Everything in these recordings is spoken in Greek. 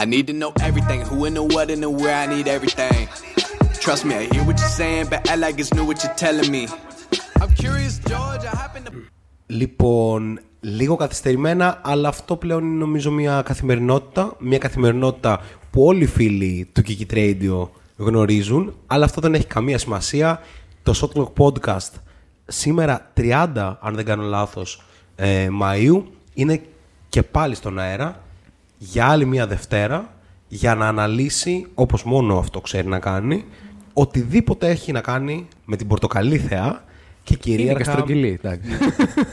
I need to know everything, who and the what and the where, I need everything. Trust me, I hear what you're saying, but I like it's new what you're telling me. I'm curious, George, I happen to... Λοιπόν, λίγο καθυστερημένα, αλλά αυτό πλέον είναι νομίζω μια καθημερινότητα. Μια καθημερινότητα που όλοι οι φίλοι του Kiki Radio γνωρίζουν, αλλά αυτό δεν έχει καμία σημασία. Το Shotlock Podcast σήμερα 30, αν δεν κάνω λάθος, ε, Μαΐου, είναι και πάλι στον αέρα για άλλη μια Δευτέρα για να αναλύσει, όπως μόνο αυτό ξέρει να κάνει, οτιδήποτε έχει να κάνει με την πορτοκαλί θεά και κυρίαρχα... Είναι και στρογγυλή, εντάξει.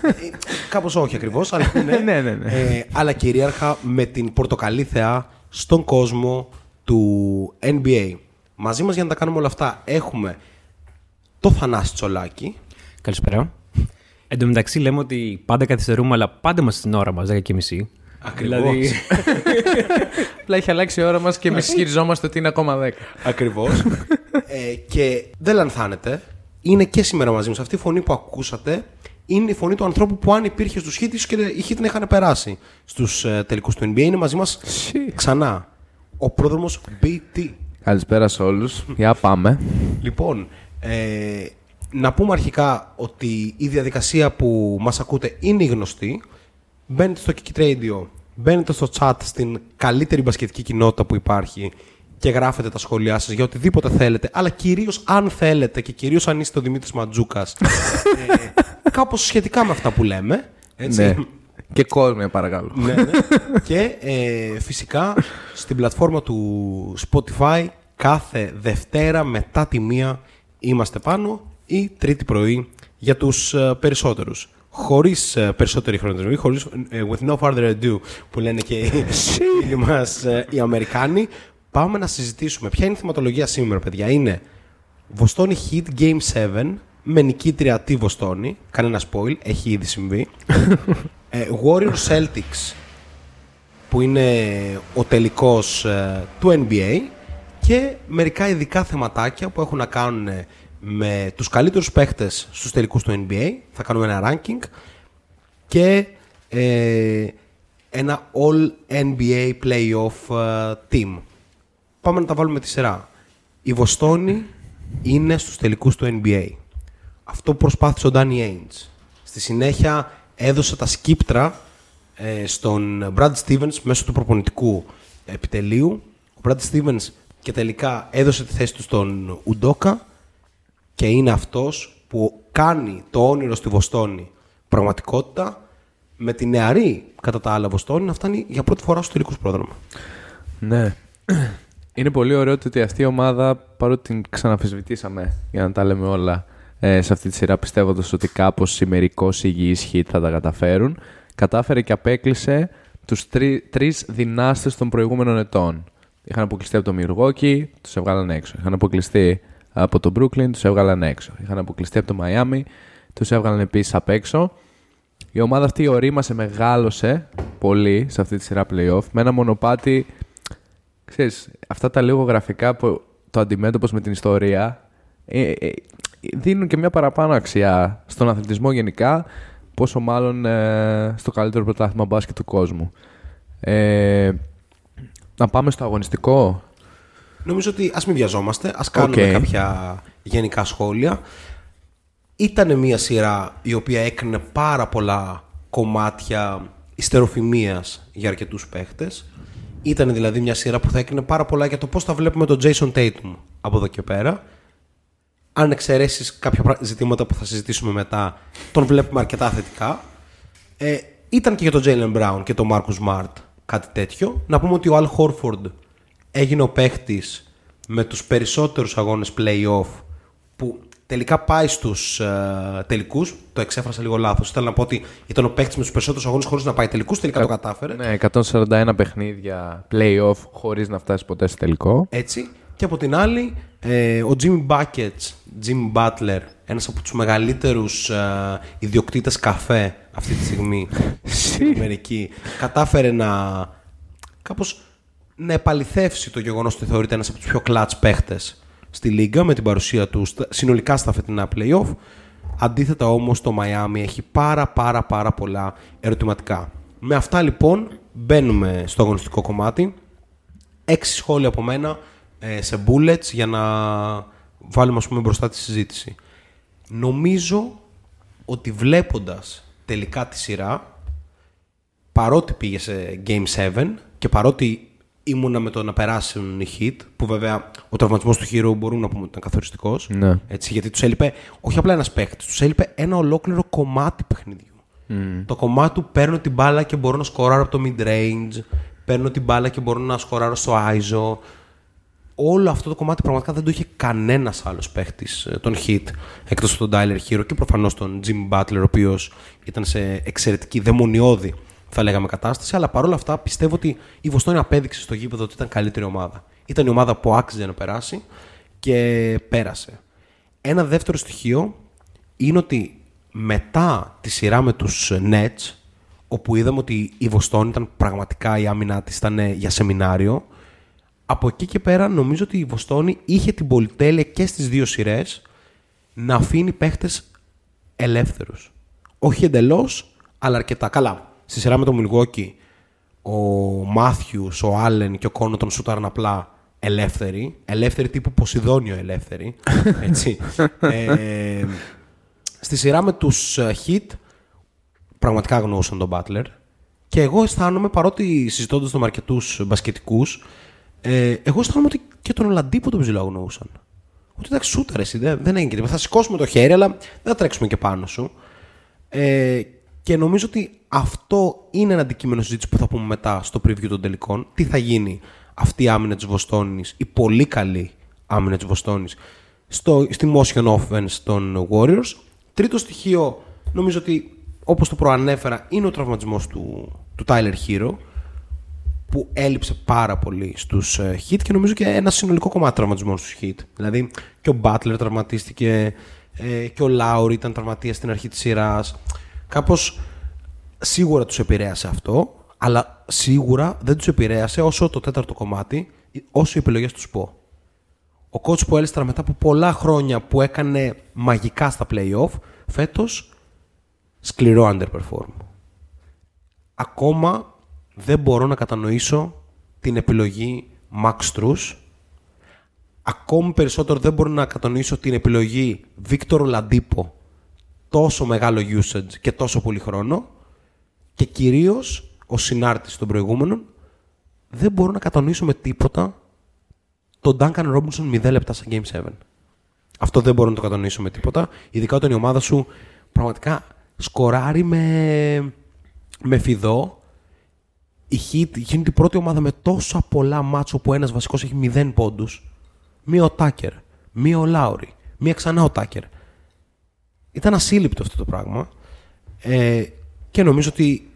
Ε, κάπως όχι ακριβώς, αλλά, ναι, Ναι, ναι, ναι. Ε, αλλά κυρίαρχα με την πορτοκαλί θεά στον κόσμο του NBA. Μαζί μας για να τα κάνουμε όλα αυτά έχουμε το Θανάση Τσολάκη, Καλησπέρα. Εν τω μεταξύ λέμε ότι πάντα καθυστερούμε, αλλά πάντα είμαστε στην ώρα μας, 10 και μισή. Ακριβώς. Δηλαδή, Απλά έχει αλλάξει η ώρα μας και εμείς ισχυριζόμαστε ότι είναι ακόμα 10. Ακριβώς. ε, και δεν λανθάνετε. Είναι και σήμερα μαζί μας. Αυτή η φωνή που ακούσατε είναι η φωνή του ανθρώπου που αν υπήρχε στους Heat, ίσως και οι Heat να είχαν περάσει στους ε, τελικούς του NBA. Είναι μαζί μας ξανά. Ο πρόδρομος BT. Καλησπέρα σε όλους. Για πάμε. Λοιπόν, ε, να πούμε αρχικά ότι η διαδικασία που μας ακούτε είναι η γνωστή. Μπαίνετε στο Kiki Radio, μπαίνετε στο chat στην καλύτερη μπασκετική κοινότητα που υπάρχει και γράφετε τα σχόλιά σας για οτιδήποτε θέλετε, αλλά κυρίως αν θέλετε και κυρίως αν είστε ο Δημήτρης Ματζούκας, ε, κάπως σχετικά με αυτά που λέμε. Έτσι. Ναι. Και κόσμο, παρακαλώ. Ναι, ναι. και ε, φυσικά στην πλατφόρμα του Spotify κάθε Δευτέρα μετά τη μία είμαστε πάνω ή τρίτη πρωί για τους ε, περισσότερους. Χωρίς ε, περισσότερη χρονοτριβή, χωρίς ε, with no further ado που λένε και οι φίλοι μας ε, οι Αμερικάνοι, πάμε να συζητήσουμε. Ποια είναι η θεματολογία σήμερα, παιδιά; Είναι Βοστόνη Heat Game 7 με νικήτρια τη Βοστόνη; Κανένα spoil, έχει ήδη συμβεί. ε, Warriors Celtics που είναι ο τελικός ε, του NBA και μερικά ειδικά θεματάκια που έχουν να κάνουν ε, με τους καλύτερους παίχτες στους τελικούς του NBA. Θα κάνουμε ένα ranking και ε, ένα All NBA Playoff ε, Team. Πάμε να τα βάλουμε τη σειρά. Η Βοστόνη είναι στους τελικούς του NBA. Αυτό που προσπάθησε ο Danny Ainge. Στη συνέχεια έδωσε τα σκύπτρα ε, στον Brad Stevens μέσω του προπονητικού επιτελείου. Ο Brad Stevens και τελικά έδωσε τη θέση του στον Ουντόκα και είναι αυτός που κάνει το όνειρο στη Βοστόνη πραγματικότητα με τη νεαρή κατά τα άλλα Βοστόνη να φτάνει για πρώτη φορά στο τελικούς πρόδρομο. Ναι. Είναι πολύ ωραίο το ότι αυτή η ομάδα, παρότι την ξαναφισβητήσαμε για να τα λέμε όλα ε, σε αυτή τη σειρά, πιστεύοντας ότι κάπως ημερικώ υγιεί Heat θα τα καταφέρουν, κατάφερε και απέκλεισε τους τρει τρεις δυνάστες των προηγούμενων ετών. Είχαν αποκλειστεί από το Milwaukee, τους έβγαλαν έξω. Είχαν αποκλειστεί από το Brooklyn, τους έβγαλαν έξω. Είχαν αποκλειστεί από το Miami, τους έβγαλαν επίσης απ' έξω. Η ομάδα αυτή ορίμασε, μεγάλωσε πολύ σε αυτή τη σειρά playoff με ένα μονοπάτι Ξέρεις, αυτά τα λίγο γραφικά που το αντιμέτωπος με την ιστορία ε, ε, δίνουν και μια παραπάνω αξία στον αθλητισμό γενικά, πόσο μάλλον ε, στο καλύτερο πρωτάθλημα μπάσκετ του κόσμου. Ε, να πάμε στο αγωνιστικό. Νομίζω ότι ας μην βιαζόμαστε, ας κάνουμε Οκ. κάποια γενικά σχόλια. Ήταν μια σειρά η οποία έκανε πάρα πολλά κομμάτια υστεροφημίας για αρκετούς παίχτες. Ήταν δηλαδή μια σειρά που θα έκανε πάρα πολλά για το πώς θα βλέπουμε τον Jason Tatum από εδώ και πέρα. Αν εξαιρέσεις κάποια πρα- ζητήματα που θα συζητήσουμε μετά, τον βλέπουμε αρκετά θετικά. Ε, ήταν και για τον Jalen Brown και τον Marcus Smart κάτι τέτοιο. Να πούμε ότι ο Al Horford έγινε ο παίχτης με τους περισσότερους αγώνες play-off που τελικά πάει στους ε, τελικούς. Το εξέφρασα λίγο λάθος. Θέλω να πω ότι ήταν ο παίχτης με τους περισσότερους αγώνες χωρίς να πάει τελικούς. Τελικά το κατάφερε. Ναι, 141 παιχνίδια playoff χωρίς να φτάσει ποτέ στο τελικό. Έτσι. Και από την άλλη, ε, ο Jimmy Buckets, Jimmy Butler, ένας από τους μεγαλύτερους ε, ιδιοκτήτες καφέ αυτή τη στιγμή στην Αμερική, κατάφερε να κάπως να επαληθεύσει το γεγονός ότι θεωρείται ένας από τους πιο clutch παίχτες στη Λίγκα με την παρουσία του στα- συνολικά στα φετινά playoff. Αντίθετα όμως το Miami έχει πάρα πάρα πάρα πολλά ερωτηματικά. Με αυτά λοιπόν μπαίνουμε στο αγωνιστικό κομμάτι. έξι σχόλια από μένα ε, σε bullets για να βάλουμε ας πούμε μπροστά τη συζήτηση. Νομίζω ότι βλέποντας τελικά τη σειρά, παρότι πήγε σε Game 7 και παρότι ήμουνα με το να περάσουν οι hit, που βέβαια ο τραυματισμός του Hero μπορούμε να πούμε ότι ήταν καθοριστικός. Ναι. Έτσι, γιατί τους έλειπε όχι απλά ένας παίχτη, τους έλειπε ένα ολόκληρο κομμάτι παιχνιδιού. Το κομμάτι του παίρνω την μπάλα και μπορώ να σκοράρω από το mid-range, παίρνω την μπάλα και μπορώ να σκοράρω στο ISO. Όλο αυτό το κομμάτι πραγματικά δεν το είχε κανένας άλλος παίχτη τον hit εκτός από τον Tyler Hero και προφανώς τον Jim Butler, ο οποίος ήταν σε εξαιρετική δαιμονιώδη θα λέγαμε κατάσταση. Αλλά παρόλα αυτά πιστεύω ότι η Βοστόνη απέδειξε στο γήπεδο ότι ήταν καλύτερη ομάδα. Ήταν η ομάδα που άξιζε να περάσει και πέρασε. Ένα δεύτερο στοιχείο είναι ότι μετά τη σειρά με τους Nets, όπου είδαμε ότι η Βοστόνη ήταν πραγματικά η άμυνά της ήταν για σεμινάριο, από εκεί και πέρα νομίζω ότι η Βοστόνη είχε την πολυτέλεια και στις δύο σειρές να αφήνει παίχτες ελεύθερους. Όχι εντελώς, αλλά αρκετά. Καλά, στη σειρά με το Milwaukee, ο Μάθιους, ο Άλεν και ο Κόνοτον σούταραν απλά ελεύθεροι. Ελεύθεροι τύπου Ποσειδόνιο ελεύθεροι. Έτσι. ε, στη σειρά με τους ε, Heat, πραγματικά γνώρισαν τον Butler. Και εγώ αισθάνομαι, παρότι συζητώντας με αρκετού μπασκετικούς, ε, εγώ αισθάνομαι ότι και τον Ολαντίπο τον ψηλό αγνοούσαν. Ότι εντάξει, σούταρε, δεν, δεν έγινε τίποτα. Θα σηκώσουμε το χέρι, αλλά δεν θα τρέξουμε και πάνω σου. Ε, και νομίζω ότι αυτό είναι ένα αντικείμενο συζήτηση που θα πούμε μετά στο preview των τελικών. Τι θα γίνει αυτή η άμυνα της Βοστόνης, η πολύ καλή άμυνα της Βοστόνης, στη motion offense των Warriors. Τρίτο στοιχείο, νομίζω ότι όπως το προανέφερα, είναι ο τραυματισμός του, του Tyler Hero, που έλειψε πάρα πολύ στους uh, Hit και νομίζω και ένα συνολικό κομμάτι τραυματισμών στους Hit. Δηλαδή και ο Butler τραυματίστηκε ε, και ο Lowry ήταν τραυματίας στην αρχή της σειράς. Κάπως σίγουρα τους επηρέασε αυτό, αλλά σίγουρα δεν τους επηρέασε όσο το τέταρτο κομμάτι, όσο οι επιλογές τους πω. Ο coach που έλυστρα μετά από πολλά χρόνια που έκανε μαγικά στα play-off, φέτος σκληρό underperform. Ακόμα δεν μπορώ να κατανοήσω την επιλογή Max Struz. Ακόμη περισσότερο δεν μπορώ να κατανοήσω την επιλογή Victor Ladipo. Τόσο μεγάλο usage και τόσο πολύ χρόνο. Και κυρίως, ο συνάρτης των προηγούμενων, δεν μπορώ να κατανοήσω με τίποτα τον Duncan Robinson 0 λεπτά σε Game 7. Αυτό δεν μπορώ να το κατανοήσω με τίποτα. Ειδικά όταν η ομάδα σου πραγματικά σκοράρει με, με φιδό. Η Heat γίνεται η πρώτη ομάδα με τόσα πολλά μάτσο που ένας βασικός έχει 0 πόντους. Μία ο Τάκερ, μία ο Λάουρι, μία ξανά ο Τάκερ. Ήταν ασύλληπτο αυτό το πράγμα. Ε, και νομίζω ότι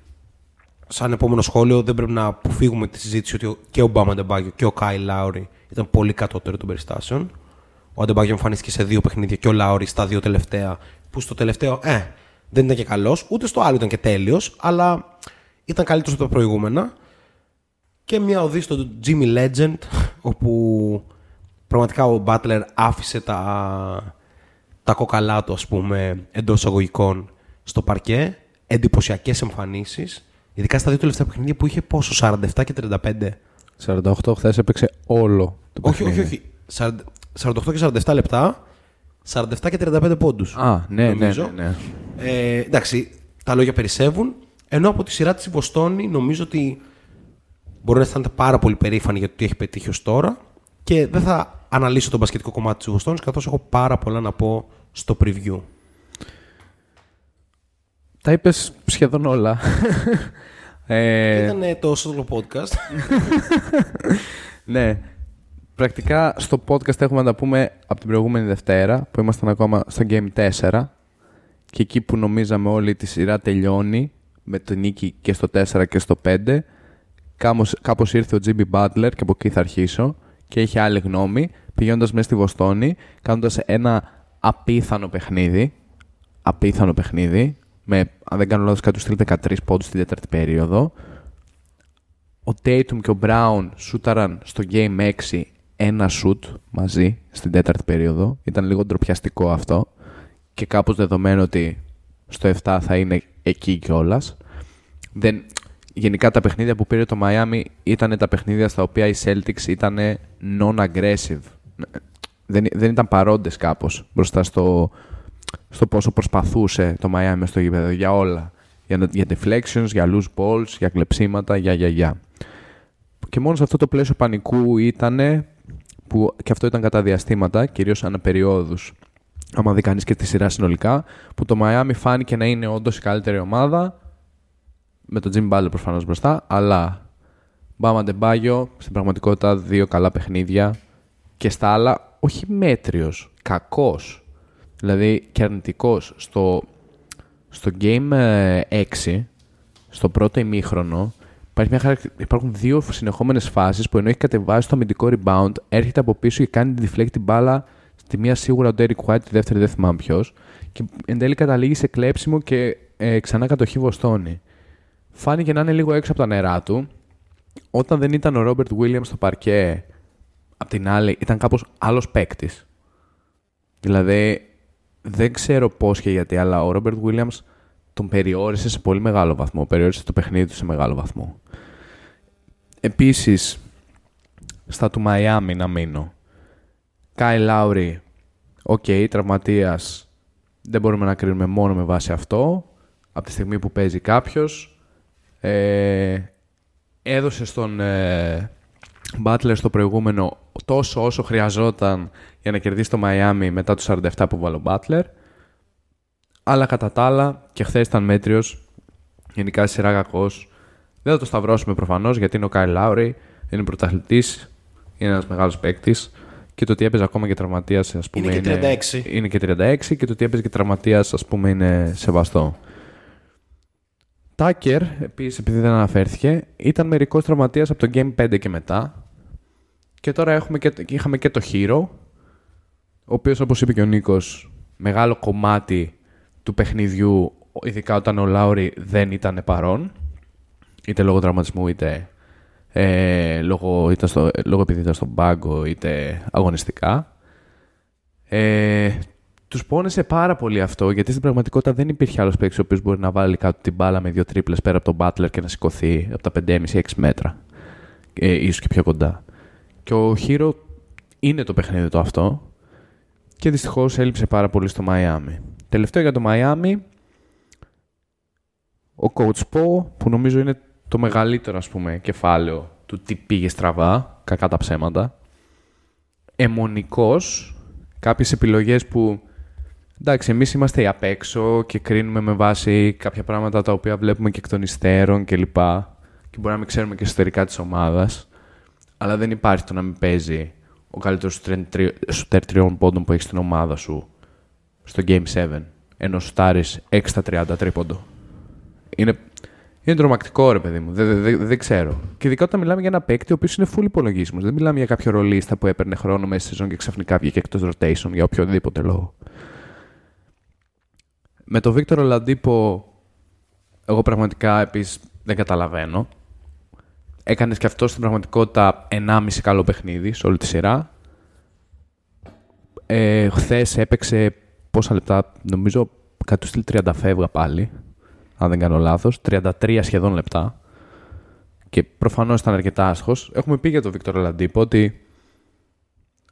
σαν επόμενο σχόλιο δεν πρέπει να αποφύγουμε τη συζήτηση ότι και ο Μπάμα Ντεμπάγιο και ο Κάι Λάουρι ήταν πολύ κατώτερο των περιστάσεων. Ο Αντεμπάγιο εμφανίστηκε σε δύο παιχνίδια και ο Λάουρι στα δύο τελευταία. Που στο τελευταίο, ε, δεν ήταν και καλός, ούτε στο άλλο ήταν και τέλειος, αλλά ήταν καλύτερος από τα προηγούμενα. Και μια οδή στο Jimmy Legend, όπου πραγματικά ο Butler άφησε τα, τα κοκαλά του, ας πούμε, εντός εισαγωγικών στο παρκέ. Εντυπωσιακές εμφανίσεις. Ειδικά στα δύο τελευταία παιχνίδια που είχε πόσο, 47 και 35. 48 χθες έπαιξε όλο το όχι, όχι, όχι. 48 και 47 λεπτά, 47 και 35 πόντους. Α, ναι, ναι, ναι, ναι. Ε, εντάξει, τα λόγια περισσεύουν. Ενώ από τη σειρά της Βοστόνη νομίζω ότι μπορεί να αισθάνεται πάρα πολύ περήφανη για το τι έχει πετύχει ως τώρα και δεν θα αναλύσω το μπασκετικό κομμάτι της Βοστόνης καθώς έχω πάρα πολλά να πω στο preview. Τα είπες σχεδόν όλα. ε... Ήταν το Solo Podcast. ναι. Πρακτικά στο podcast έχουμε να τα πούμε από την προηγούμενη Δευτέρα που ήμασταν ακόμα στο Game 4 και εκεί που νομίζαμε όλη τη σειρά τελειώνει με το νίκη και στο 4 και στο 5 κάπως, κάπως ήρθε ο Jimmy Butler και από εκεί θα αρχίσω και είχε άλλη γνώμη πηγαίνοντας μέσα στη Βοστόνη κάνοντας ένα απίθανο παιχνίδι απίθανο παιχνίδι με, αν δεν κάνω λάθος, κάτι στείλει 13 πόντους στην τέταρτη περίοδο. Ο Tatum και ο Brown σούταραν στο Game 6 ένα σουτ μαζί στην τέταρτη περίοδο. Ήταν λίγο ντροπιαστικό αυτό και κάπως δεδομένο ότι στο 7 θα είναι εκεί κιόλας. Δεν... γενικά τα παιχνίδια που πήρε το Miami ήταν τα παιχνίδια στα οποία οι Celtics ήταν non-aggressive. Δεν, δεν ήταν παρόντες κάπως μπροστά στο, στο πόσο προσπαθούσε το Miami στο γήπεδο για όλα. Για, για deflections, για loose balls, για κλεψίματα, για για για. Και μόνος σε αυτό το πλαίσιο πανικού ήταν που και αυτό ήταν κατά διαστήματα, κυρίως αναπεριόδους άμα δει κανείς και τη σειρά συνολικά, που το Miami φάνηκε να είναι όντως η καλύτερη ομάδα, με τον Jimmy Butler προφανώς μπροστά, αλλά Μπάμα Ντεμπάγιο, στην πραγματικότητα δύο καλά παιχνίδια και στα άλλα όχι μέτριος, κακός. Δηλαδή και αρνητικός. Στο, στο Game 6, στο πρώτο ημίχρονο, υπάρχει μια χαρακ... υπάρχουν δύο συνεχόμενες φάσεις που ενώ έχει κατεβάσει το αμυντικό rebound, έρχεται από πίσω και κάνει τη deflect την μπάλα Τη μία σίγουρα ο Ντέρικ White, τη δεύτερη δεν θυμάμαι ποιος. Και εν τέλει καταλήγει σε κλέψιμο και ε, ξανά κατοχή Βοστόνη. Φάνηκε να είναι λίγο έξω από τα νερά του. Όταν δεν ήταν ο Ρόμπερτ Βίλιαμ στο παρκέ, απ' την άλλη ήταν κάπως άλλος παίκτης. Δηλαδή, δεν ξέρω πώς και γιατί, αλλά ο Ρόμπερτ Βίλιαμ τον περιόρισε σε πολύ μεγάλο βαθμό. Περιόρισε το παιχνίδι του σε μεγάλο βαθμό. Επίσης, στα του Μαϊάμι να μείνω. Κάιλ Λάουρι, OK, okay, τραυματίας, δεν μπορούμε να κρίνουμε μόνο με βάση αυτό. Από τη στιγμή που παίζει κάποιος. Ε, έδωσε στον ε, Butler στο προηγούμενο τόσο όσο χρειαζόταν για να κερδίσει το Μαϊάμι μετά τους 47 που βάλω Butler. Αλλά κατά τα άλλα και χθες ήταν μέτριος, γενικά σειρά κακός. Δεν θα το σταυρώσουμε προφανώς γιατί είναι ο Κάι Λάουρι, είναι πρωταθλητής, είναι ένας μεγάλος παίκτης και το ότι έπαιζε ακόμα και τραυματίας, ας πούμε. Είναι και 36. Είναι, είναι και 36 και το ότι έπαιζε και τραυματίας, ας πούμε, είναι σεβαστό. Τάκερ, επίσης, επειδή δεν αναφέρθηκε, ήταν μερικός τραυματίας από το Game 5 και μετά. Και τώρα έχουμε και, είχαμε και το Hero, ο οποίος, όπως είπε και ο Νίκος, μεγάλο κομμάτι του παιχνιδιού, ειδικά όταν ο Λάουρι δεν ήταν παρόν, είτε λόγω τραυματισμού είτε ε, λόγω, είτε στο, λόγω επειδή ήταν στον πάγκο είτε αγωνιστικά. Ε, τους πόνεσε πάρα πολύ αυτό γιατί στην πραγματικότητα δεν υπήρχε άλλος παίκτης ο οποίος μπορεί να βάλει κάτω την μπάλα με δύο τρίπλες πέρα από τον Butler και να σηκωθεί από τα 5,5-6 μέτρα. Ε, ίσως και πιο κοντά. Και ο Χείρο είναι το παιχνίδι το αυτό και δυστυχώς έλειψε πάρα πολύ στο Μαϊάμι. Τελευταίο για το Μαϊάμι, ο Coach Po, που νομίζω είναι το μεγαλύτερο ας πούμε κεφάλαιο του τι πήγε στραβά, κακά τα ψέματα. Εμονικός, κάποιες επιλογές που εντάξει εμείς είμαστε απ' έξω και κρίνουμε με βάση κάποια πράγματα τα οποία βλέπουμε και εκ των υστέρων κλπ. Και, και μπορεί να μην ξέρουμε και εσωτερικά της ομάδας. Αλλά δεν υπάρχει το να μην παίζει ο καλύτερος σουτέρ τριών πόντων που έχεις στην ομάδα σου στο Game 7 ενώ σουτάρεις 6 στα 30 τρίποντο. Είναι είναι τρομακτικό ρε παιδί μου. Δεν, δεν, δεν ξέρω. Και ειδικά όταν μιλάμε για ένα παίκτη ο οποίος είναι full υπολογίσμο. Δεν μιλάμε για κάποιο ρολίστα που έπαιρνε χρόνο μέσα στη σεζόν και ξαφνικά βγήκε εκτός rotation για οποιοδήποτε λόγο. Με τον Βίκτορο Λαντίπο, εγώ πραγματικά επίσης δεν καταλαβαίνω. Έκανες και αυτό στην πραγματικότητα 1,5 καλό παιχνίδι σε όλη τη σειρά. Ε, Χθες έπαιξε πόσα λεπτά, νομίζω κάτω στυλ 30 φεύγα πάλι αν δεν κάνω λάθος, 33 σχεδόν λεπτά. Και προφανώς ήταν αρκετά άσχος. Έχουμε πει για τον Βίκτορ Λαντύπο ότι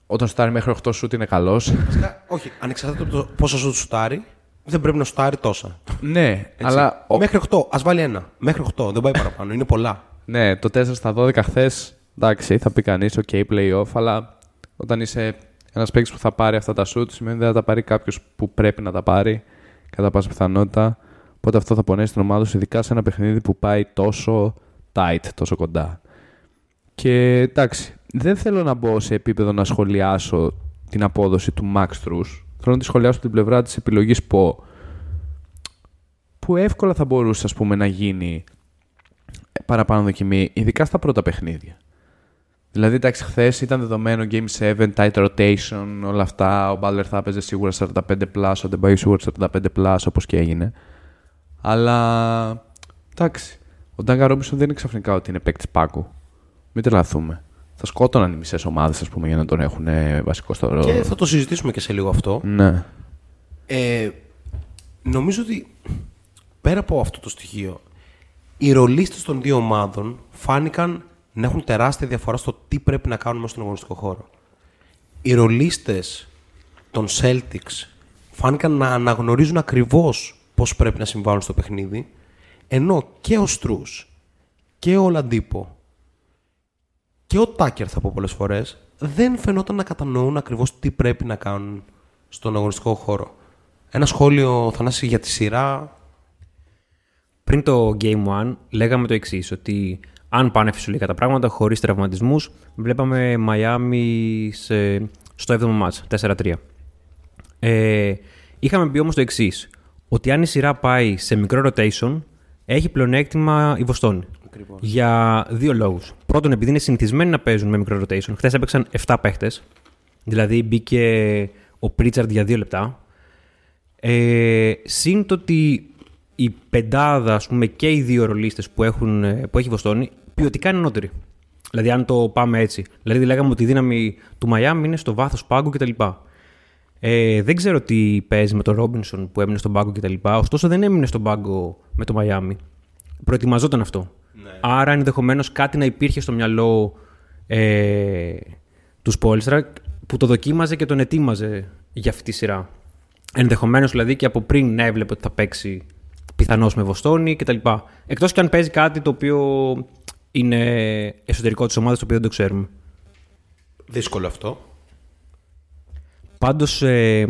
όταν σουτάρει μέχρι 8 σουτ είναι καλός. Όχι, ανεξάρτητα από το πόσο σουτ σουτάρει, δεν πρέπει να σουτάρει τόσα. Ναι, Έτσι. αλλά. Μέχρι 8, ας βάλει ένα. Μέχρι 8, δεν πάει παραπάνω, είναι πολλά. Ναι, το 4 στα 12 χθες, εντάξει, θα πει κανείς, OK, playoff, αλλά όταν είσαι ένας παίκτης που θα πάρει αυτά τα σουτ, σημαίνει ότι δεν θα τα πάρει κάποιος που πρέπει να τα πάρει, κατά πάσα πιθανότητα. Οπότε αυτό θα πονέσει την ομάδα σου, ειδικά σε ένα παιχνίδι που πάει τόσο tight, τόσο κοντά. Και εντάξει, δεν θέλω να μπω σε επίπεδο να σχολιάσω την απόδοση του Max Truss. Θέλω να τη σχολιάσω την πλευρά της επιλογής που, που εύκολα θα μπορούσε ας πούμε, να γίνει παραπάνω δοκιμή, ειδικά στα πρώτα παιχνίδια. Δηλαδή, εντάξει, χθες ήταν δεδομένο Game 7, tight rotation, όλα αυτά. Ο Butler θα έπαιζε σίγουρα 45 plus, ο Ντεμπάι σίγουρα 45 plus, όπως και έγινε. Αλλά εντάξει. Ο Ντάγκα Ρόμπισον δεν είναι ξαφνικά ότι είναι παίκτης πάκου. Μην τρελαθούμε. Θα σκότωναν οι μισές ομάδες για να τον έχουν βασικό στο ρόλο. Και θα το συζητήσουμε και σε λίγο αυτό. Ναι. Ε, νομίζω ότι πέρα από αυτό το στοιχείο, οι ρολίστες των δύο ομάδων φάνηκαν να έχουν τεράστια διαφορά στο τι πρέπει να κάνουν μέσα στον αγωνιστικό χώρο. Οι ρολίστες των Celtics φάνηκαν να αναγνωρίζουν ακριβώς πώς πρέπει να συμβάλλουν στο παιχνίδι, ενώ και ο Στρούς και ο Λαντίπο και ο Τάκερ θα πω πολλές φορές δεν φαινόταν να κατανοούν ακριβώς τι πρέπει να κάνουν στον αγωνιστικό χώρο. Ένα σχόλιο, Θανάση, για τη σειρά. Πριν το Game 1 λέγαμε το εξής ότι αν πάνε φυσιολογικά τα πράγματα, χωρίς τραυματισμούς, βλέπαμε Μαϊάμι στο 7ο μάτς, 4-3. Ε, είχαμε πει όμως το εξής ότι αν η σειρά πάει σε μικρό rotation, έχει πλεονέκτημα η Βοστόνη. Για δύο λόγους. Πρώτον, επειδή είναι συνηθισμένοι να παίζουν με μικρό rotation. Χθες έπαιξαν 7 παίχτες. Δηλαδή μπήκε ο Πρίτσαρντ για δύο λεπτά. Ε, συν το ότι η πεντάδα, ας πούμε, και οι δύο ρολίστες που, έχουν, που έχει η Βοστόνη, ποιοτικά είναι ανώτεροι. Δηλαδή, αν το πάμε έτσι. Δηλαδή, λέγαμε ότι η δύναμη του Μαϊάμι είναι στο βάθος πάγκου κτλ. Ε, δεν ξέρω τι παίζει με τον Ρόμπινσον που έμεινε στον πάγκο κτλ. Ωστόσο, δεν έμεινε στον πάγκο με το Μαϊάμι. Προετοιμαζόταν αυτό. Ναι. Άρα ενδεχομένως κάτι να υπήρχε στο μυαλό ε, του Σπόλστρα που το δοκίμαζε και τον ετοίμαζε για αυτή τη σειρά. Ενδεχομένως δηλαδή και από πριν να έβλεπε ότι θα παίξει πιθανώς με Βοστόνη κτλ. Εκτός και αν παίζει κάτι το οποίο είναι εσωτερικό της ομάδας, το οποίο δεν το ξέρουμε. Δύσκολο αυτό. Πάντως, ε,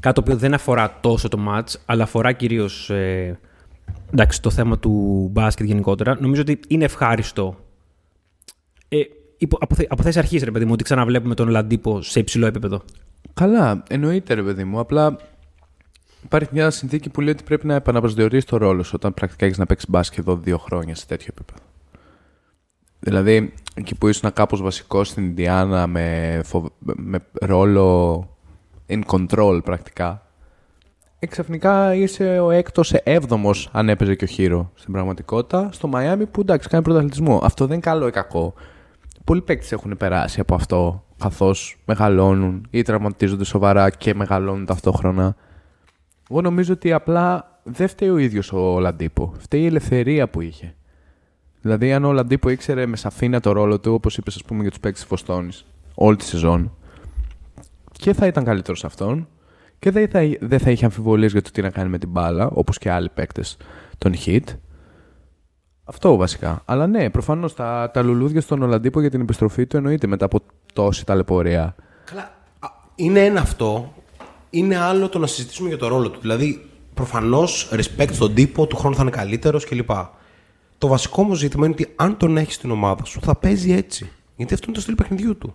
κάτι το οποίο δεν αφορά τόσο το match, αλλά αφορά κυρίως ε, εντάξει, το θέμα του μπάσκετ γενικότερα, νομίζω ότι είναι ευχάριστο. Ε, από, από θέσης αρχής, ρε παιδί μου, ότι ξαναβλέπουμε τον Λαντίπο σε υψηλό επίπεδο. Καλά, εννοείται, ρε παιδί μου. Απλά υπάρχει μια συνθήκη που λέει ότι πρέπει να επαναπροσδιορίσει το ρόλο σου όταν πρακτικά έχεις να παίξεις μπάσκετ εδώ δύο χρόνια σε τέτοιο επίπεδο. Δηλαδή, εκεί που ήσουν κάπως βασικός στην Ινδιάνα με, με ρόλο in control πρακτικά, Εξαφνικά είσαι ο έκτος έβδομος αν έπαιζε και ο Χείρο στην πραγματικότητα στο Μαϊάμι που εντάξει κάνει πρωταθλητισμό. Αυτό δεν είναι καλό ή κακό. Πολλοί παίκτες έχουν περάσει από αυτό καθώς μεγαλώνουν ή τραυματίζονται σοβαρά και μεγαλώνουν ταυτόχρονα. Εγώ νομίζω ότι απλά δεν φταίει ο ίδιος ο Λαντίπο. Φταίει η ελευθερία που είχε. Δηλαδή, αν ο Λαντίπο ήξερε με σαφήνεια το ρόλο του, όπως είπες, ας πούμε, για τους παίκτες της Φωστόνη, όλη τη σεζόν, και θα ήταν καλύτερος σε αυτόν, και δεν θα, δεν θα είχε αμφιβολίες για το τι να κάνει με την μπάλα, όπως και άλλοι παίκτες των hit. Αυτό βασικά. Αλλά ναι, προφανώς τα, τα λουλούδια στον Ολλαντίπο για την επιστροφή του εννοείται μετά από τόση ταλαιπωρία. Καλά. Είναι ένα αυτό. Είναι άλλο το να συζητήσουμε για το ρόλο του. Δηλαδή, προφανώς respect στον τύπο, του χρόνου θα είναι καλύτερος κλπ. Το βασικό μου ζήτημα είναι ότι αν τον έχεις στην ομάδα σου, θα παίζει έτσι. Γιατί αυτό είναι το στυλ παιχνιδιού του.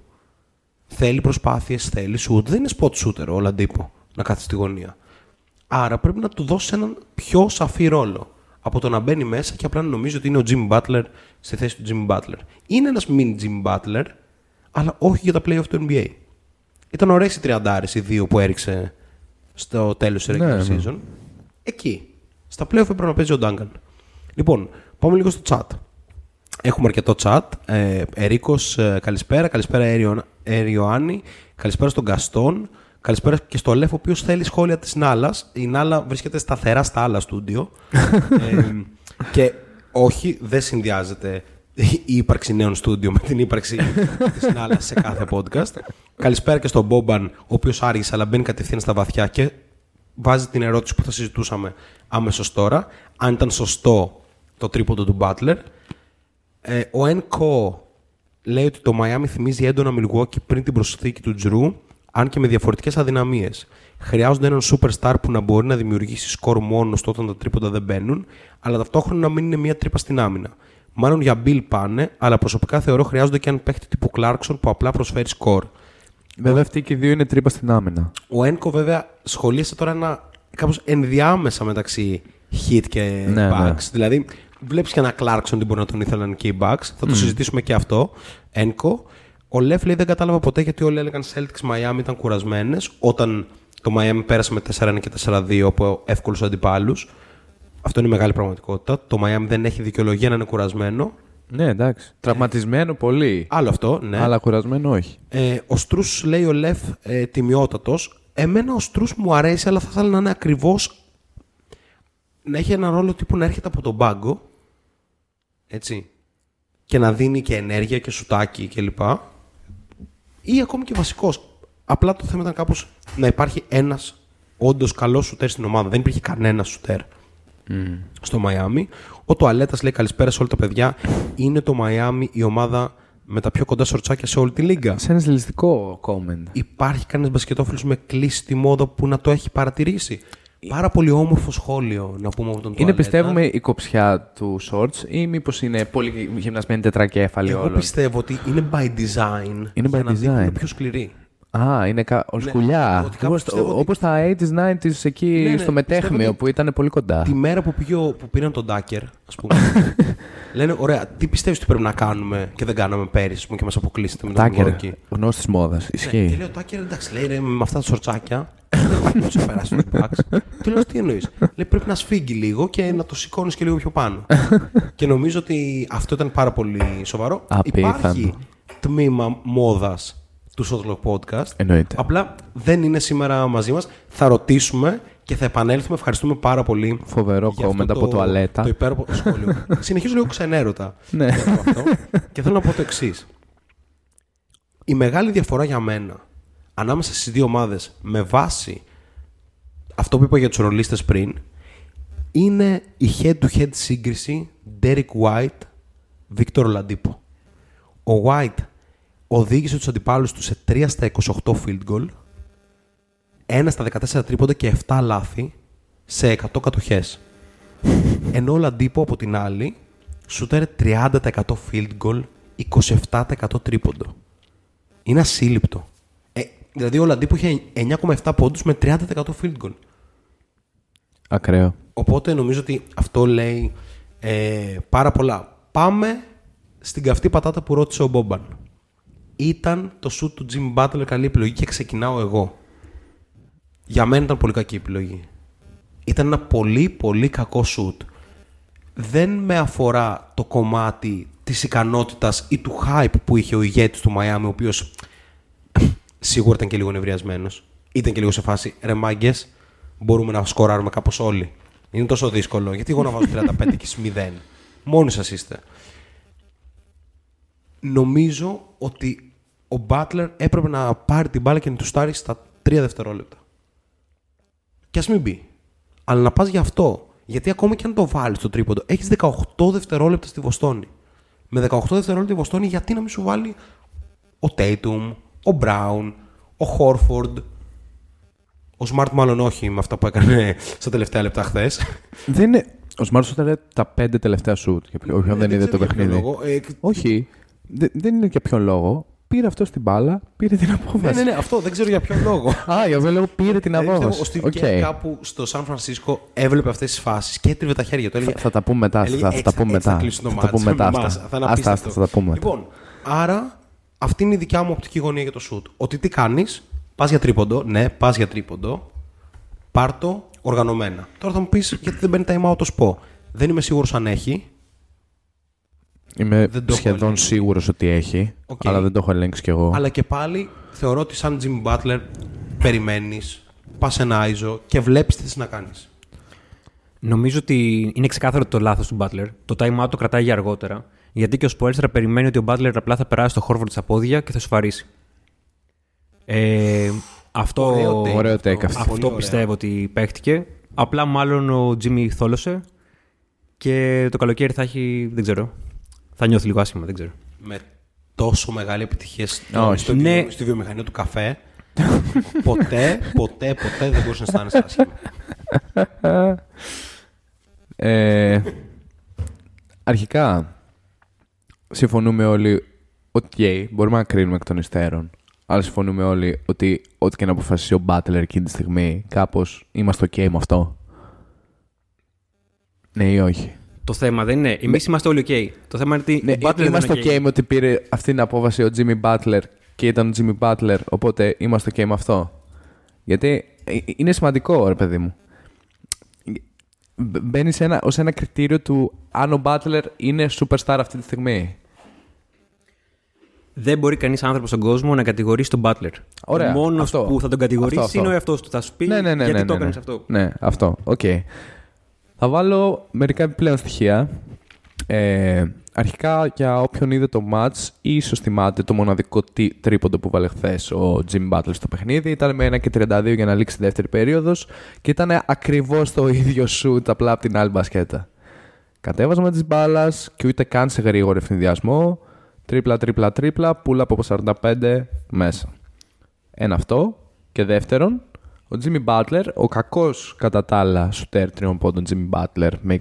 Θέλει προσπάθειες, θέλει shoot. Δεν είναι spot shooter ο Λαντίπο να κάθεται στη γωνία. Άρα πρέπει να του δώσει έναν πιο σαφή ρόλο από το να μπαίνει μέσα και απλά να νομίζει ότι είναι ο Jimmy Butler στη θέση του Jimmy Butler. Είναι ένας mini Jimmy Butler, αλλά όχι για τα playoff του NBA. Ήταν ωραίες οι τριαντάρες οι δύο που έριξε στο τέλος της regular ναι, ναι. season. Εκεί. Στα playoff έπρεπε να παίζει ο Duncan. Λοιπόν, πάμε λίγο στο chat. Έχουμε αρκετό chat. Ε, Ερίκος, ε, καλησπέρα. Καλησπέρα Έριοάννη. Καλησπέρα στον Καστόν. Καλησπέρα και στο Λεφ, ο οποίος θέλει σχόλια της Νάλας. Η Νάλα βρίσκεται σταθερά στα άλλα στούντιο. ε, και όχι, δεν συνδυάζεται η ύπαρξη νέων στούντιο με την ύπαρξη της Νάλας σε κάθε podcast. Καλησπέρα και στον Μπόμπαν, ο οποίος άργησε, αλλά μπαίνει κατευθείαν στα βαθιά και βάζει την ερώτηση που θα συζητούσαμε άμεσω τώρα. Αν ήταν σωστό το τρίποντο του Butler. Ε, ο Ενκο λέει ότι το Miami θυμίζει έντονα Milwaukee πριν την προσθήκη του Τζρου αν και με διαφορετικές αδυναμίες. Χρειάζονται έναν superstar που να μπορεί να δημιουργήσει σκορ μόνος όταν τα τρίποντα δεν μπαίνουν, αλλά ταυτόχρονα να μην είναι μία τρύπα στην άμυνα. Μάλλον για Bill πάνε, αλλά προσωπικά θεωρώ χρειάζονται και έναν παίχτη τύπου Clarkson που απλά προσφέρει σκορ. Βέβαια, αυτοί και οι δύο είναι τρύπα στην άμυνα. Ο Ένκο, βέβαια, σχολίασε τώρα ένα κάπως ενδιάμεσα μεταξύ hit και ναι, ναι. Δηλαδή, βλέπεις και ένα Clarkson τι μπορεί να τον ήθελαν και οι Bucks. Θα το mm. συζητήσουμε και αυτό. Ένκο. Ο Λεφ λέει δεν κατάλαβα ποτέ γιατί όλοι έλεγαν Celtics Miami ήταν κουρασμένες όταν το Miami πέρασε με 4-1 και 4-2 από εύκολους αντιπάλους. Αυτό είναι η μεγάλη πραγματικότητα. Το Miami δεν έχει δικαιολογία να είναι κουρασμένο. Ναι, εντάξει. Τραυματισμένο πολύ. Άλλο αυτό, ναι. Αλλά κουρασμένο όχι. Ε, ο Στρούς λέει ο Λεφ ε, τιμιότατος. Εμένα ο Στρούς μου αρέσει, αλλά θα ήθελα να είναι ακριβώς. να έχει ένα ρόλο τύπου να έρχεται από τον πάγκο έτσι, και να δίνει και ενέργεια και σουτάκι κλπ. Ή ακόμη και βασικός. Απλά το θέμα ήταν κάπως να υπάρχει ένας όντως καλός σουτέρ στην ομάδα. Δεν υπήρχε κανένας σουτέρ στο Μαϊάμι. Ο Τουαλέτας λέει καλησπέρα σε όλα τα παιδιά. Είναι το Μαϊάμι η ομάδα με τα πιο κοντά σορτσάκια σε όλη τη λίγα. Σε ένα ζηλιστικό comment. Υπάρχει κανένας μπασκετόφιλος με κλείσει τη μόδα που να το έχει παρατηρήσει; Πάρα πολύ όμορφο σχόλιο να πούμε από τον Είναι Τουαλέτα. πιστεύουμε η κοψιά του shorts ή μήπως είναι πολύ γυμνασμένη τετρακέφαλη Εγώ όλων; πιστεύω ότι είναι by design. Είναι για by να δείχνουν design. πιο σκληρή. Α, είναι κα... ως Ναι, σκουλιά. ότι κάπως πιστεύω ότι- Όπως τα 80s, 90s εκεί Ναι, ναι, στο πιστεύω μετέχμιο ότι που ήταν πολύ κοντά. Τη μέρα που, πήγε, ο- που πήραν τον Ντάκερ, ας πούμε. λένε, ωραία, τι πιστεύεις ότι πρέπει να κάνουμε και δεν κάναμε πέρυσι ας πούμε, και μας αποκλείσετε με τον Τάκερ, Milwaukee; γνώστης μόδας. Ναι, και Ισχύει. λέει ο Τάκερ, εντάξει, λέει ρε, με αυτά τα σορτσάκια. δεν υπάρχει πώς να περάσει το Bucks. Του λέω, τι εννοείς; Λέει, πρέπει να σφίγγει λίγο και να το σηκώνεις και λίγο πιο πάνω. και νομίζω ότι αυτό ήταν πάρα πολύ σοβαρό. Απίθανο. Υπάρχει τμήμα μόδας του Shotlock Podcast. Εννοείται. Απλά δεν είναι σήμερα μαζί μας. Θα ρωτήσουμε και θα επανέλθουμε. Ευχαριστούμε πάρα πολύ. Φοβερό για αυτό comment από τουαλέτα. Το υπέροχο σχόλιο. Συνεχίζω λίγο ξενέρωτα. Ναι. για το αυτό. και θέλω να πω το εξής. Η μεγάλη διαφορά για μένα ανάμεσα στις δύο ομάδες με βάση αυτό που είπα για τους ρολίστες πριν είναι η head-to-head σύγκριση Derek White Victor Oladipo. Ο White οδήγησε τους αντιπάλους τους σε 3 στα 28 field goal, 1 στα 14 τρίποντα και 7 λάθη σε 100 κατοχές. Ενώ ο Λαντίπο από την άλλη σούταρε 30% field goal, 27% τρίποντο. Είναι ασύλληπτο. Ε, δηλαδή ο Λαντίπο είχε 9,7 πόντους με 30% field goal. Ακραίο. Οπότε νομίζω ότι αυτό λέει ε, πάρα πολλά. Πάμε στην καυτή πατάτα που ρώτησε ο Μπόμπαν. Ήταν το σουτ του Jimmy Butler καλή επιλογή και ξεκινάω εγώ. Για μένα ήταν πολύ κακή επιλογή. Ήταν ένα πολύ πολύ κακό σουτ. Δεν με αφορά το κομμάτι της ικανότητας ή του hype που είχε ο ηγέτης του Μαϊάμι, ο οποίος σίγουρα ήταν και λίγο νευριασμένος. Ήταν και λίγο σε φάση ρε μάγκες, μπορούμε να σκοράρουμε κάπως όλοι. Είναι τόσο δύσκολο. Γιατί εγώ να βάζω 35 και εσείς 0. Μόνοι σας είστε. Νομίζω ότι ο Μπάτλερ έπρεπε να πάρει την μπάλα και να του στάρει στα 3 δευτερόλεπτα. Και ας μην μπει. Αλλά να πας γι' αυτό. Γιατί ακόμα και αν το βάλεις το τρίποντο, έχεις 18 δευτερόλεπτα στη Βοστόνη. Με 18 δευτερόλεπτα η Βοστόνη, γιατί να μην σου βάλει ο Τέιτουμ, ο Μπράουν, ο Χόρφορντ. Ο Σμαρτ μάλλον όχι με αυτά που έκανε στα τελευταία λεπτά χθες. Δεν είναι. Ο Σμάρτ ήταν τα πέντε τελευταία σουτ. Για ποιο- όποιον δεν είδε το παιχνίδι. Όχι. Δε- δεν είναι για ποιον λόγο. Πήρε αυτό την μπάλα, πήρε την Ναι, απόφαση. ναι, ναι, αυτό δεν ξέρω για ποιο λόγο. Α, για αυτόν τον λόγο πήρε την Δηλαδή, πιστεύω, απόφαση. Ο Steve OK. Kerr κάπου στο Σαν Φρανσίσκο έβλεπε αυτές τις φάσεις και έτριβε τα χέρια του. Έλεγε, Θα, θα τα πούμε μετά. έλεγε, θα, θα «Έτσι τα πούμε έτσι θα μετά. κλείσουν το Θα τα μάτς πούμε μετά. με εμάς. αυτά. Θα είναι Άστα, άστα, απίστευτο. θα τα πούμε μετά. Λοιπόν, άρα αυτή είναι η δικιά μου οπτική γωνία για το σουτ. Ότι τι κάνεις, πας για τρίποντο, ναι, πας για τρίποντο, πάρ το οργανωμένα. Τώρα θα μου πεις γιατί δεν παίρνει time out ο Σπο. Δεν είμαι σίγουρος αν έχει. Είμαι Δεν το έχω σχεδόν ελέγξει. σίγουρος ότι έχει, Οκ. αλλά δεν το έχω ελέγξει κι εγώ. Αλλά και πάλι θεωρώ ότι σαν Jimmy Butler περιμένεις, πας ένα iso και βλέπεις τι θες να κάνεις. Νομίζω ότι είναι ξεκάθαρο το λάθος του Butler. Το time out το κρατάει για αργότερα. Γιατί και ο Spoelstra περιμένει ότι ο Butler απλά θα περάσει το Horford στα πόδια και θα σου φαρίσει. Ε, αυτό Ωραίο take Ωραίο αυτό. take αυτό. Πολύ αυτό ωραία. πιστεύω ότι παίχτηκε. Απλά μάλλον ο Jimmy θόλωσε και το καλοκαίρι θα έχει. Δεν ξέρω. Θα νιώθει λίγο άσχημα, δεν ξέρω. με τόσο μεγάλη επιτυχία στο, Όχι. στο Ναι. βιο- στη βιομηχανία του καφέ. ποτέ, ποτέ, ποτέ δεν μπορούσε να αισθάνεσαι άσχημα. Ε, αρχικά, συμφωνούμε όλοι ότι μπορούμε να κρίνουμε εκ των υστέρων. Αλλά συμφωνούμε όλοι ότι ό,τι και να αποφασίσει ο Butler εκείνη τη στιγμή, κάπως είμαστε OK με αυτό. Ναι ή όχι. Το θέμα δεν είναι. Εμείς είμαστε όλοι OK. Το θέμα είναι ότι Ναι, ο Butler δεν είμαστε είναι OK με ότι πήρε αυτή την απόφαση ο Jimmy Butler και ήταν ο Jimmy Butler, οπότε είμαστε OK με αυτό. Γιατί ε, είναι σημαντικό, ρε παιδί μου. Μπ- Μπαίνει σε ένα, ως ένα κριτήριο του αν ο Butler είναι superstar αυτή τη στιγμή. Δεν μπορεί κανείς άνθρωπος στον κόσμο να κατηγορήσει τον Butler. Ωραία, Ο μόνος αυτό. που θα τον κατηγορήσει Αυτό, αυτό. είναι ο εαυτός του. Θα σου πει ναι, ναι, ναι, γιατί ναι, το ναι, έκανες ναι. αυτό. Ναι, αυτό. Οκ. Θα βάλω μερικά επιπλέον στοιχεία. Ε, αρχικά, για όποιον είδε το match, ίσως θυμάται το μοναδικό τι- τρίποντο που βάλε χθες ο Jimmy Butler στο παιχνίδι. Ήταν με 1 και 32 για να λήξει η δεύτερη περίοδος και ήταν ακριβώς το ίδιο shoot απλά από την άλλη μπασκέτα. Κατέβασμα της μπάλας και ούτε καν σε γρήγορο ευθυνδιασμό. Τρίπλα, τρίπλα, τρίπλα, πουλα από 45 μέσα. Ένα αυτό. Και δεύτερον, ο Jimmy Butler, ο κακός κατά τα άλλα σουτέρ τριών πόντων Jimmy Butler με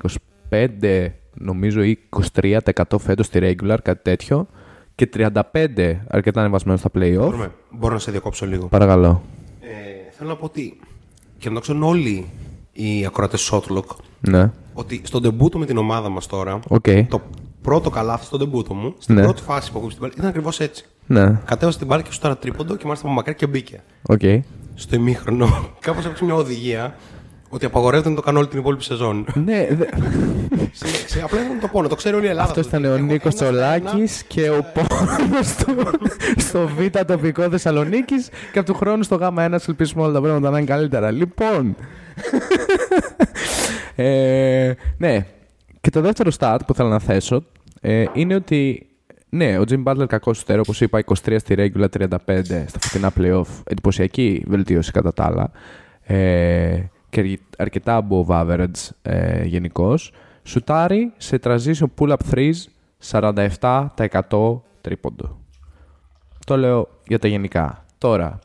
25 νομίζω ή 23% φέτος στη regular, κάτι τέτοιο και 35 αρκετά ανεβασμένος στα play-off. Μπορούμε, μπορώ να σε διακόψω λίγο. Παρακαλώ. Ε, θέλω να πω ότι και να το ξέρουν όλοι οι ακροατές Shotlock Ναι. ότι στο ντεμπούτο με την ομάδα μας τώρα, Οκ. το πρώτο καλάθι στο ντεμπούτο μου, στην Ναι. πρώτη φάση που έχω στην μπάλα, ήταν ακριβώς έτσι. Ναι. Κατέβασα την μπάλα και σούταρα τρίποντο και μάλιστα από μακριά και μπήκε. Οκ. Στο ημίχρονο, κάπως έπαιξε μια οδηγία ότι απαγορεύεται να το κάνω όλη την υπόλοιπη σεζόν. ναι, δε- σε, σε, απλά ήθελα να το πω, να το ξέρει όλη η Ελλάδα. αυτός αυτό. ήταν ο Έχω Νίκος ένα στα ένα. Τσολάκης και ο Πόνος στο, στο Β τοπικό Θεσσαλονίκης και από του χρόνου στο Γ1 ελπίσουμε όλα τα πράγματα να είναι καλύτερα. Λοιπόν. ε, ναι. Και το δεύτερο stat που θέλω να θέσω ε, είναι ότι ναι, ο Jim Butler κακός σου όπως είπα, 23 στη regular, 35 στα φωτεινά playoff. Εντυπωσιακή βελτίωση κατά τα άλλα. Ε, και αρκε- αρκετά above average ε, γενικώς. Σουτάρει σε transition pull-up threes 47% τρίποντο. Το λέω για τα γενικά. Τώρα,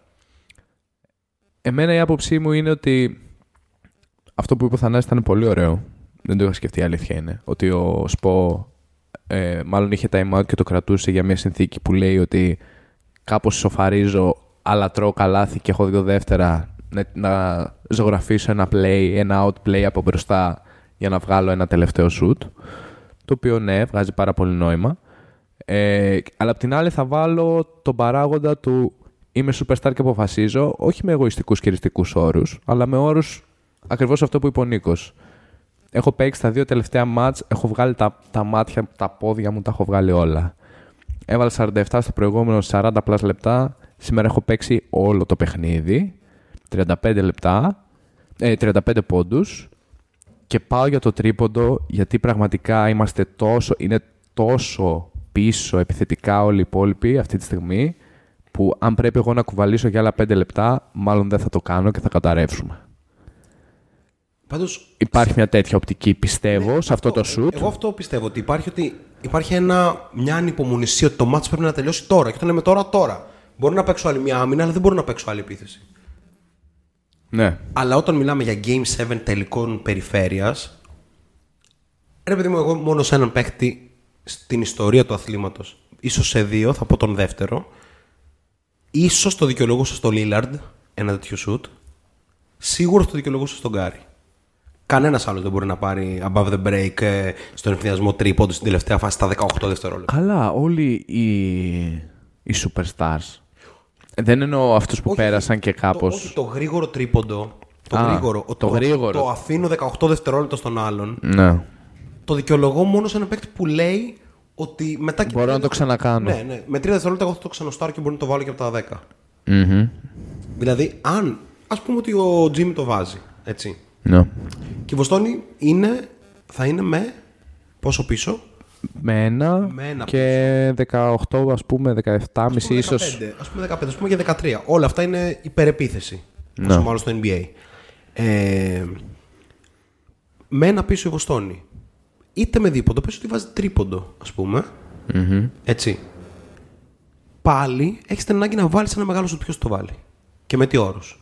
εμένα η άποψή μου είναι ότι αυτό που είπε ο Θανάσης ήταν πολύ ωραίο. Δεν το είχα σκεφτεί, η αλήθεια είναι. Ότι ο Σπο ε, μάλλον είχε time out και το κρατούσε για μια συνθήκη που λέει ότι κάπως σοφαρίζω, αλλά τρώω καλάθι και έχω δύο δεύτερα να, να ζωγραφίσω ένα play, ένα outplay από μπροστά για να βγάλω ένα τελευταίο shoot. Το οποίο ναι, βγάζει πάρα πολύ νόημα. Ε, αλλά απ' την άλλη θα βάλω τον παράγοντα του είμαι superstar και αποφασίζω, όχι με εγωιστικούς και ριστικούς όρους, αλλά με όρους ακριβώς αυτό που είπε ο Νίκος. Έχω παίξει τα δύο τελευταία μάτς, έχω βγάλει τα, τα μάτια, τα πόδια μου, τα έχω βγάλει όλα. Έβαλα 47 στο προηγούμενο 40 πλάς λεπτά. Σήμερα έχω παίξει όλο το παιχνίδι. 35 λεπτά. Ε, 35 πόντους. Και πάω για το τρίποντο γιατί πραγματικά είμαστε τόσο, είναι τόσο πίσω επιθετικά όλοι οι υπόλοιποι αυτή τη στιγμή που αν πρέπει εγώ να κουβαλήσω για άλλα 5 λεπτά μάλλον δεν θα το κάνω και θα καταρρεύσουμε. Πάντως, Υπάρχει μια τέτοια οπτική πιστεύω σε αυτό το shoot. Εγώ αυτό πιστεύω ότι υπάρχει, ότι υπάρχει ένα, μια ανυπομονησία ότι το μάτς πρέπει να τελειώσει τώρα. Και όταν λέμε τώρα, τώρα. Μπορώ να παίξω άλλη μια άμυνα, αλλά δεν μπορώ να παίξω άλλη επίθεση. Ναι. Αλλά όταν μιλάμε για Game 7 τελικών περιφέρειας, ρε παιδί μου, εγώ μόνο σε έναν παίχτη στην ιστορία του αθλήματος, ίσως σε δύο, θα πω τον δεύτερο, ίσως το δικαιολογούσα στο Lillard, ένα τέτοιο shoot, σίγουρα το δικαιολογούσα στον Γκάρι. Κανένας άλλος δεν μπορεί να πάρει above the break ε, στον ευθυνιασμό τρίποντος στην τελευταία φάση στα 18 δευτερόλεπτα. Καλά, όλοι οι, οι superstars. Δεν εννοώ αυτούς που Όχι, πέρασαν και Το, κάπως... όχι, το γρήγορο τρίποντο. Το Α, γρήγορο. το γρήγορο. Το αφήνω 18 δευτερόλεπτα στον άλλον. Ναι. το δικαιολογώ μόνο σε ένα παίκτη που λέει ότι μετά και. Μπορώ να το ξανακάνω. Ναι, ναι. Με τρία δευτερόλεπτα εγώ θα το ξανοστάρω και μπορεί να το βάλω και από τα 10. Μμμ. Δηλαδή, αν. Α πούμε ότι ο Τζίμι το βάζει. Έτσι. Ναι. Και η Βοστόνη είναι, θα είναι με. Πόσο πίσω; Με ένα, Με ένα και 18 ας πούμε, 17,5 ίσως. 15, ας πούμε 15, ας πούμε και 13. Όλα αυτά είναι υπερεπίθεση. Ναι. Όσο μάλλον στο NBA. Ε, με ένα πίσω η Βοστόνη. Είτε με δίποντο, πες ότι βάζει τρίποντο, ας πουμε Έτσι. Πάλι έχεις την ανάγκη να βάλεις ένα μεγάλο σου ποιος το βάλει. Και με τι όρους.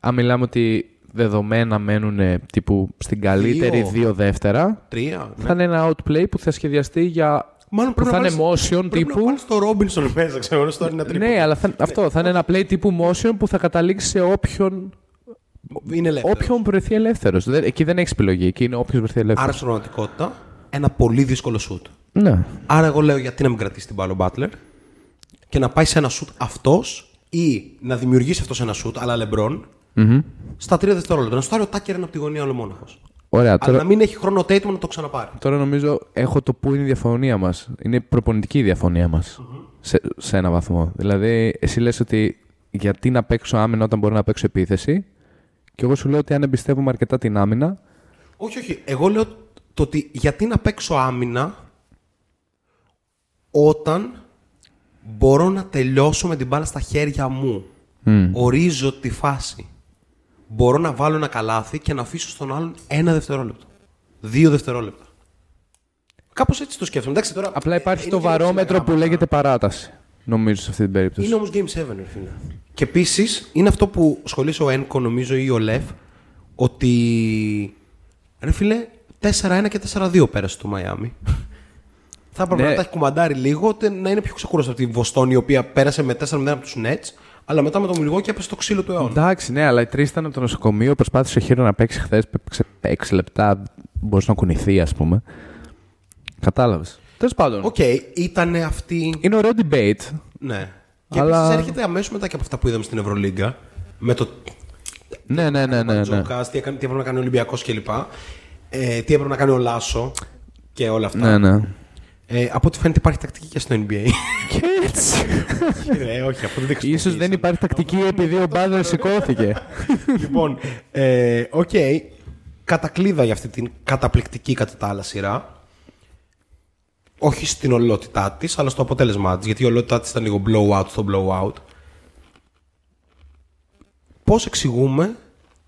Αν μιλάμε ότι δεδομένα μένουν τύπου στην καλύτερη Δύο. δύο δεύτερα, Τρία. ναι. θα είναι ένα outplay που θα σχεδιαστεί για. Μάλλον που πρέπει θα να είναι βάλεις- motion Πρέπει τύπου. να βάλεις το Ρόμπινσον μέσα, ξέρω, στο ένα τρίποντο. Ναι, αλλά θα, αυτό θα είναι ένα play τύπου motion που θα καταλήξει σε όποιον, Είναι ελεύθερος. όποιον βρεθεί ελεύθερος. Εκεί δεν έχεις επιλογή. Εκεί είναι όποιος βρεθεί ελεύθερος. Άρα στην πραγματικότητα ένα πολύ δύσκολο σουτ. Ναι. Άρα εγώ λέω γιατί να μην κρατήσει την μπάλα ο Μπάτλερ και να πάει σε ένα σουτ αυτός ή να δημιουργήσει αυτός ένα σουτ, αλλά λεμπρόν, στα τρία δευτερόλεπτα. Να στάρει ο Τάκερ ένα από τη γωνία ολομόναχο. Ωραία. Αλλά Τώρα, να μην έχει χρόνο ο Tatum να το ξαναπάρει. τώρα νομίζω έχω το που είναι η διαφωνία μας. Είναι η προπονητική διαφωνία μας. Σε, σε ένα βαθμό. Δηλαδή, εσύ λες ότι γιατί να παίξω άμυνα όταν μπορώ να παίξω επίθεση; Και εγώ σου λέω ότι αν εμπιστεύομαι αρκετά την άμυνα. Όχι, όχι. Εγώ λέω το ότι γιατί να παίξω άμυνα όταν μπορώ να τελειώσω με την μπάλα στα χέρια μου. Ορίζω τη φάση. Μπορώ να βάλω ένα καλάθι και να αφήσω στον άλλον ένα δευτερόλεπτο. Δύο δευτερόλεπτα. Κάπως έτσι το σκέφτομαι. Εντάξει, τώρα, Απλά υπάρχει ε, το είναι και βαρόμετρο που πράγματα. λέγεται παράταση. Νομίζω σε αυτή την περίπτωση. Είναι όμως Game 7, ρε φίλε. Και επίσης είναι αυτό που σχολείσαι ο Ένκο, νομίζω, ή ο Λεφ, ότι. Ρε φίλε, 4-1 και 4-2 πέρασε το Μαϊάμι. Θα έπρεπε Ναι. να τα έχει κουμαντάρει λίγο, ώστε να είναι πιο ξεκούραστο από τη Βοστώνη, η οποία πέρασε με 4-0 από τους Nets, αλλά μετά με το Μιλγουόκι και έπεσε το ξύλο του αιώνα. Εντάξει, ναι, αλλά οι τρεις ήταν από το νοσοκομείο. Προσπάθησε ο Χίρο να παίξει χθες. Παίξε 6 λεπτά. Μπορούσε να κουνηθεί, ας πούμε. Κατάλαβες. Τέλος πάντων. Οκ, ήταν αυτή. Είναι ωραίο debate. Ναι. Και Αλλά- επίσης έρχεται αμέσως μετά και από αυτά που είδαμε στην Ευρωλίγκα. Με το Ναι, ναι, ναι. ναι, ναι. Τζόκας, τι, έκανε- τι έπρεπε να κάνει ο Ολυμπιακός κλπ. Ε, τι έπρεπε να κάνει ο Λάσο και όλα ναι, αυτά. ναι. Ε, από ό,τι φαίνεται υπάρχει τακτική και στο NBA. Και έτσι. ε, όχι, αυτό δεν Ίσως δεν υπάρχει τακτική επειδή ο Μπάτλερ σηκώθηκε. λοιπόν, ε, οκ. Κατακλείδα για αυτή την καταπληκτική κατά τα άλλα σειρά. Όχι στην ολότητά της, αλλά στο αποτέλεσμά της. Γιατί η ολότητά της ήταν λίγο blowout στο blowout. Πώς εξηγούμε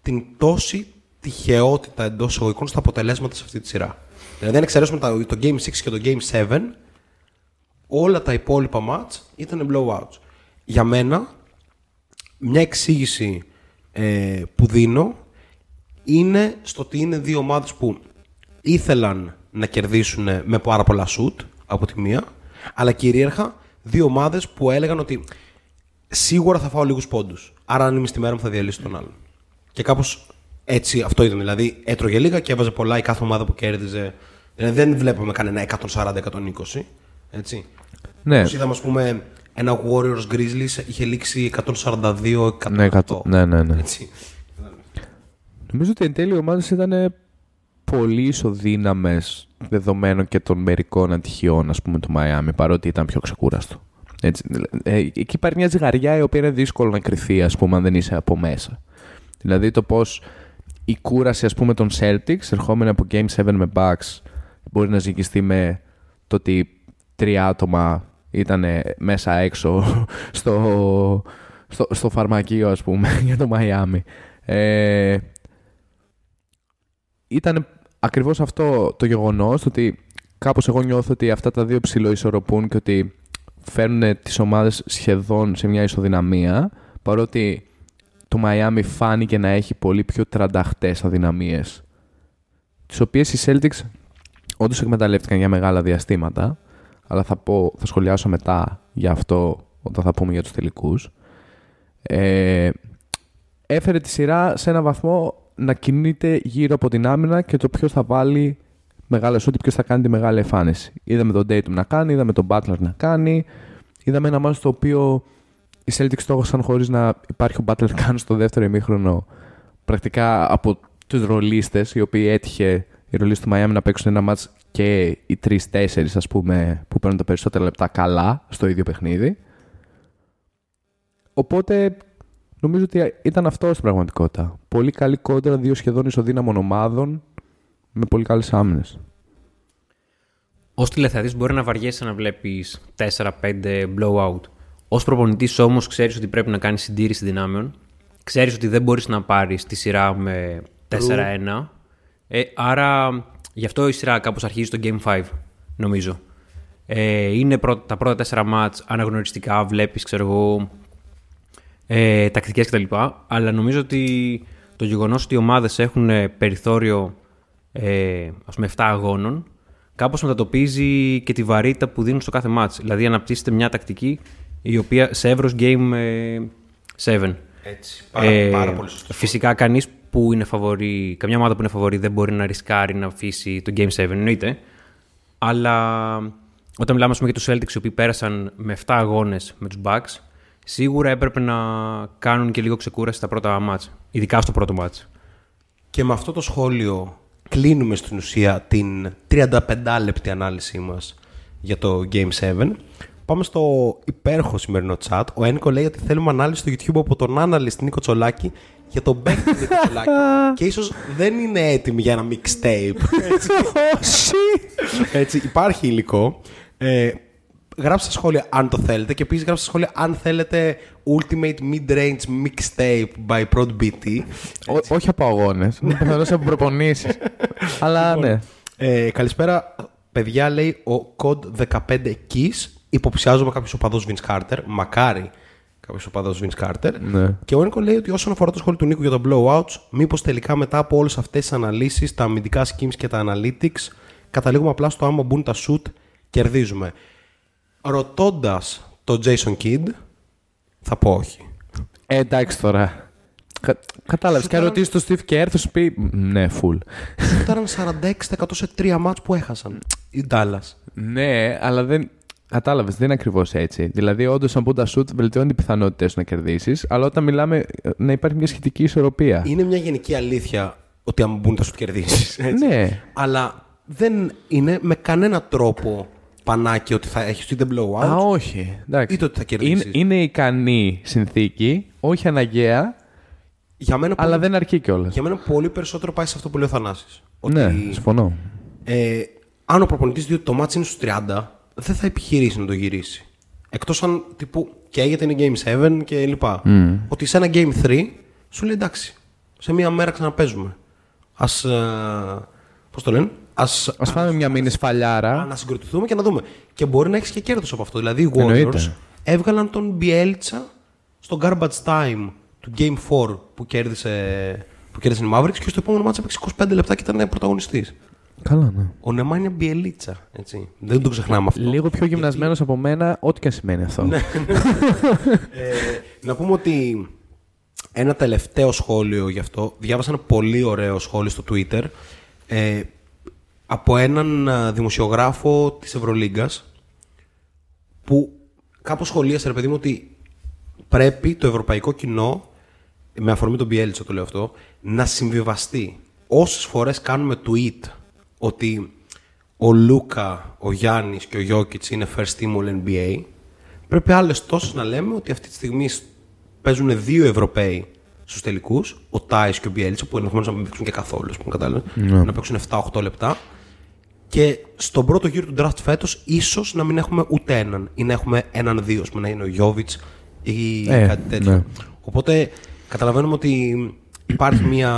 την τόση τυχεότητα εντός εισαγωγικών στα αποτελέσματα σε αυτή τη σειρά; Δηλαδή, αν εξαιρέσουμε τα- το Game 6 και το Game 7, όλα τα υπόλοιπα match ήταν blowouts. Για μένα, μια εξήγηση ε, που δίνω είναι στο ότι είναι δύο ομάδες που ήθελαν να κερδίσουν με πάρα πολλά shoot από τη μία, αλλά κυρίαρχα δύο ομάδες που έλεγαν ότι σίγουρα θα φάω λίγους πόντους. Άρα αν είμαι στη μέρα μου θα διαλύσω τον άλλον. Και κάπως έτσι αυτό ήταν. Δηλαδή έτρωγε λίγα και έβαζε πολλά η κάθε ομάδα που κέρδιζε. Δηλαδή δεν βλέπαμε κανένα 140-120. Έτσι. ναι, Όπως είδαμε, ας πούμε, ένα Warriors Grizzlies είχε λήξει 142-108. ναι, κατ- ναι, ναι, ναι. Έτσι. Νομίζω ότι εν τέλει οι ομάδες ήταν πολύ ισοδύναμες δεδομένων και των μερικών ατυχιών, ας πούμε, του Μαϊάμι, παρότι ήταν πιο ξεκούραστο. Έτσι, ε, εκεί υπάρχει μια ζυγαριά η οποία είναι δύσκολο να κρυθεί, ας πούμε, αν δεν είσαι από μέσα. Δηλαδή το πώς η κούραση, ας πούμε, των Celtics, ερχόμενη από Game 7 με Bucks, μπορεί να ζυγιστεί με το ότι τρία άτομα ήταν μέσα έξω στο, στο, στο φαρμακείο, ας πούμε, για το Μαϊάμι. Ε, ήταν ακριβώς αυτό το γεγονός, το ότι κάπως εγώ νιώθω ότι αυτά τα δύο ψηλοϊσορροπούν και ότι φέρνουν τις ομάδες σχεδόν σε μια ισοδυναμία, παρότι το Μαϊάμι φάνηκε να έχει πολύ πιο τρανταχτές αδυναμίες, τις οποίες οι Celtics όντως εκμεταλλεύτηκαν για μεγάλα διαστήματα, αλλά θα, πω, θα σχολιάσω μετά για αυτό όταν θα πούμε για τους τελικούς. Ε, έφερε τη σειρά σε ένα βαθμό να κινείται γύρω από την άμυνα και το ποιος θα βάλει μεγάλα σούτ, ποιος θα κάνει τη μεγάλη εμφάνιση. Είδαμε τον Dayton να κάνει, είδαμε τον Butler να κάνει. Είδαμε ένα μάτι στο οποίο οι Celtics το έχασαν χωρίς να υπάρχει ο Butler καν στο δεύτερο ημίχρονο. Πρακτικά από τους ρολίστες, οι οποίοι έτυχε οι ρολίστε του Miami να παίξουν ένα μάτς και οι τρει-τέσσερι, ας πούμε, που παίρνουν τα περισσότερα λεπτά καλά στο ίδιο παιχνίδι. Οπότε νομίζω ότι ήταν αυτό στην πραγματικότητα. Πολύ καλή κόντρα δύο σχεδόν ισοδύναμων ομάδων με πολύ καλές άμυνες. Ω τηλεθεατής μπορεί να βαριέσαι να βλέπεις 4-5 blowout. Ω προπονητής όμως ξέρεις ότι πρέπει να κάνεις συντήρηση δυνάμεων. Ξέρεις ότι δεν μπορείς να πάρεις τη σειρά με 4-1. Ε, άρα γι' αυτό η σειρά κάπως αρχίζει στο Game 5, νομίζω. Ε, είναι πρώτα, τα πρώτα τέσσερα μάτς αναγνωριστικά, βλέπεις, ξέρω εγώ, ε, τακτικές κτλ. Αλλά νομίζω ότι το γεγονός ότι οι ομάδες έχουν ε, περιθώριο ε, ας πούμε 7 αγώνων κάπως μετατοπίζει και τη βαρύτητα που δίνουν στο κάθε μάτς. Δηλαδή αναπτύσσεται μια τακτική η οποία σε εύρος game ε, 7. Έτσι. Πάρα, Ε, πάρα πολύ σωστό. Φυσικά κανείς που είναι φαβορή, καμιά ομάδα που είναι φαβορή δεν μπορεί να ρισκάρει να αφήσει το Game 7, εννοείται. Αλλά όταν μιλάμε ας πούμε, για τους Celtics οι οποίοι πέρασαν με 7 αγώνες με τους Bucks, σίγουρα έπρεπε να κάνουν και λίγο ξεκούραση στα πρώτα μάτς, ειδικά στο πρώτο μάτς. Και με αυτό το σχόλιο κλείνουμε στην ουσία την 35 λεπτή ανάλυση μας για το Game 7. Πάμε στο υπέροχο σημερινό chat. Ο Ένικο λέει ότι θέλουμε ανάλυση στο YouTube από τον analyst Νίκο Τσολάκη για τον Μπέκ του Νικολάκη. και ίσως δεν είναι έτοιμοι για ένα mixtape. Έτσι, Έτσι υπάρχει υλικό. Ε, γράψτε στα σχόλια αν το θέλετε και επίσης γράψτε στα σχόλια αν θέλετε Ultimate Mid-Range Mixtape by Prod BT. Ό- όχι από αγώνες. Πιθανώ από προπονήσεις. Αλλά ναι. Ε, καλησπέρα, παιδιά, λέει ο Code 15 Keys. Υποψιάζομαι κάποιος οπαδό Vince Carter. Μακάρι κάποιος οπαδό Vince Carter. Ναι. Και ο Νίκο λέει ότι όσον αφορά το σχόλιο του Νίκου για τα blowouts, μήπως τελικά μετά από όλες αυτές τις αναλύσεις, τα αμυντικά schemes και τα analytics, καταλήγουμε απλά στο άμα μπουν τα shoot, κερδίζουμε. Ρωτώντας τον Jason Kidd, θα πω όχι. Ε, εντάξει τώρα. Κα, Κατάλαβες. Και αν ρωτήσεις τον Steve Kerr, θα σου πει «Μ, Ναι, full. Ήταν 46% σε τρία μάτς που έχασαν. Η Dallas. Ναι, αλλά δεν. Κατάλαβες, δεν είναι ακριβώς έτσι. Δηλαδή, όντως, αν μπουν τα σουτ, βελτιώνει τι πιθανότητες να κερδίσεις. Αλλά όταν μιλάμε ε, να υπάρχει μια σχετική ισορροπία. Είναι μια γενική αλήθεια ότι αν μπουν θα σου κερδίσει. Ναι. Αλλά δεν είναι με κανένα τρόπο πανάκι ότι θα έχεις είτε blowout. Α, όχι. Εντάξει. Είτε ότι θα κερδίσεις. Είναι, είναι ικανή συνθήκη, όχι αναγκαία, Για μένα, αλλά πολύ, δεν αρκεί κιόλας. για μένα πολύ περισσότερο πάει σε αυτό που λέει ο Θανάσης. Ναι, Ότι συμφωνώ. ε, αν ο προπονητής δει ότι το μάτς είναι στους 30, δεν θα επιχειρήσει να το γυρίσει. Εκτός αν τύπου καίγεται είναι Game 7 και λοιπά. Ότι σε ένα Game 3 σου λέει εντάξει, σε μία μέρα ξαναπέζουμε. Ας, ε, πώς το λένε, ας, Α φάμε μια μήνυ σφαλιάρα. να συγκροτηθούμε και να δούμε. Και μπορεί να έχεις και κέρδος από αυτό. Δηλαδή οι Warriors Εννοείται. έβγαλαν τον Bielitsa στο garbage time του Game 4 που κέρδισε, που κέρδισε η Mavericks και στο επόμενο μάτσα έπαιξε 25 λεπτά και ήταν πρωταγωνιστής. Καλά, ναι. Ο Νεμάνια Bielitsa. Έτσι. Δεν το ξεχνάμε αυτό. Λίγο πιο γυμνασμένος από μένα, ό,τι και αν σημαίνει αυτό. Ε, να πούμε ότι ένα τελευταίο σχόλιο γι' αυτό. Διάβασα ένα πολύ ωραίο σχόλιο στο Twitter ε, από έναν α, δημοσιογράφο της Ευρωλίγκας που κάπως σχολίασε ρε παιδί μου ότι πρέπει το ευρωπαϊκό κοινό με αφορμή τον Bielitsa το λέω αυτό να συμβιβαστεί. Όσες φορές κάνουμε tweet ότι ο Λούκα, ο Γιάννης και ο Γιώκητς είναι first team all NBA πρέπει άλλες τόσες να λέμε ότι αυτή τη στιγμή παίζουν δύο Ευρωπαίοι στους τελικούς, ο Τάις και ο Bielitsa που ενδεχομένως να μην παίξουν και καθόλου, ας πούμε, κατάλαβες, να παίξουν 7-8 λεπτά και στον πρώτο γύρο του draft φέτος, ίσως να μην έχουμε ούτε έναν ή να έχουμε έναν-δύο, ας πούμε, να είναι ο Γιώβιτς ή Ε, κάτι τέτοιο. ναι. Οπότε καταλαβαίνουμε ότι υπάρχει μια,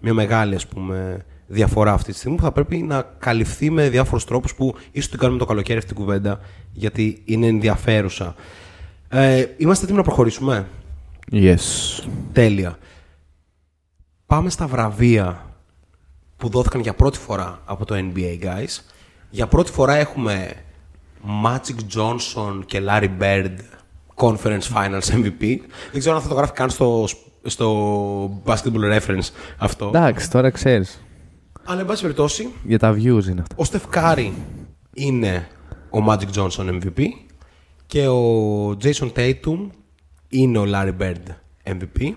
μια μεγάλη ας πούμε, διαφορά αυτή τη στιγμή που θα πρέπει να καλυφθεί με διάφορους τρόπους που ίσως την κάνουμε το καλοκαίρι αυτή την κουβέντα γιατί είναι ενδιαφέρουσα. Ε, είμαστε έτοιμοι να προχωρήσουμε; Yes. Τέλεια. Πάμε στα βραβεία που δόθηκαν για πρώτη φορά από το NBA, guys. Για πρώτη φορά έχουμε Magic Johnson και Larry Bird Conference Finals MVP. Δεν ξέρω αν θα το γράφει καν στο, στο Basketball Reference αυτό. Εντάξει, τώρα ξέρεις. Αλλά, εν πάση περιπτώσει, Για τα views είναι αυτό. ο Steph Curry είναι ο Magic Johnson MVP και ο Jason Tatum είναι ο Larry Bird MVP.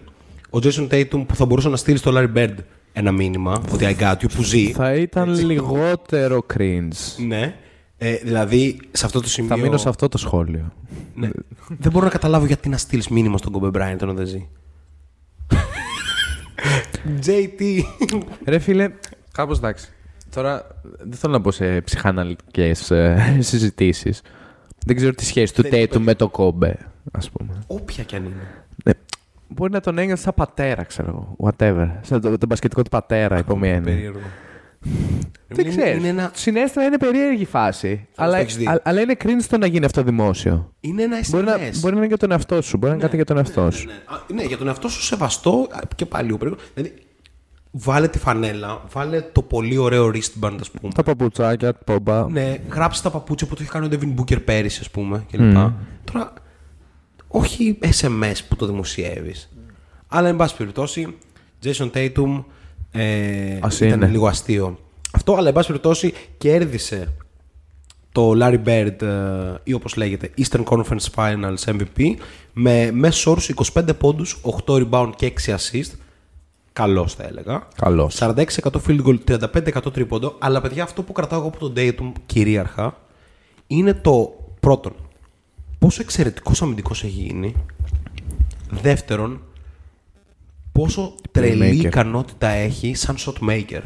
Ο Jason Tatum που θα μπορούσε να στείλει στο Larry Bird ένα μήνυμα ότι I got you που ζει. Θα ήταν λιγότερο cringe. Ναι. Ε, δηλαδή σε αυτό το σημείο. Θα μείνω σε αυτό το σχόλιο. Ναι. δεν μπορώ να καταλάβω γιατί να στείλεις μήνυμα στον Kobe Bryant ενώ δεν ζει. JT. Ρε φίλε, κάπως εντάξει. Τώρα δεν θέλω να μπω σε ψυχαναλυτικές ε, συζητήσεις. Δεν ξέρω τη σχέση του Δεν Tatum υπάρχει. με το Kobe, ας πούμε. Όποια κι αν είναι. Ναι. Μπορεί να τον ένιωθες σαν πατέρα, ξέρω εγώ. Whatever. Σαν το, τον πασχετικό του πατέρα, υπό μία έννοια. Περίεργο. Δεν Είναι- ξέρω. Είναι ένα, Συνέστημα είναι περίεργη φάση. Αλλά, το έχεις δει. α- αλλά είναι cringe το να γίνει αυτό δημόσιο. είναι ένα SMS. Μπορεί να, μπορεί να είναι για τον εαυτό σου. Μπορεί να είναι κάτι για τον εαυτό σου. Ναι, Α, ναι, για τον εαυτό σου σεβαστό α, και πάλι λίγο περίεργος. Δηλαδή, βάλε τη φανέλα, βάλε το πολύ ωραίο wristband, ας πούμε. Τα παπουτσάκια, πομπα. Ναι, γράψε τα παπούτσια που το έχει κάνει ο Devin Booker πέρυσι, ας πούμε, κλπ. Τώρα, όχι SMS που το δημοσιεύεις. Αλλά, εν πάση περιπτώσει, Jason Tatum ε, Ας ήταν είναι. λίγο αστείο. Αυτό, αλλά, εν πάση περιπτώσει, κέρδισε το Larry Bird ε, ή όπως λέγεται Eastern Conference Finals MVP με μέσο όρους 25 πόντους, 8 rebound και 6 assist. Καλός θα έλεγα. Καλός. 46% field goal, 35% τρίποντο. Αλλά παιδιά, αυτό που κρατάω εγώ από τον Dayton κυρίαρχα είναι το πρώτον. Πόσο εξαιρετικός αμυντικός έχει γίνει. Δεύτερον, πόσο τρελή Playmaker. ικανότητα έχει σαν shot maker.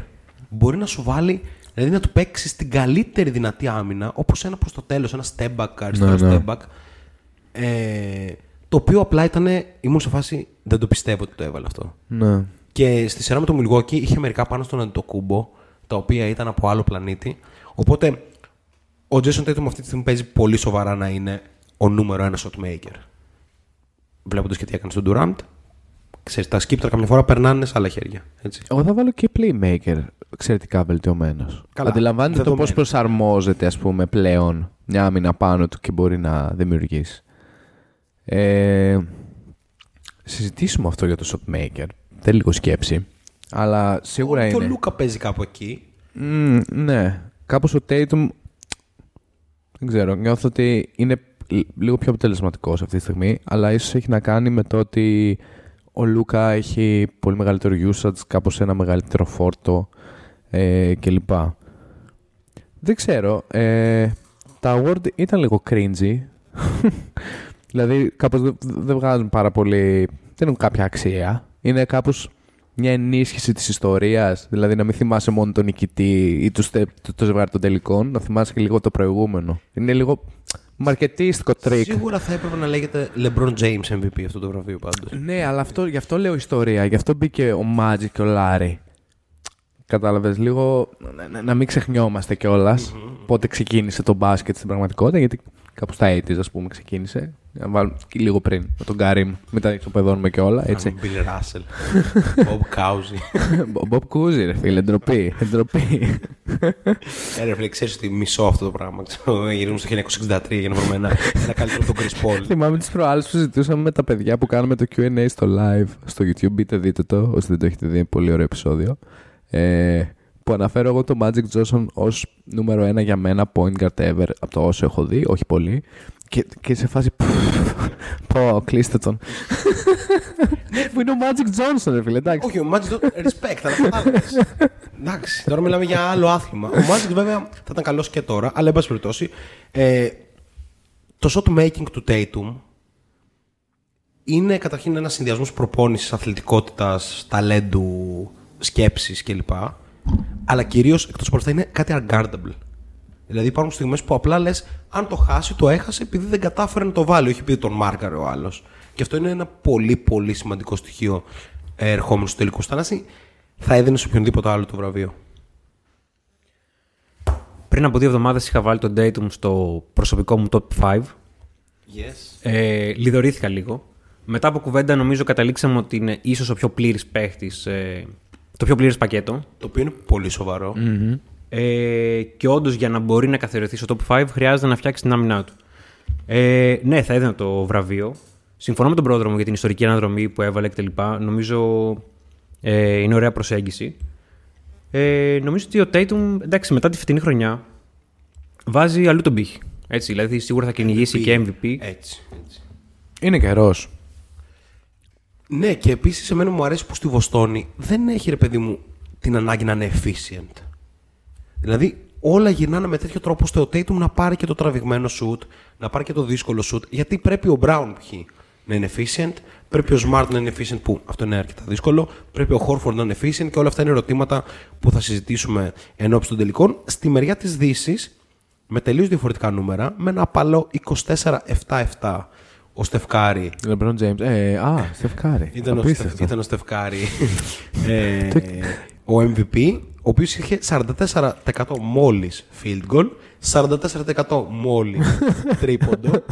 Μπορεί να σου βάλει, δηλαδή να του παίξεις την καλύτερη δυνατή άμυνα, όπως ένα προς το τέλος, ένα step back, αριστερό Ναι, ναι. step back. Ε, το οποίο απλά ήταν, ήμουν σε φάση, δεν το πιστεύω ότι το έβαλε αυτό. Ναι. Και στη σειρά με το Milwaukee είχε μερικά πάνω στον Αντιτοκούμπο, τα οποία ήταν από άλλο πλανήτη. Οπότε ο Jason Tatum αυτή τη στιγμή παίζει πολύ σοβαρά να είναι ο νούμερο ένα shot maker. Βλέποντας και τι έκανε στον Durant, ξέρεις, τα σκύπτρα καμιά φορά περνάνε σε άλλα χέρια. Έτσι. Εγώ θα βάλω και playmaker εξαιρετικά βελτιωμένος. Καλά, Αντιλαμβάνεται το πώς δεδομένος. προσαρμόζεται, ας πούμε, πλέον μια άμυνα πάνω του και μπορεί να δημιουργήσει. Ε, συζητήσουμε αυτό για το shotmaker. Θέλει λίγο σκέψη. Αλλά σίγουρα και ο είναι. Λούκα παίζει κάπου εκεί. Μμ, ναι. Κάπως ο Tatum δεν ξέρω, νιώθω ότι είναι λ- λίγο πιο αποτελεσματικός αυτή τη στιγμή, αλλά ίσως έχει να κάνει με το ότι ο Λούκα έχει πολύ μεγαλύτερο usage, κάπως ένα μεγαλύτερο φόρτο ε, κλπ. Δεν ξέρω. Ε, τα award ήταν λίγο cringy. δηλαδή κάπως δεν δεν βγάζουν πάρα πολύ... Δεν έχουν κάποια αξία. Είναι κάπως μια ενίσχυση της ιστορίας. Δηλαδή να μην θυμάσαι μόνο τον νικητή ή το, στε- το, το ζευγάρι των τελικών, να θυμάσαι και λίγο το προηγούμενο. Είναι λίγο μαρκετίστικο τρικ. Σίγουρα θα έπρεπε να λέγεται LeBron James MVP αυτό το βραβείο πάντως. Ναι, αλλά αυτό, γι' αυτό λέω ιστορία. Γι' αυτό μπήκε ο Magic και ο Λάρι. Κατάλαβες λίγο να, να- να μην ξεχνιόμαστε κιόλας πότε ξεκίνησε το μπάσκετ στην πραγματικότητα. Γιατί κάπου στα 80s, ας πούμε, ξεκίνησε. Να βάλουμε και λίγο πριν με τον Καρίμ. Μην τα ισοπεδώνουμε και όλα. Έτσι. Bill Russell, Bob Cousy. Μπομπ Κούζι, ρε φίλε, ντροπή. ντροπή. Ε, ρε φίλε, ξέρεις ότι μισώ αυτό το πράγμα. Ξέρω, Γυρίζουμε στο 1963 για να βρούμε ένα, ένα καλύτερο από τον Chris Paul. Θυμάμαι τις προάλλες που συζητούσαμε με τα παιδιά που κάναμε το QA στο live στο YouTube. Μπείτε, δείτε το. Όσοι δεν το έχετε δει, είναι πολύ ωραίο επεισόδιο. Ε, που αναφέρω εγώ το Magic Johnson ως νούμερο ένα για μένα point guard ever από το όσο έχω δει, όχι πολύ. Και, και σε φάση. Πω, κλείστε τον. που είναι ο Magic Johnson, ρε φίλε, εντάξει. Όχι, ο Magic Johnson, respect, αλλά κατάλαβες. Εντάξει, τώρα μιλάμε για άλλο άθλημα. Ο Magic βέβαια θα ήταν καλός και τώρα, αλλά εν πάση περιπτώσει. Ε, το shot making του Tatum είναι καταρχήν ένας συνδυασμός προπόνησης, αθλητικότητας, ταλέντου, σκέψης κλπ. Αλλά κυρίως εκτός από αυτά είναι κάτι unguardable. Δηλαδή υπάρχουν στιγμές που απλά λες: Αν το χάσει, το έχασε επειδή δεν κατάφερε να το βάλει, όχι επειδή τον μάρκαρε ο άλλος. Και αυτό είναι ένα πολύ πολύ σημαντικό στοιχείο ε, ερχόμενο στο τελικό. Στανάση, θα έδινες σε οποιονδήποτε άλλο το βραβείο; Πριν από δύο εβδομάδες είχα βάλει τον Datum στο προσωπικό μου top 5. Yes. Ε, λιδωρήθηκα λίγο. Μετά από κουβέντα, νομίζω καταλήξαμε ότι είναι ίσως ο πιο πλήρης παίχτης. Ε, το πιο πλήρες πακέτο. Το οποίο είναι πολύ σοβαρό. Ε, και όντως για να μπορεί να καθιερωθεί στο top 5 χρειάζεται να φτιάξει την άμυνά του. Ε, ναι, θα έδινα το βραβείο. Συμφωνώ με τον πρόδρομο για την ιστορική αναδρομή που έβαλε κτλ. Νομίζω ε, είναι ωραία προσέγγιση. Ε, νομίζω ότι ο Tatum, εντάξει, μετά τη φετινή χρονιά βάζει αλλού τον πύχη. Έτσι, δηλαδή σίγουρα θα κυνηγήσει και MVP. Έτσι, έτσι. Είναι καιρός. Ναι, και επίσης εμένα μου αρέσει που στη Βοστόνη δεν έχει ρε παιδί μου την ανάγκη να είναι efficient. Δηλαδή όλα γυρνάνε με τέτοιο τρόπο στο Tatum να πάρει και το τραβηγμένο shoot, να πάρει και το δύσκολο shoot. Γιατί πρέπει ο Brown π.χ. να είναι efficient, πρέπει ο Smart να είναι efficient, που αυτό είναι αρκετά δύσκολο, πρέπει ο Horford να είναι efficient και όλα αυτά είναι ερωτήματα που θα συζητήσουμε ενώπιση των τελικών. Στη μεριά της Δύσης, με τελείως διαφορετικά νούμερα, με ένα απαλό 24-7-7 ο Στεφκάρη LeBron James. Ε, α, Στεφκάρη. ήταν ο, Απίστευτο. Στεφ, ήταν ο Στεφκάρη, ε, ο MVP, ο οποίος είχε 44% μόλις field goal, 44% μόλις τρίποντο.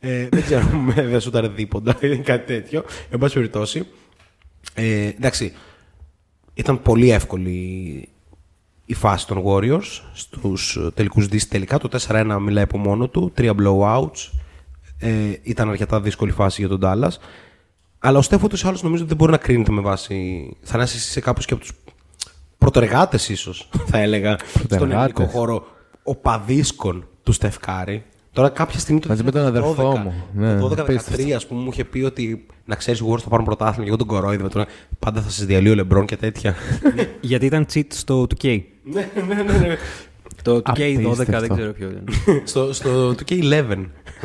ε, δεν ξέρω αν δεν σου ήταν δίποντα ή κάτι τέτοιο. Εν πάση περιπτώσει. Ε, εντάξει, ήταν πολύ εύκολη η φάση των Warriors στους τελικούς Δύση τελικά. Το 4-1 μιλάει από μόνο του, τρία blowouts. Ε, ήταν αρκετά δύσκολη φάση για τον Dallas. Αλλά ο Στέφο του άλλου νομίζω ότι δεν μπορεί να κρίνεται με βάση. Θα είσαι σε κάπω και από τους πρωτεργάτες, ίσως, θα έλεγα, στον Πρωτεργάτες. ελληνικό χώρο οπαδίσκων του Στεφκάρη. Τώρα κάποια στιγμή το Μαζί με τον 2012, αδερφό μου. Ναι, το 12-13, απίστευτο. ας πούμε, μου είχε πει ότι να ξέρεις, εγώ θα πάρουν πρωτάθλημα και εγώ τον κορόιδευα. Τώρα πάντα θα σας διαλύει ο Λεμπρόν και τέτοια. Γιατί ήταν cheat στο 2K. ναι, ναι, ναι, ναι. Το 2K12 δεν Απίστευτο. ξέρω ποιο ήταν. στο, στο 2K11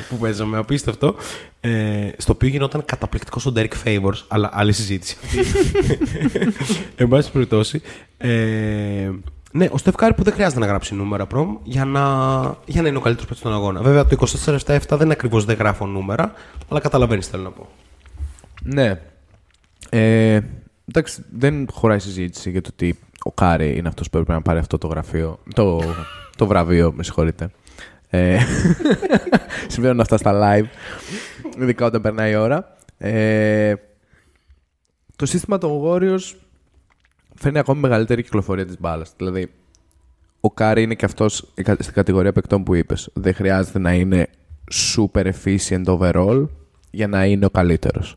που παίζαμε, απίστευτο. Ε, στο οποίο γινόταν καταπληκτικός ο Derek Favors, αλλά άλλη συζήτηση. Εν πάση περιπτώσει. Ε, ναι, ο Steph Curry που δεν χρειάζεται να γράψει νούμερα προμ για να, για να είναι ο καλύτερος παίκτης στον αγώνα. Βέβαια το 24-7 δεν είναι ακριβώς δεν γράφω νούμερα, αλλά καταλαβαίνεις τι θέλω να πω. Ναι. Ε, εντάξει, δεν χωράει συζήτηση για το ότι ο Κάρι είναι αυτός που έπρεπε να πάρει αυτό το γραφείο. Το, το βραβείο, με συγχωρείτε. Ε, συμβαίνουν αυτά στα live, ειδικά όταν περνάει η ώρα. Ε, το σύστημα των Warriors φέρνει ακόμη μεγαλύτερη κυκλοφορία της μπάλας. Δηλαδή, ο Κάρι είναι και αυτός στην κατηγορία παικτών που είπες. Δεν χρειάζεται να είναι super efficient overall για να είναι ο καλύτερος.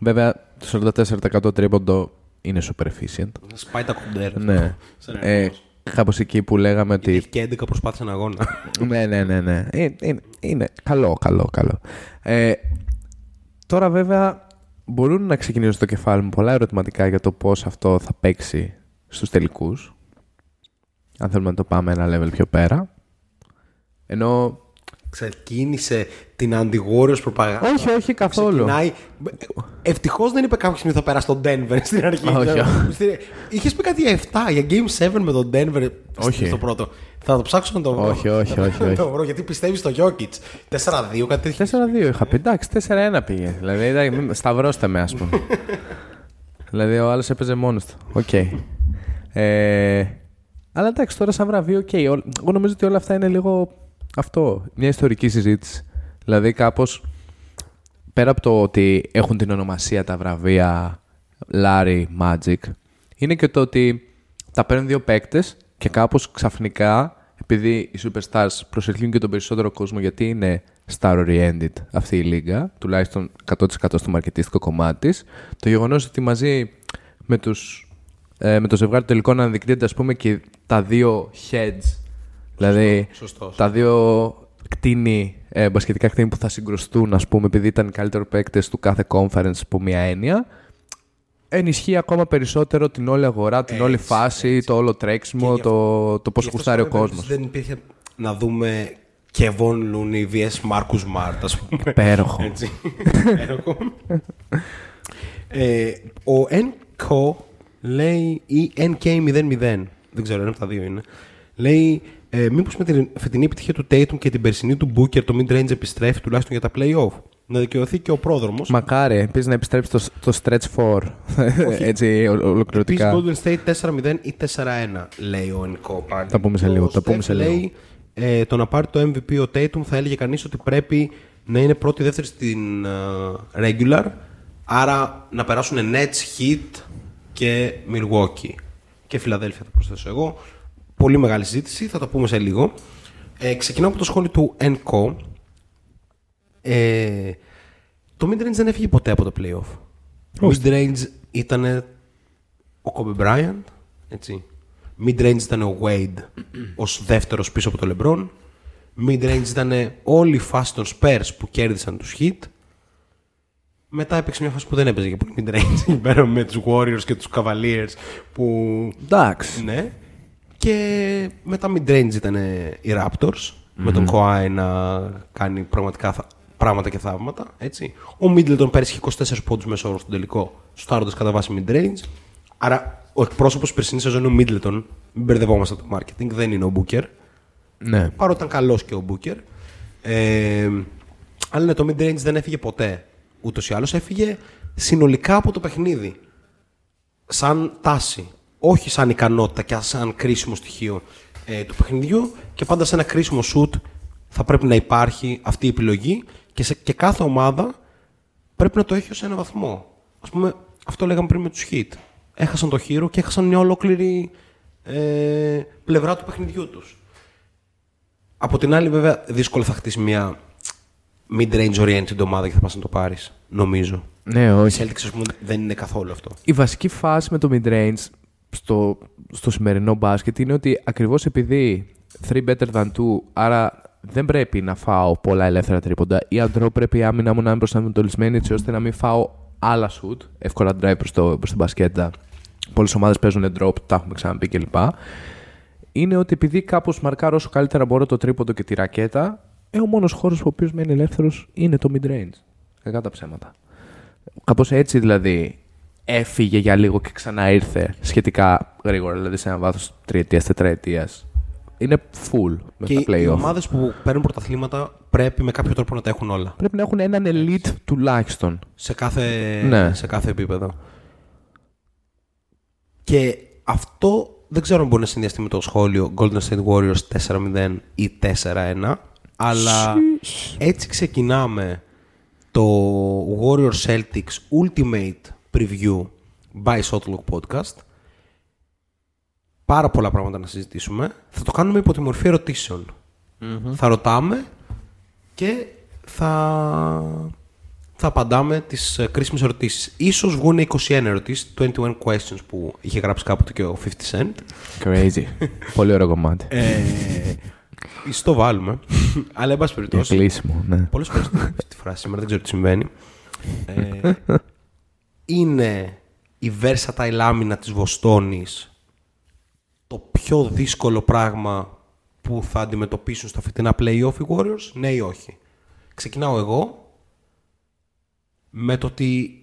Βέβαια, το 44% τρίποντο είναι super efficient. Σπάει τα κοντέρ. Ναι. Σαν Ε, αριθμός. κάπως εκεί που λέγαμε ότι Έχει και 11 προσπάθειες ένα αγώνα. ναι, ναι, ναι, ναι. Ε, Είναι, είναι καλό, καλό, καλό. Ε, τώρα βέβαια μπορούν να ξεκινήσουν στο κεφάλι μου πολλά ερωτηματικά για το πώς αυτό θα παίξει στους τελικούς. Αν θέλουμε να το πάμε ένα level πιο πέρα. Ενώ... Ξεκίνησε την αντι-Warriors προπαγάνδα. Όχι, όχι καθόλου. Ξεκινάει. Ευτυχώς δεν είπε κάποια στιγμή θα περάσει τον Denver στην αρχή. Όχι. Είχες πει κάτι για 7, για Game 7 με τον Denver Όχι. στο πρώτο. Θα το ψάξω να το βρω. Όχι, όχι, Θα όχι, το όχι. βρω, γιατί πιστεύεις στο Jokic. 4-2, κάτι τέτοιο. 4-2 είχα πει. Εντάξει, 4-1 πήγε. Δηλαδή, εντάξει, μην- σταυρώστε με, ας πούμε. δηλαδή, ο άλλος έπαιζε μόνος του. Οκ. Ε, αλλά εντάξει, τώρα σαν βραβείο, οκ. Ό- Εγώ νομίζω ότι όλα αυτά είναι λίγο αυτό. Μια ιστορική συζήτηση. Δηλαδή, κάπως πέρα από το ότι έχουν την ονομασία τα βραβεία Larry Magic, είναι και το ότι τα παίρνουν δύο παίκτες και κάπως ξαφνικά, επειδή οι superstars προσελκύουν και τον περισσότερο κόσμο γιατί είναι star-oriented αυτή η λίγα, τουλάχιστον 100% στο μαρκετίστικο κομμάτι της, το γεγονός ότι μαζί με, τους, ε, με το ζευγάρι του τελικών αναδεικνύεται ας πούμε και τα δύο heads, δηλαδή Σωστός. τα δύο κτίνη, ε, μπασκετικά κτίνη που θα συγκρουστούν, ας πούμε, επειδή ήταν οι καλύτεροι παίκτες του κάθε conference από μία έννοια, ενισχύει ακόμα περισσότερο την όλη αγορά, την όλη Έτσι, φάση, το όλο τρέξιμο, γι' το, το πώς Γι' αυτό γουστάρει ο σε καμία κόσμος. περίπτωση Δεν υπήρχε να δούμε Kevon Looney vs Marcus Smart, ας πούμε. Υπέροχο. Έτσι. Υπέροχο. ε, ο NCO λέει, ή NK00, δεν ξέρω, ένα από τα δύο είναι, λέει ε, μήπως με την φετινή επιτυχία του Tatum και την περσινή του Booker το mid-range επιστρέφει τουλάχιστον για τα play-off; Να δικαιωθεί και ο πρόδρομος. Μακάρι, επίσης να επιστρέψει το, το stretch 4, έτσι ο- Επίσης ολοκληρωτικά. Golden State 4-0 ή 4-1 λέει ο NCO πάλι. Τα πούμε σε Και λίγο, ο τα πούμε Steph σε λίγο. Λέει, ε, το να πάρει το MVP ο Tatum θα έλεγε κανείς ότι πρέπει να είναι πρώτη δεύτερη στην ε, regular άρα να περάσουν Nets, Heat και Milwaukee και Φιλαδέλφια θα προσθέσω εγώ πολύ μεγάλη συζήτηση, θα το πούμε σε λίγο ε, ξεκινάω από το σχόλιο του NCO ε, το midrange δεν έφυγε ποτέ από το playoff midrange ήταν ο Kobe Bryant, έτσι. Mid-range ήταν ο Wade ως δεύτερος πίσω από το LeBron. Mid-range ήταν όλη η φάση των Spurs που κέρδισαν τους Heat. Μετά έπαιξε μια φάση που δεν έπαιζε και πολύ mid-range εκεί πέρα με τους Warriors και τους Cavaliers που... Εντάξει. Ναι. Και μετά mid-range ήταν οι Raptors με τον Kawhi να κάνει πραγματικά θα- πράγματα και θαύματα. Έτσι. Ο Middleton πέρυσι είχε 24 πόντους μέσα όρο στον τελικό, στάροντας κατά βάση mid-range. Άρα ο εκπρόσωπος περσινής σεζόν είναι ο Middleton. Μην μπερδευόμαστε από το marketing, δεν είναι ο Booker. Ναι. Παρότι ήταν καλός και ο Booker. Ε, αλλά ναι, το mid-range δεν έφυγε ποτέ. Ούτως ή άλλως έφυγε συνολικά από το παιχνίδι σαν τάση. Όχι σαν ικανότητα και σαν κρίσιμο στοιχείο ε, του παιχνιδιού και πάντα σε ένα κρίσιμο shoot θα πρέπει να υπάρχει αυτή η επιλογή και, σε, και κάθε ομάδα πρέπει να το έχει ως ένα βαθμό. Ας πούμε, αυτό λέγαμε πριν με τους Heat. Έχασαν το χείρο και έχασαν μια ολόκληρη ε, πλευρά του παιχνιδιού τους. Από την άλλη, βέβαια, δύσκολα θα χτίσει μια mid-range oriented ομάδα και θα πας να το πάρεις, νομίζω. Ναι, Οι όχι. Celtics, ας πούμε, δεν είναι καθόλου αυτό. Η βασική φάση με το mid-range στο, στο σημερινό μπάσκετ είναι ότι ακριβώς επειδή 3 better than 2, άρα δεν πρέπει να φάω πολλά ελεύθερα τρίποντα ή αντρό πρέπει η άμυνα μου να είναι προσανατολισμένη έτσι ώστε να μην φάω άλλα shoot, εύκολα drive προς, το, προς την μπασκέτα. Πολλές ομάδες παίζουν drop, τα έχουμε ξαναπεί κλπ. είναι ότι επειδή κάπως μαρκάρω όσο καλύτερα μπορώ το τρίποντο και τη ρακέτα, ε, ο μόνος χώρος που ο οποίος μένει ελεύθερος είναι το mid-range. Κακά τα ψέματα. Κάπως έτσι δηλαδή έφυγε για λίγο και ξανά ήρθε σχετικά γρήγορα, δηλαδή σε ένα βάθος τριετίας, τετραετίας. Είναι full με Και τα οι playoff. ομάδες που παίρνουν πρωταθλήματα πρέπει με κάποιο τρόπο να τα έχουν όλα. Πρέπει να έχουν έναν elite τουλάχιστον. Σε κάθε, Ναι. σε κάθε επίπεδο. Και αυτό δεν ξέρω αν μπορεί να συνδυαστεί με το σχόλιο Golden State Warriors 4-0 ή 4-1, αλλά έτσι ξεκινάμε το Warriors Celtics Ultimate Preview by Shotlock Podcast. Πάρα πολλά πράγματα να συζητήσουμε. Θα το κάνουμε υπό τη μορφή ερωτήσεων. Θα ρωτάμε και θα, θα απαντάμε τις ε, κρίσιμες ερωτήσεις. Ίσως βγουν 21 ερωτήσεις, 21 questions που είχε γράψει κάποτε και ο 50 Cent. Crazy. Πολύ ωραίο κομμάτι. Ε, ίσως το βάλουμε. Αλλά εν πάση Για περιπτώσει. κλείσιμο, ναι. Πολλές φορές τη- τη φράση σήμερα, δεν ξέρω τι συμβαίνει. Ε, είναι η versatile άμυνα της Βοστόνης το πιο δύσκολο πράγμα που θα αντιμετωπίσουν στα φετινά play-off οι Warriors, ναι ή όχι; Ξεκινάω εγώ με το ότι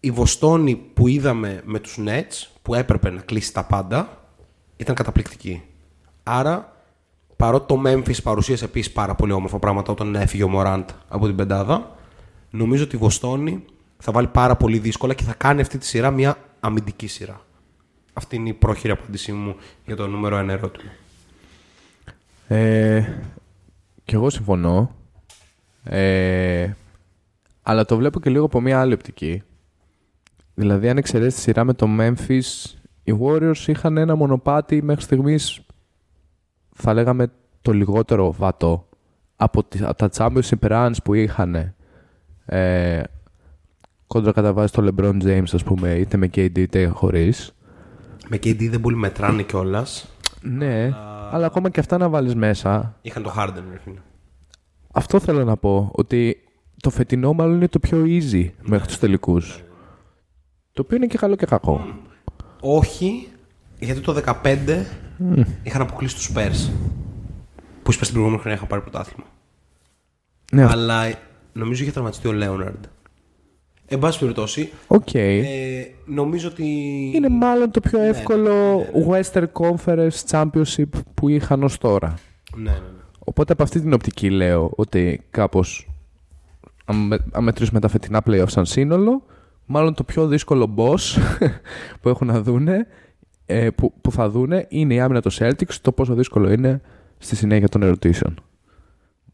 η Βοστόνη που είδαμε με τους Nets, που έπρεπε να κλείσει τα πάντα, ήταν καταπληκτική. Άρα, παρότι το Memphis παρουσίασε επίσης πάρα πολύ όμορφα πράγματα όταν έφυγε ο Μωράντ από την πεντάδα, νομίζω ότι η Βοστόνη θα βάλει πάρα πολύ δύσκολα και θα κάνει αυτή τη σειρά μια αμυντική σειρά. Αυτή είναι η πρόχειρη απάντησή μου για το νούμερο 1 ερώτημα. Ε, και εγώ συμφωνώ. Ε, αλλά το βλέπω και λίγο από μια άλλη οπτική. Δηλαδή, αν εξαιρέσεις τη σειρά με το Memphis, οι Warriors είχαν ένα μονοπάτι μέχρι στιγμής θα λέγαμε το λιγότερο βατό από, τις, από τα championship runs που είχαν ε, κόντρα κατά βάση το LeBron James, ας πούμε, είτε με KD είτε χωρίς. Με KD δεν πολύ μετράνε κιόλας. Ναι, αλλά ακόμα και αυτά να βάλεις μέσα, Είχαν το Harden, ρε φίλε. Αυτό θέλω να πω, ότι το φετινό μάλλον είναι το πιο easy μέχρι τους τελικούς. Το οποίο είναι και καλό και κακό. Όχι, γιατί το 15 είχαν αποκλείσει τους Spurs. Που είπα στην προηγούμενη χρονιά είχαν πάρει πρωτάθλημα. Ναι, Αλλά νομίζω είχε τραυματιστεί ο Λέοναρντ. Εν πάση περιπτώσει, οκ. ε, νομίζω ότι. Είναι μάλλον το πιο Ναι, εύκολο Western Conference Championship που είχαν ως τώρα. Ναι, ναι, ναι. Οπότε από αυτή την οπτική λέω ότι κάπως αν, με, αν μετρήσουμε τα φετινά playoff σαν σύνολο, μάλλον το πιο δύσκολο boss που έχουν να δούνε, ε, που, που θα δούνε είναι η άμυνα των Celtics, το πόσο δύσκολο είναι στη συνέχεια των ερωτήσεων.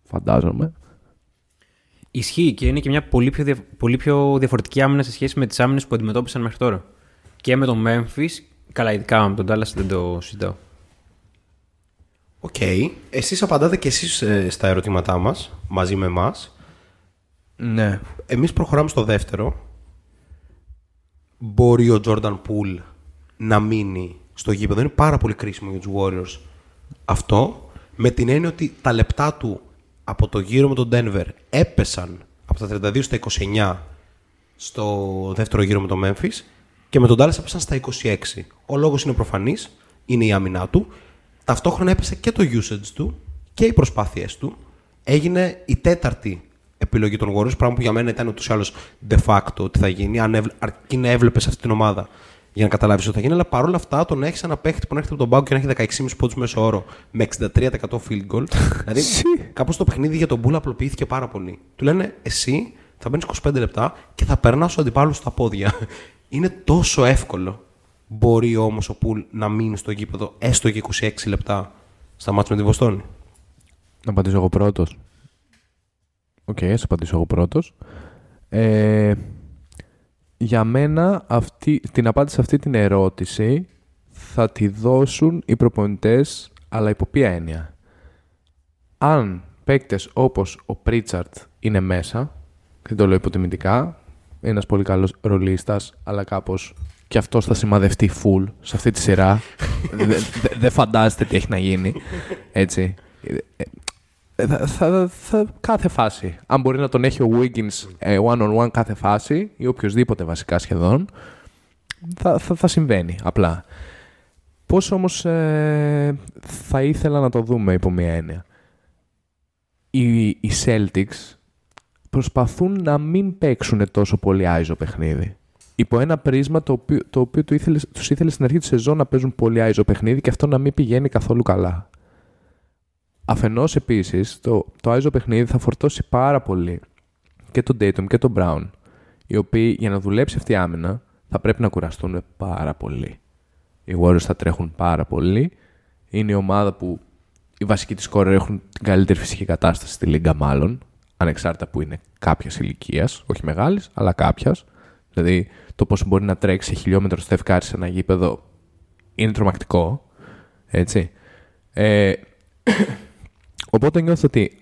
Φαντάζομαι. Ισχύει και είναι και μια πολύ πιο, δια- πολύ πιο διαφορετική άμυνα σε σχέση με τις άμυνες που αντιμετώπισαν μέχρι τώρα. Και με τον Memphis, καλά, ειδικά με τον Dallas δεν το συζητάω. Οκ. Εσείς απαντάτε και εσείς ε, στα ερωτήματά μας, μαζί με εμάς. Ναι. Εμείς προχωράμε στο δεύτερο. Μπορεί ο Jordan Poole να μείνει στο γήπεδο; Είναι πάρα πολύ κρίσιμο για τους Warriors αυτό. Με την έννοια ότι τα λεπτά του από το γύρο με τον Denver έπεσαν από τα 32 στα 29 στο δεύτερο γύρο με το Memphis και με τον Dallas έπεσαν στα 26. Ο λόγος είναι προφανής, είναι η άμυνά του. Ταυτόχρονα έπεσε και το usage του και οι προσπάθειές του. Έγινε η τέταρτη επιλογή των Warriors, πράγμα που για μένα ήταν ούτως ή άλλως de facto ότι θα γίνει, αν έβλε, αρκεί να έβλεπες αυτή την ομάδα για να καταλάβεις ότι θα γίνει. Αλλά παρόλα αυτά, τον έχεις ένα παίχτη που να έρχεται από τον πάγκο και να έχει 16,5 πόντους μέσω όρο με 63% field goal. δηλαδή, κάπως το παιχνίδι για τον Πουλ απλοποιήθηκε πάρα πολύ. Του λένε, εσύ θα μπαίνεις 25 λεπτά και θα περνάς τους αντιπάλους στα πόδια. Είναι τόσο εύκολο. Μπορεί όμως ο Πουλ να μείνει στο γήπεδο έστω και 26 λεπτά στα μάτια με τη Βοστόνη; Να απαντήσω εγώ πρώτος. Οκ, ας απαντήσω εγώ πρώτος. Ε, για μένα αυτή, την απάντηση σε αυτή την ερώτηση θα τη δώσουν οι προπονητές, αλλά υπό ποια έννοια; Αν παίκτες όπως ο Πρίτσαρτ είναι μέσα, δεν το λέω υποτιμητικά, είναι ένας πολύ καλός ρολίστας, αλλά κάπως και αυτός θα σημαδευτεί full σε αυτή τη σειρά. Δεν δε, δεν φαντάζεστε τι έχει να γίνει. Έτσι. Ε, ε, θα, θα, θα- κάθε φάση. Αν μπορεί να τον έχει ο Wiggins ε, one-on-one κάθε φάση ή οποιοδήποτε βασικά σχεδόν, θα, θα, θα συμβαίνει απλά. Πώς όμως ε, θα ήθελα να το δούμε υπό μία έννοια. Οι, οι Celtics προσπαθούν να μην παίξουν τόσο πολύ άιζο παιχνίδι. Υπό ένα πρίσμα το οποίο, το οποίο του ήθελες, τους ήθελες στην αρχή της σεζόν να παίζουν πολύ άιζο παιχνίδι και αυτό να μην πηγαίνει καθόλου καλά. Αφενός επίσης το, το άιζο παιχνίδι θα φορτώσει πάρα πολύ και τον Dayton και τον Brown οι οποίοι για να δουλέψει αυτή η άμυνα θα πρέπει να κουραστούν πάρα πολύ. Οι Warriors θα τρέχουν πάρα πολύ. Είναι η ομάδα που οι βασικοί της κόρε έχουν την καλύτερη φυσική κατάσταση στη Λίγκα, μάλλον. Ανεξάρτητα που είναι κάποιας ηλικίας, όχι μεγάλης, αλλά κάποιας. Δηλαδή το πόσο μπορεί να τρέξει σε χιλιόμετρο στο σε ένα γήπεδο είναι τρομακτικό. Έτσι. Ε, οπότε νιώθω ότι.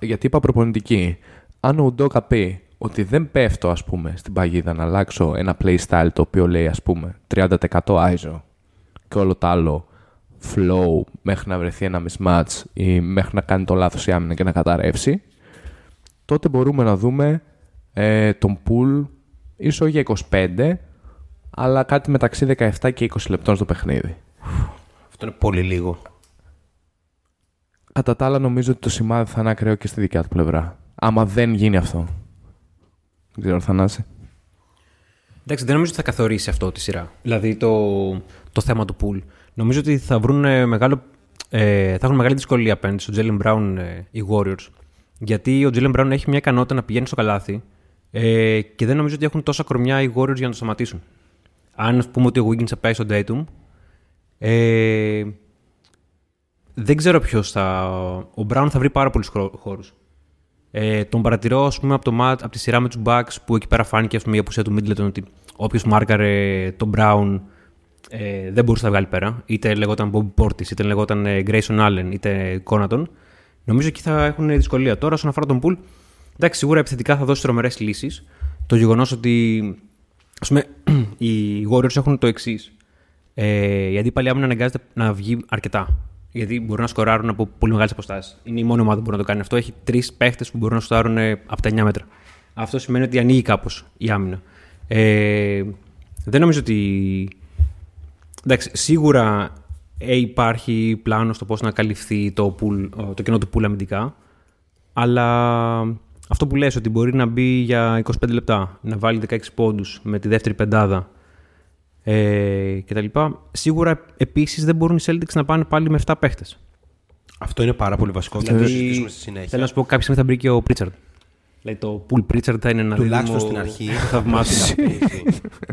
Γιατί είπα προπονητική. Αν ο Ουντόκα πει ότι δεν πέφτω, ας πούμε, στην παγίδα να αλλάξω ένα playstyle το οποίο λέει, ας πούμε, 30% ISO και όλο το άλλο flow μέχρι να βρεθεί ένα mismatch ή μέχρι να κάνει το λάθος η άμυνα και να καταρρεύσει, τότε μπορούμε να δούμε ε, τον pool ίσως για 25, αλλά κάτι μεταξύ 17 και 20 λεπτών στο παιχνίδι. Αυτό είναι πολύ λίγο. Κατά τα άλλα νομίζω ότι το σημάδι θα είναι ακραίο και στη δικιά του πλευρά. Άμα δεν γίνει αυτό. Δεν ξέρω, Θανάση. Εντάξει, δεν νομίζω ότι θα καθορίσει αυτό τη σειρά. Δηλαδή το, το θέμα του pool. Νομίζω ότι θα, βρουν μεγάλο, ε, θα έχουν μεγάλη δυσκολία απέναντι στον Jalen Brown ε, οι Warriors. Γιατί ο Jalen Brown έχει μια ικανότητα να πηγαίνει στο καλάθι ε, και δεν νομίζω ότι έχουν τόσα κορμιά οι Warriors για να το σταματήσουν. Αν πούμε ότι ο Wiggins θα πάει στον Dayton, ε, δεν ξέρω ποιος θα. Ο Brown θα βρει πάρα πολλούς χώρους. Ε, τον παρατηρώ ας πούμε, από, το, από τη σειρά με τους Bucks που εκεί πέρα φάνηκε ας πούμε, η απουσία του Middleton ότι όποιος μάρκαρε τον Brown ε, δεν μπορούσε να βγάλει πέρα. Είτε λεγόταν Bob Portis, είτε λεγόταν ε, Grayson Allen, είτε Conaton. Νομίζω εκεί θα έχουν δυσκολία. Τώρα, όσον αφορά τον Pool, εντάξει, σίγουρα επιθετικά θα δώσει τρομερές λύσεις. Το γεγονός ότι ας πούμε, οι Warriors έχουν το εξής. Ε, η αντίπαλη άμυνα αναγκάζεται να βγει αρκετά γιατί μπορούν να σκοράρουν από πολύ μεγάλες αποστάσεις. Είναι η μόνη ομάδα που μπορεί να το κάνει αυτό. Έχει τρεις παίχτες που μπορούν να σκοράρουν ε, από τα 9 μέτρα. Αυτό σημαίνει ότι ανοίγει κάπως η άμυνα. Ε, δεν νομίζω ότι. Εντάξει, σίγουρα ε, υπάρχει πλάνο στο πώς να καλυφθεί το, pool, το κενό του πουλ αμυντικά. Αλλά αυτό που λες ότι μπορεί να μπει για 25 λεπτά, να βάλει 16 πόντους με τη δεύτερη πεντάδα ε, κτλ. Σίγουρα επίσης δεν μπορούν οι Celtics να πάνε πάλι με 7 παίχτες. Αυτό είναι πάρα πολύ βασικό. Δηλαδή, θα συζητήσουμε στη συνέχεια. Θέλω να σου πω, κάποια στιγμή θα μπει και ο Πρίτσαρντ. Δηλαδή το Pool Pritchard θα είναι ένα Τουλάχιστον στην αρχή. Θαυμάσιο.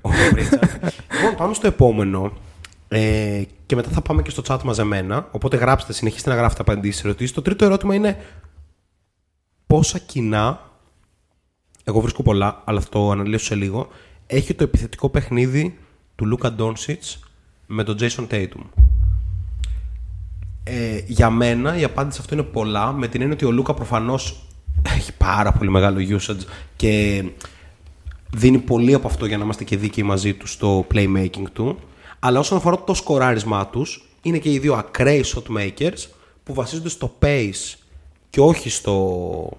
ο Λοιπόν, πάμε στο επόμενο. Ε, και μετά θα πάμε και στο chat μαζεμένα. Οπότε γράψτε, συνεχίστε να γράφετε απαντήσεις σε ερωτήσεις. Το τρίτο ερώτημα είναι πόσα κοινά. Εγώ βρίσκω πολλά, αλλά αυτό αναλύσω σε λίγο. Έχει το επιθετικό παιχνίδι του Λούκα Ντόνσιτς με τον Jason Tatum. Ε, για μένα η απάντηση αυτό είναι πολλά με την έννοια ότι ο Λούκα προφανώς έχει πάρα πολύ μεγάλο usage και δίνει πολύ από αυτό για να είμαστε και δίκαιοι μαζί του στο playmaking του. Αλλά όσον αφορά το σκοράρισμά τους, είναι και οι δύο ακραίοι shot makers που βασίζονται στο pace και όχι στο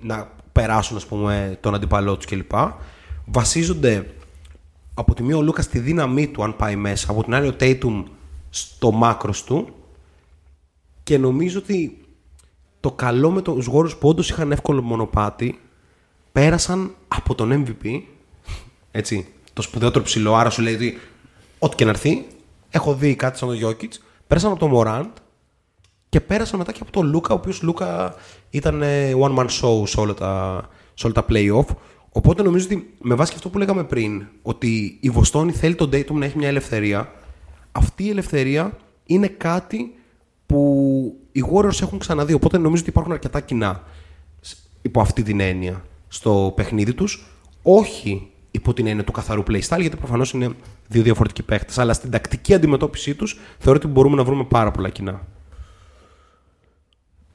να περάσουν ας πούμε, τον αντιπαλό τους κλπ. Βασίζονται από τη μία ο Λούκας στη δύναμή του, αν πάει μέσα, από την άλλη ο Τέιτουμ στο μάκρος του. Και νομίζω ότι το καλό με τους γόρους που όντως είχαν εύκολο μονοπάτι πέρασαν από τον MVP. Έτσι, το σπουδαιότερο ψηλό. Άρα σου λέει ότι ό,τι και να έρθει, έχω δει κάτι σαν τον Γιώκητς. Πέρασαν από τον Μωράντ και πέρασαν μετά και από τον Λούκα, ο οποίος Λούκα ήταν ε, one man show σε όλα τα, σε όλα τα playoff. Οπότε νομίζω ότι με βάση αυτό που λέγαμε πριν, ότι η Βοστόνη θέλει τον Dayton να έχει μια ελευθερία, αυτή η ελευθερία είναι κάτι που οι Warriors έχουν ξαναδεί. Οπότε νομίζω ότι υπάρχουν αρκετά κοινά υπό αυτή την έννοια στο παιχνίδι τους. Όχι υπό την έννοια του καθαρού playstyle, γιατί προφανώς είναι δύο διαφορετικοί παίχτες. Αλλά στην τακτική αντιμετώπιση τους θεωρώ ότι μπορούμε να βρούμε πάρα πολλά κοινά.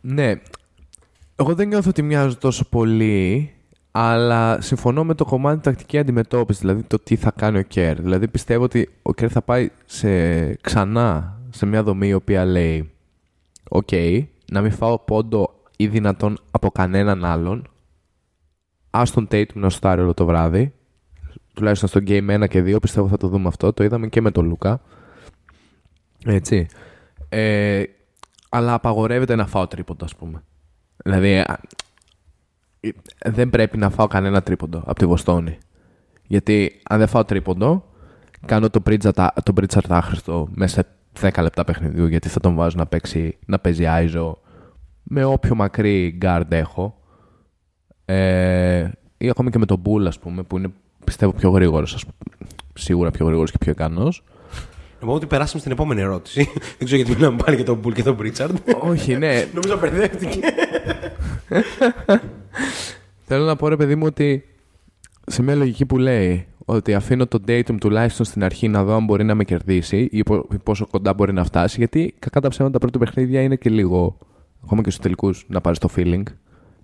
Ναι. Εγώ δεν νιώθω ότι μοιάζουν τόσο πολύ αλλά συμφωνώ με το κομμάτι τακτική αντιμετώπιση, δηλαδή το τι θα κάνει ο Κέρ. Δηλαδή πιστεύω ότι ο Κέρ θα πάει σε, ξανά σε μια δομή η οποία λέει «OK, okay, να μην φάω πόντο ει δυνατόν από κανέναν άλλον. Ας τον Tatum να σουτάρει όλο το βράδυ. Τουλάχιστον στο Game 1 και 2 πιστεύω θα το δούμε αυτό. Το είδαμε και με τον Λούκα. Έτσι. Ε, αλλά απαγορεύεται να φάω τρίποντο, ας πούμε. Δηλαδή, α, ε, δεν πρέπει να φάω κανένα τρίποντο από τη Βοστόνη. Γιατί αν δεν φάω τρίποντο, κάνω τον Pritchard, τον Pritchard άχρηστο μέσα σε 10 λεπτά παιχνιδιού, γιατί θα τον βάζω να, παίξει, να παίζει Άιζο με όποιο μακρύ guard έχω. Ε, ή ακόμη και με τον Bull, ας πούμε, που είναι πιστεύω πιο γρήγορος, σίγουρα πιο γρήγορος και πιο ικανός. Νομίζω ότι περάσαμε στην επόμενη ερώτηση. Δεν ξέρω γιατί μιλάμε πάλι για τον Μπουλ και τον Πρίτσαρντ. Όχι, ναι. Νομίζω μπερδεύτηκε. Θέλω να πω ρε παιδί μου ότι σε μια λογική που λέει ότι αφήνω τον Datum τουλάχιστον στην αρχή να δω αν μπορεί να με κερδίσει ή πόσο κοντά μπορεί να φτάσει. Γιατί κακά τα ψέματα τα πρώτα παιχνίδια είναι και λίγο, ακόμα και στους τελικούς, να πάρεις το feeling.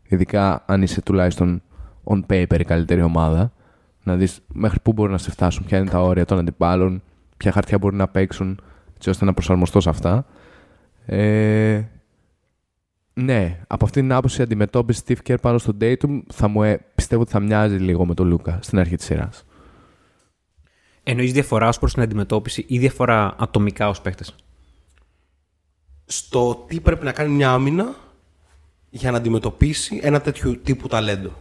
Ειδικά αν είσαι τουλάχιστον on paper η καλύτερη ομάδα. Να δεις μέχρι πού μπορεί να σε φτάσουν, ποια είναι τα όρια των αντιπάλων, ποια χαρτιά μπορεί να παίξουν, έτσι ώστε να προσαρμοστώ σε αυτά. Ε, ναι, από αυτή την άποψη η αντιμετώπιση Steve Kerr πάνω στο Datum θα μου, ε, πιστεύω ότι θα μοιάζει λίγο με τον Λούκα στην αρχή της σειράς. Εννοείς διαφορά ως προς την αντιμετώπιση ή διαφορά ατομικά ως παίχτες. Στο τι πρέπει να κάνει μια άμυνα για να αντιμετωπίσει ένα τέτοιο τύπου ταλέντο.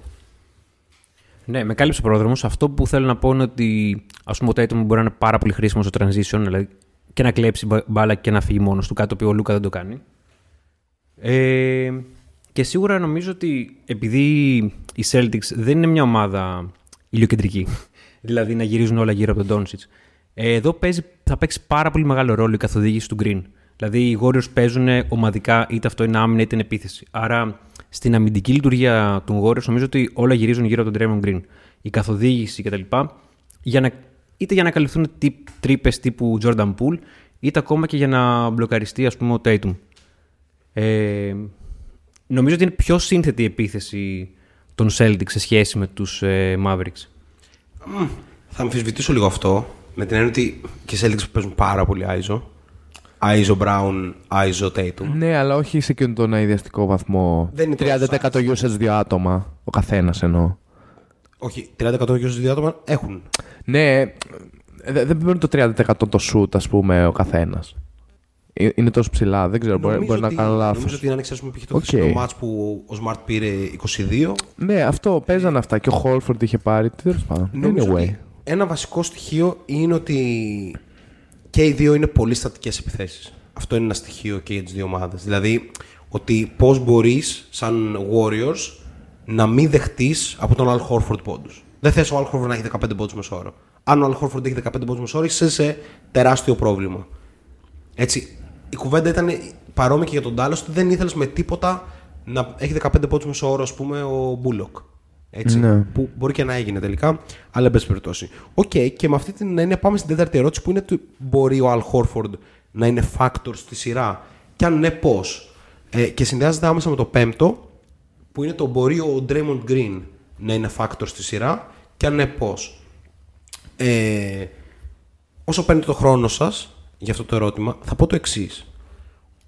Ναι, με κάλυψε ο πρόδρομος. Αυτό που θέλω να πω είναι ότι ας πούμε, ο Tatum μπορεί να είναι πάρα πολύ χρήσιμος στο transition, δηλαδή και να κλέψει μπάλα και να φύγει μόνος του, κάτι το οποίο ο Λούκα δεν το κάνει. Ε, και σίγουρα νομίζω ότι επειδή οι Celtics δεν είναι μια ομάδα ηλιοκεντρική, δηλαδή να γυρίζουν όλα γύρω από τον Doncic, ε, εδώ παίζει, θα παίξει πάρα πολύ μεγάλο ρόλο η καθοδήγηση του Green. Δηλαδή οι Warriors παίζουν ομαδικά είτε αυτό είναι άμυνα είτε είναι επίθεση. Άρα στην αμυντική λειτουργία των Warriors νομίζω ότι όλα γυρίζουν γύρω από τον Draymond Green. Η καθοδήγηση κτλ. Για να, είτε για να καλυφθούν τρύπες τύπου Jordan Poole, είτε ακόμα και για να μπλοκαριστεί ας πούμε, ο Tatum. Ε, νομίζω ότι είναι πιο σύνθετη η επίθεση των Celtics σε σχέση με τους ε, Mavericks. Θα αμφισβητήσω λίγο αυτό, με την έννοια ότι και οι Celtics παίζουν πάρα πολύ Άιζο. Άιζο Brown, Άιζο Tatum. Ναι, αλλά όχι σε εκείνον τον αειδιαστικό βαθμό. Δεν είναι 30% usage δύο άτομα. Ο καθένας εννοώ. Όχι, 30% usage δύο άτομα έχουν. Ναι, δεν παίρνει το 30% το shoot, ας πούμε, ο καθένας. Είναι τόσο ψηλά, δεν ξέρω, μπορεί, μπορεί να κάνω λάθος. Νομίζω ότι αν εξαιρέσουμε π.χ. το okay. match που ο Smart πήρε 22. Ναι, αυτό παίζανε αυτά και ο Holford είχε πάρει. Τέλος πάντων. Anyway. Ένα βασικό στοιχείο είναι ότι και οι δύο είναι πολύ στατικές επιθέσεις. Αυτό είναι ένα στοιχείο και για τις δύο ομάδες. Δηλαδή, ότι πώς μπορείς, σαν Warriors, να μην δεχτείς από τον Al Horford πόντους. Δεν θες ο Al Horford να έχει 15 πόντους μεσόωρο. Αν ο Al Horford έχει 15 πόντους μεσόωρο, είσαι σε τεράστιο πρόβλημα. Έτσι, η κουβέντα ήταν παρόμοια και για τον Dallas ότι δεν ήθελες με τίποτα να έχει 15 πόντους μεσόωρο, ας πούμε, ο Bullock. Έτσι, ναι. Που μπορεί και να έγινε τελικά, αλλά εν πάση περιπτώσει. OK, okay, και με αυτή την έννοια πάμε στην τέταρτη ερώτηση που είναι ότι μπορεί ο Al Horford να είναι factor στη σειρά. Και αν ναι, πώς; Ε, και συνδυάζεται άμεσα με το πέμπτο, που είναι το μπορεί ο Draymond Green να είναι factor στη σειρά. Και αν ναι, πώς; Ε, όσο παίρνετε το χρόνο σας για αυτό το ερώτημα, θα πω το εξής.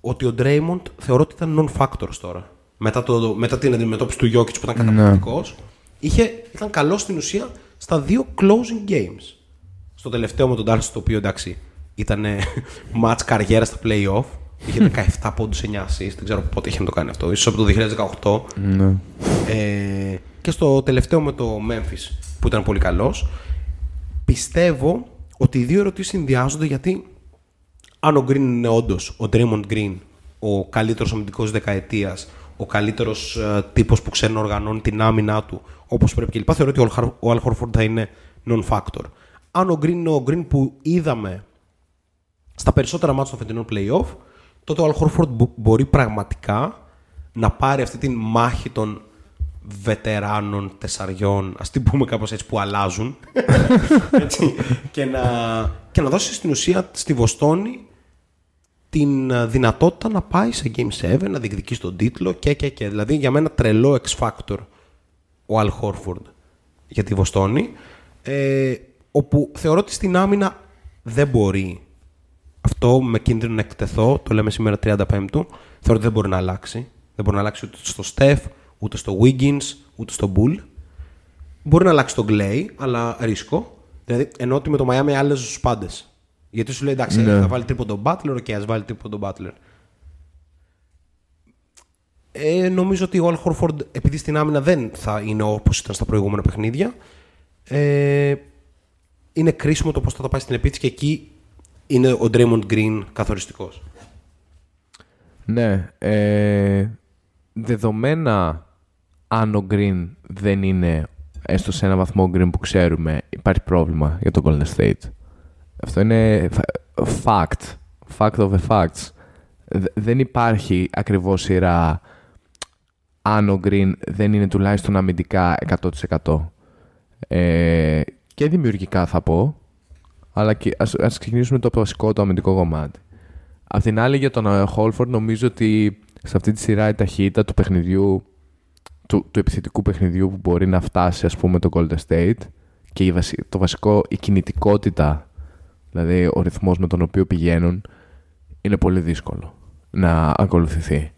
Ότι ο Draymond θεωρώ ότι ήταν non-factor τώρα. Μετά, το, μετά την αντιμετώπιση του Jokic που ήταν καταπληκτικός. Ναι είχε, ήταν καλός στην ουσία στα δύο closing games. Στο τελευταίο με τον Dallas, το οποίο εντάξει ήταν match καριέρας στα playoff. Είχε 17 πόντους 9 assists. Δεν ξέρω πότε είχε να το κάνει αυτό. ίσως από το 2018. Ναι. Ε, και στο τελευταίο με το Memphis που ήταν πολύ καλός. Πιστεύω ότι οι δύο ερωτήσεις συνδυάζονται γιατί αν ο Green είναι όντως ο Draymond Green, ο καλύτερος αμυντικός δεκαετίας, ο καλύτερος ε, τύπος που ξέρει να οργανώνει την άμυνά του όπως πρέπει κλπ. Θεωρώ ότι ο Al Horford θα είναι non-factor. Αν ο Green είναι ο Green που είδαμε στα περισσότερα μάτια των φετινών playoff, τότε ο Al Horford μπορεί πραγματικά να πάρει αυτή τη μάχη των βετεράνων τεσσαριών, ας την πούμε κάπως έτσι, που αλλάζουν έτσι, και, να, και να δώσει στην ουσία στη Βοστόνη την ε, δυνατότητα να πάει σε Game 7, να διεκδικήσει τον τίτλο και και και. Δηλαδή για μένα τρελό X-Factor ο Αλ Χόρφορντ για τη Βοστόνη, ε, όπου θεωρώ ότι στην άμυνα δεν μπορεί αυτό με κίνδυνο να εκτεθώ, το λέμε σήμερα 35 θεωρώ ότι δεν μπορεί να αλλάξει. Δεν μπορεί να αλλάξει ούτε στο Steph, ούτε στο Wiggins, ούτε στο Bull. Μπορεί να αλλάξει τον Clay, αλλά ρίσκο. Δηλαδή, ενώ ότι με το Miami άλλαζε του πάντες. Γιατί σου λέει εντάξει, Ναι. θα βάλει τρίποντο Butler, και ας βάλει τρίποντο Butler. Ε, νομίζω ότι ο Al Horford, επειδή στην άμυνα δεν θα είναι όπως ήταν στα προηγούμενα παιχνίδια, ε, είναι κρίσιμο το πώς θα το πάει στην επίθεση και εκεί είναι ο Draymond Green καθοριστικός. Ναι. Ε, δεδομένα αν ο Green δεν είναι έστω σε ένα βαθμό Green που ξέρουμε υπάρχει πρόβλημα για το Golden State. Αυτό είναι fact. Fact of the facts. Δε- Δεν υπάρχει ακριβώς σειρά αν ο Green δεν είναι τουλάχιστον αμυντικά 100%. Ε, και δημιουργικά θα πω, αλλά και ας, ας ξεκινήσουμε το βασικό, το αμυντικό κομμάτι. Απ' την άλλη για τον ε, Χόλφορντ νομίζω ότι σε αυτή τη σειρά η ταχύτητα του παιχνιδιού του, του επιθετικού παιχνιδιού που μπορεί να φτάσει ας πούμε το Golden State και η βασι- το βασικό η κινητικότητα δηλαδή ο ρυθμός με τον οποίο πηγαίνουν είναι πολύ δύσκολο να ακολουθηθεί.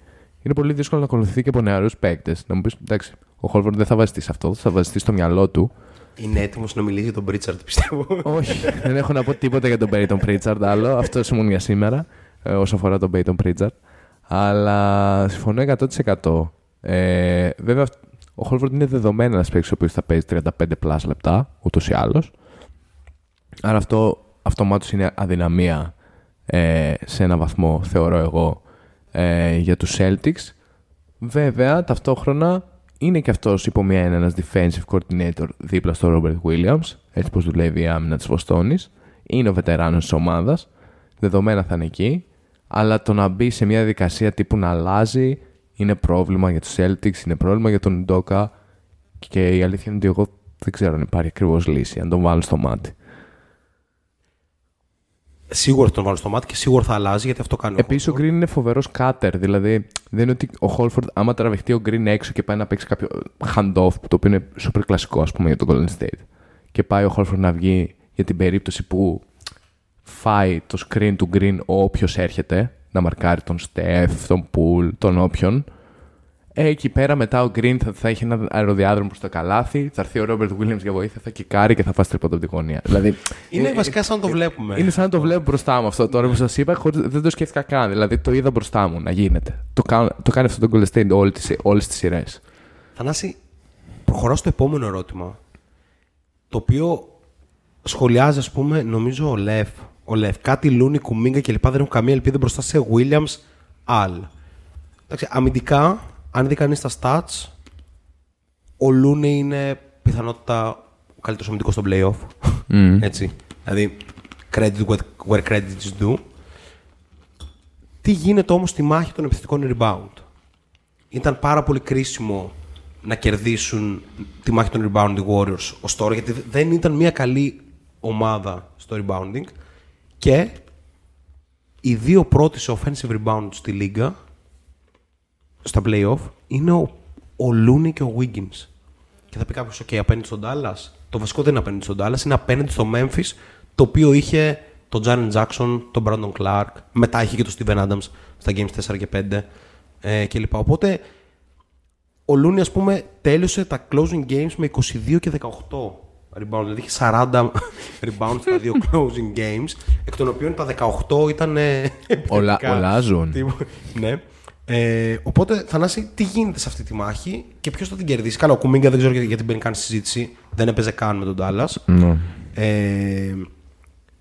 Είναι πολύ δύσκολο να ακολουθηθεί και από νεαρούς παίκτες. Να μου πεις εντάξει ο Χόλφορντ δεν θα βασιστεί σε αυτό, θα βασιστεί στο μυαλό του Είναι έτοιμος να μιλήσει για τον Πρίτσαρτ, πιστεύω. όχι, δεν έχω να πω τίποτα για τον Peyton Pritchard άλλο. Αυτό ήμουν για σήμερα, ε, όσο αφορά τον Peyton Pritchard. Αλλά συμφωνώ 100%. Ε, βέβαια, ο Χόλφορντ είναι δεδομένος ένας παίκτης ο οποίος θα παίζει 35 plus λεπτά, ούτως ή άλλως. Άρα αυτό αυτομάτως είναι αδυναμία ε, σε ένα βαθμό, θεωρώ εγώ, ε, για τους Celtics. Βέβαια, ταυτόχρονα είναι και αυτός υπό μία έννοια ένας defensive coordinator δίπλα στο Robert Williams, έτσι πως δουλεύει η άμυνα της Βοστόνης. Είναι ο βετεράνος της ομάδας, δεδομένα θα είναι εκεί, αλλά το να μπει σε μια διαδικασία τύπου να αλλάζει είναι πρόβλημα για τους Celtics, είναι πρόβλημα για τον Ντόκα και η αλήθεια είναι ότι εγώ δεν ξέρω αν υπάρχει ακριβώς λύση, αν τον βάλω στο μάτι. Σίγουρα θα τον βάλω στο μάτι και σίγουρα θα αλλάζει γιατί αυτό κάνει ο Επίσης, ο Horford. Green είναι φοβερός κάτερ. Δηλαδή, δεν είναι ότι ο Χόλφορντ, άμα τραβηχτεί ο Green έξω και πάει να παίξει κάποιο handoff, το οποίο είναι super κλασικό, ας πούμε, για τον Golden State, και πάει ο Χόλφορντ να βγει για την περίπτωση που φάει το screen του Green ο όποιος έρχεται, να μαρκάρει τον Steph, τον Pool, τον όποιον. Ε, εκεί πέρα μετά ο Green θα, θα έχει ένα αεροδιάδρομο προ το καλάθι, θα έρθει ο Robert Williams για βοήθεια, θα κικάρει και θα φάσει τρίποντο από την γωνία. Δηλαδή, Είναι βασικά σαν να το βλέπουμε. είναι σαν να το βλέπω μπροστά μου αυτό τώρα που σας είπα, χωρίς, δεν το σκέφτηκα καν. Δηλαδή το είδα μπροστά μου να γίνεται. Το, κάνω, το κάνει αυτό το Golden State όλε τι όλες τις σειρές. Θανάση, προχωράω στο επόμενο ερώτημα. Το οποίο σχολιάζει, ας πούμε, νομίζω ο Λεφ. Ο Λεφ. Κάτι Λούνι, Κουμίγκα κλπ. Δεν έχουν καμία ελπίδα μπροστά σε Williams Αλ. Εντάξει, αμυντικά, αν δει κανείς τα stats, ο Λούνι είναι πιθανότητα ο καλύτερος αμυντικός στο playoff. Έτσι. Δηλαδή, credit where- where credit is due. Τι γίνεται όμως στη μάχη των επιθετικών rebound; Ήταν πάρα πολύ κρίσιμο να κερδίσουν τη μάχη των rebound οι Warriors ως τώρα, γιατί δεν ήταν μια καλή ομάδα στο rebounding και οι δύο πρώτοι σε offensive rebound στη λίγα, στα playoff, είναι ο, ο Looney και ο Wiggins. Και θα πει κάποιος, OK, απέναντι στον Dallas. Το βασικό δεν είναι απέναντι στον Dallas, είναι απέναντι στο Memphis, το οποίο είχε τον Jaren Jackson, τον Brandon Clark, μετά είχε και τον Steven Adams στα games 4 και 5 ε, κλπ. Οπότε ο Looney, ας πούμε, τέλειωσε τα closing games με 22 και 18 rebound. Δηλαδή είχε 40 rebounds στα δύο closing games, εκ των οποίων τα 18 ήταν. ε, Ολα- επιθετικά. ολάζουν. Τι- ναι. Ε, οπότε, Θανάση, τι γίνεται σε αυτή τη μάχη και ποιος θα την κερδίσει; Καλά, ο Κουμίγκα δεν ξέρω γιατί, γιατί μπαίνει καν στη συζήτηση. Δεν έπαιζε καν με τον Dallas. Ε,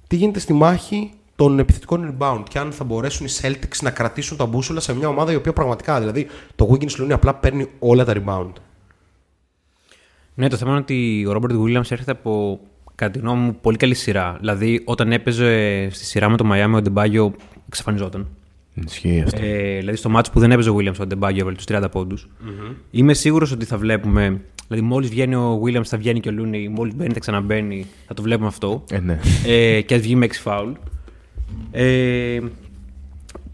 τι γίνεται στη μάχη των επιθετικών rebound και αν θα μπορέσουν οι Celtics να κρατήσουν τα μπούσουλα σε μια ομάδα η οποία πραγματικά, δηλαδή, το Wiggins Looney απλά παίρνει όλα τα rebound. Ναι, το θέμα είναι ότι ο Ρόμπερτ Williams έρχεται από κατά τη γνώμη μου πολύ καλή σειρά. Δηλαδή, όταν έπαιζε στη σειρά με το Miami, ο Ντεμπάγιο εξαφανιζόταν. Ισχύει αυτό. Ε, δηλαδή, στο μάτσο που δεν έπαιζε ο Williams, ο Ντεμπάγιο έβαλε τους 30 ποντου Είμαι σίγουρος ότι θα βλέπουμε. Δηλαδή, μόλις βγαίνει ο Williams, θα βγαίνει και ο Looney. Μόλις μπαίνει, θα ξαναμπαίνει. Θα το βλέπουμε αυτό. Ε, ναι. ε, και ας βγει με 6 φάουλ. Ε,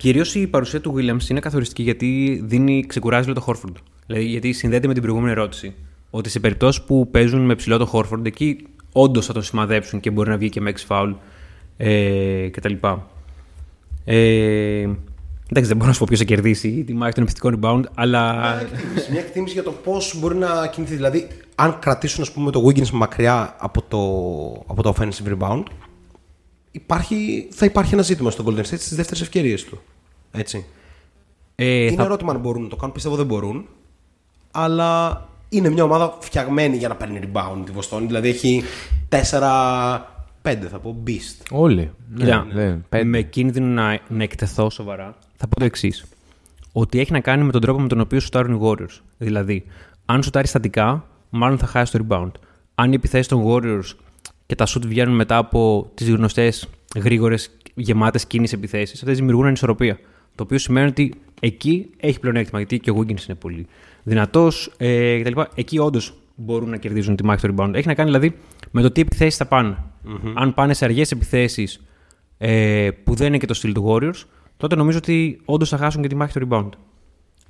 Κυρίως η παρουσία του Williams είναι καθοριστική γιατί δίνει, ξεκουράζει λίγο το Horford. Δηλαδή, γιατί συνδέεται με την προηγούμενη ερώτηση. Ότι σε περιπτώσεις που παίζουν με ψηλό το Horford, εκεί όντως θα τον σημαδέψουν και μπορεί να βγει και με 6 foul ε, κτλ. Ε, εντάξει, δεν μπορώ να σου πω ποιος θα κερδίσει τη μάχη των επιθετικών rebound, αλλά. εκτίμηση, μια εκτίμηση για το πώς μπορεί να κινηθεί. Δηλαδή, αν κρατήσουν ας πούμε, το Wiggins μακριά από το, από το offensive rebound, υπάρχει, θα υπάρχει ένα ζήτημα στο Golden State στις δεύτερες ευκαιρίες του. Έτσι. Ε, είναι θα- ερώτημα αν μπορούν να το κάνουν. Πιστεύω δεν μπορούν. Αλλά είναι μια ομάδα φτιαγμένη για να παίρνει rebound τη Βοστόνη. Δηλαδή έχει 4-5 θα πω beast. Όλοι. Κοίτα, Ναι, ναι, πέντε. με κίνδυνο να, να εκτεθώ σοβαρά, θα πω το εξής. Ότι έχει να κάνει με τον τρόπο με τον οποίο σουτάρουν οι Warriors. Δηλαδή, αν σουτάρει στατικά, μάλλον θα χάσει το rebound. Αν οι επιθέσεις των Warriors και τα σουτ βγαίνουν μετά από τις γνωστές γρήγορες γεμάτες κίνηση επιθέσεις, αυτές δημιουργούν ανισορροπία. Το οποίο σημαίνει ότι εκεί έχει πλεονέκτημα, γιατί και ο Wiggins είναι πολύ δυνατός ε, κτλ. Εκεί όντως μπορούν να κερδίζουν τη μάχη του rebound. Έχει να κάνει δηλαδή με το τι επιθέσεις θα πάνε. Αν πάνε σε αργές επιθέσεις ε, που δεν είναι και το στυλ του Warriors, τότε νομίζω ότι όντως θα χάσουν και τη μάχη του rebound.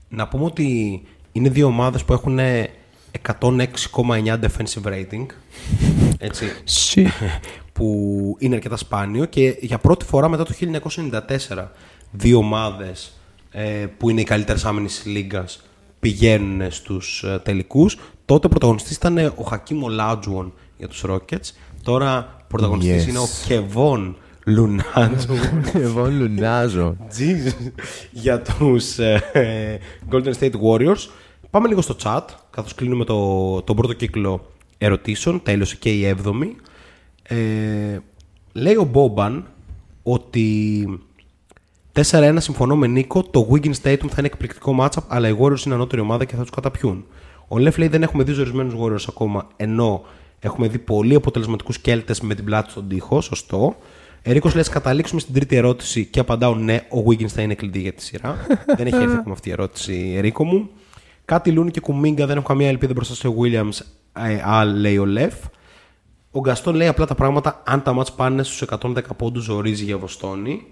Να πούμε ότι είναι δύο ομάδες που έχουν 106,9 defensive rating. Έτσι. που είναι αρκετά σπάνιο και για πρώτη φορά μετά το 1994 δύο ομάδες ε, που είναι οι καλύτερες άμυνες της λίγκας πηγαίνουν στους ε, τελικούς. Τότε πρωταγωνιστής ήταν ο Χακίμ Ολάτζουον για τους Rockets. Τώρα πρωταγωνιστής Yes. είναι ο Κεβόν Λουνάτζου Εγώ λουνάζω. Jesus. για τους ε, Golden State Warriors. Πάμε λίγο στο chat, καθώς κλείνουμε το, τον πρώτο κύκλο ερωτήσεων. Τέλειωσε και η έβδομη. Ε, λέει ο Μπόμπαν ότι 4-1 συμφωνώ με Νίκο. Το Wiggins Tatum θα είναι εκπληκτικό matchup, αλλά οι Warriors είναι ανώτερη ομάδα και θα τους καταπιούν. Ο Λεφ λέει δεν έχουμε δει ζορισμένους Warriors ακόμα, ενώ έχουμε δει πολύ αποτελεσματικούς Κέλτε με την πλάτη στον τοίχο. Σωστό. Ερίκο λέει: «Ας καταλήξουμε στην τρίτη ερώτηση και απαντάω ναι, ο Wiggins θα είναι κλειδί για τη σειρά. δεν έχει έρθει ακόμα αυτή η ερώτηση, Ερίκο μου. Κάτι Λούνι και Κουμίγκα δεν έχω καμία ελπίδα μπροστά σε Williams. Ε, α, λέει ο Λεφ. Ο Γκαστόν λέει απλά τα πράγματα. Αν τα μάτς πάνε στους 110 πόντους, ζορίζει για Βοστόνη.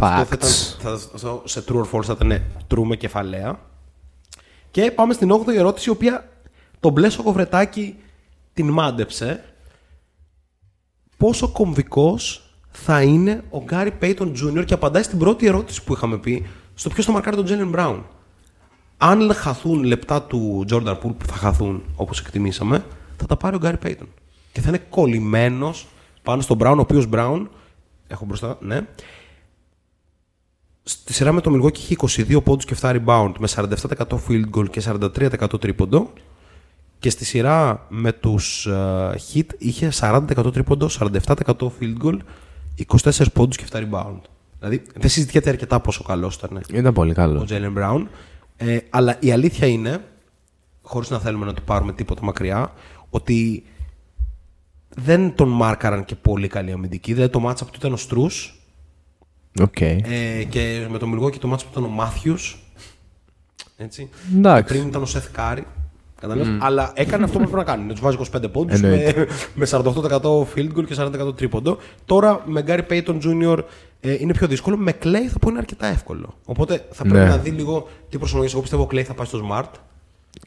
Αυτό θα ήταν, Facts. θα, θα- σε true or false θα ήταν true με κεφαλαία. Και πάμε στην 8η ερώτηση, η οποία το μπλε σοκοβρετάκι την μάντεψε. Πόσο κομβικός θα είναι ο Γκάρι Πέιτον Jr. και απαντάει στην πρώτη ερώτηση που είχαμε πει στο ποιος θα μαρκάρει τον Τζέλεν Μπράουν. Αν χαθούν λεπτά του Jordan Poole που θα χαθούν όπως εκτιμήσαμε, θα τα πάρει ο Γκάρι Πέιτον. Και θα είναι κολλημένος πάνω στον Brown, ο οποίος Brown, έχω μπροστά, ναι, Στη σειρά με το Milwaukee είχε 22 πόντους και 7 rebound με 47% field goal και 43% τρίποντο. Και στη σειρά με τους uh, Heat είχε 40% τρίποντο, 47% field goal, 24 πόντους και 7 rebound. Δηλαδή δεν συζητιέται αρκετά πόσο καλός ήταν Ήταν πολύ ο καλό. Jaylen Brown. Ε, αλλά η αλήθεια είναι, χωρίς να θέλουμε να του πάρουμε τίποτα μακριά, ότι δεν τον μάρκαραν και πολύ καλή αμυντική. Δηλαδή το matchup του ήταν ο Strus, OK. ε, και με το Μιλγουόκι το matchup που ήταν ο Matthews. Έτσι. Εντάξει. Και πριν ήταν ο Seth Curry. Κατάλαβες; Αλλά έκανε αυτό που έπρεπε να κάνει. Να τους βάζει 25 πόντους με, Εννοείται. με 48% field goal και 40% τρίποντο. Τώρα με Γκάρι Πέιτον Jr. Ε, είναι πιο δύσκολο. Με Clay θα πω είναι αρκετά εύκολο. Οπότε θα πρέπει Ναι. να δει λίγο τι προσαρμογές. Εγώ πιστεύω ο Clay θα πάει στο Smart.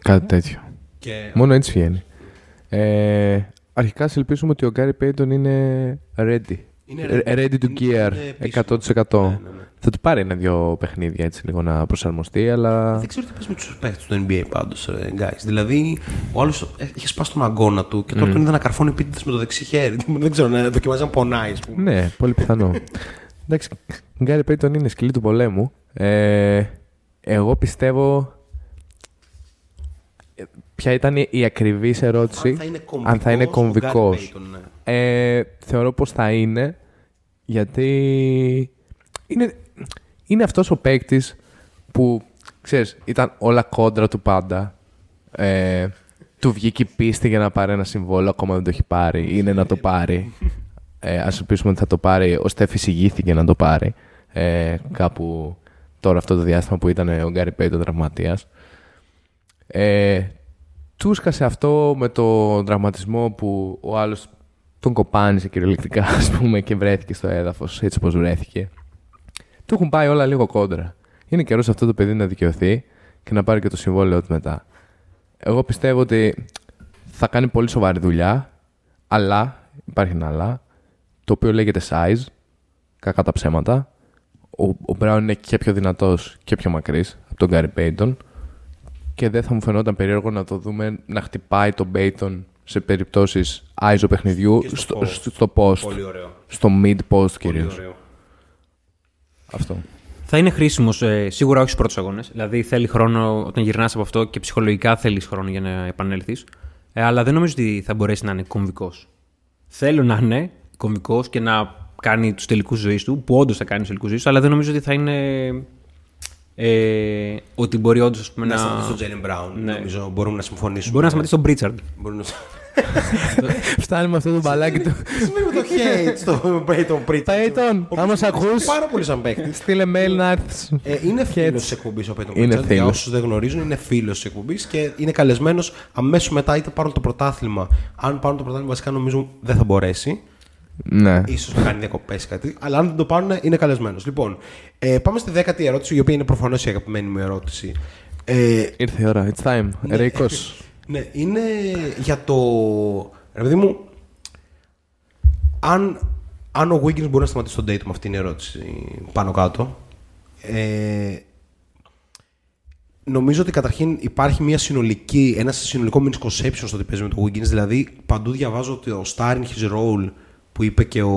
Κάτι τέτοιο. Και Μόνο έτσι βγαίνει. Ε, αρχικά ας ελπίσουμε ότι ο Γκάρι Πέιτον είναι ready. Είναι Ε, ready. ready to Είναι- gear. είναι επίσημο. 100%. Ναι, ναι, ναι. Θα του πάρει ένα-δυο παιχνίδια έτσι λίγο να προσαρμοστεί, αλλά. Δεν ξέρω τι πες με τους παίχτε του NBA πάντως, guys. Δηλαδή, ο άλλος είχε σπάσει τον αγκώνα του και τώρα τον είδα να καρφώνει επίτηδες με το δεξί χέρι. Δεν ξέρω, να δοκιμάζει να πονάει, ας πούμε. Ναι, πολύ πιθανό. Εντάξει, ο Γκάρι Πέιτον είναι σκυλή του πολέμου. Ε, εγώ πιστεύω. ε, Ποια ήταν η ακριβής ερώτηση. Αν θα είναι κομβικός, αν θα είναι ο Gary κομβικός. Payton, ναι. Ε, θεωρώ πως θα είναι γιατί είναι, είναι αυτός ο παίκτης που ξέρεις ήταν όλα κόντρα του πάντα. Ε, του βγήκε η πίστη για να πάρει ένα συμβόλαιο ακόμα δεν το έχει πάρει είναι να το πάρει. Ε, ας ελπίσουμε ότι θα το πάρει. Ο Στέφης ηγήθηκε να το πάρει. Ε, κάπου τώρα αυτό το διάστημα που ήταν ο Γκάρι Πέιτον τραυματίας. Ε, του σκάσε αυτό με το δραματισμό που ο άλλος τον κοπάνισε κυριολεκτικά ας πούμε και βρέθηκε στο έδαφος έτσι όπως βρέθηκε. Του έχουν πάει όλα λίγο κόντρα. Είναι καιρός αυτό το παιδί να δικαιωθεί και να πάρει και το συμβόλαιό του μετά. Εγώ πιστεύω ότι θα κάνει πολύ σοβαρή δουλειά, αλλά, υπάρχει ένα αλλά, το οποίο λέγεται size, κακά τα ψέματα. Ο, ο Brown είναι και πιο δυνατός και πιο μακρύς από τον Gary Payton και δεν θα μου φαινόταν περίεργο να το δούμε να χτυπάει τον Payton σε περιπτώσεις άιζο παιχνιδιού Και στο στο, post. στο, στο post. Πολύ ωραίο. στο mid-post Πολύ κυρίω. Ωραίο. Αυτό. Θα είναι χρήσιμος ε, σίγουρα όχι στους πρώτους αγώνες. Δηλαδή θέλει χρόνο όταν γυρνάς από αυτό και ψυχολογικά θέλεις χρόνο για να επανέλθεις. Ε, αλλά δεν νομίζω ότι θα μπορέσει να είναι κομβικός. Θέλω να είναι κομβικός και να κάνει τους τελικούς ζωής του, που όντως θα κάνει τους τελικούς ζωής του, αλλά δεν νομίζω ότι θα είναι. Ε, ότι μπορεί όντως Να να. σταματήσει τον Τζέιλιν Μπράουν. Ναι. Νομίζω μπορούμε να συμφωνήσουμε. Μπορεί να σταματήσει τον Μπρίτσαρντ. Μπορεί να... Φτάνει με αυτό το μπαλάκι του. Τι σημαίνει με το hate στο Peyton Pritchard; Peyton, Ο οποίος άμα σε είναι ακούς. Πάρα πολύ σαν παίκτη. Στείλε mail να έρθεις. Ε, είναι φίλος έτσι. της εκπομπής ο Peyton Είναι Pritchard. Για φίλος. όσους δεν γνωρίζουν, είναι φίλος της εκπομπής και είναι καλεσμένος αμέσως μετά είτε πάρουν το πρωτάθλημα. Αν πάρουν το πρωτάθλημα, βασικά νομίζω δεν θα μπορέσει. Ναι. ίσως να κάνει διακοπέ κάτι. Αλλά αν δεν το πάρουν, είναι καλεσμένος. Λοιπόν, ε, πάμε στη δέκατη ερώτηση, η οποία είναι προφανώς η αγαπημένη μου ερώτηση. Ε, Ήρθε η ώρα. It's time. Ρίκος. ναι, είναι για το. Ρε παιδί μου, αν, αν ο Wiggins μπορεί να σταματήσει τον date με αυτή είναι η ερώτηση πάνω κάτω. Ε, νομίζω ότι καταρχήν υπάρχει μια συνολική, ένα συνολικό misconception στο ότι παίζει με το Wiggins. Δηλαδή, παντού διαβάζω ότι ο star in his role που είπε και ο,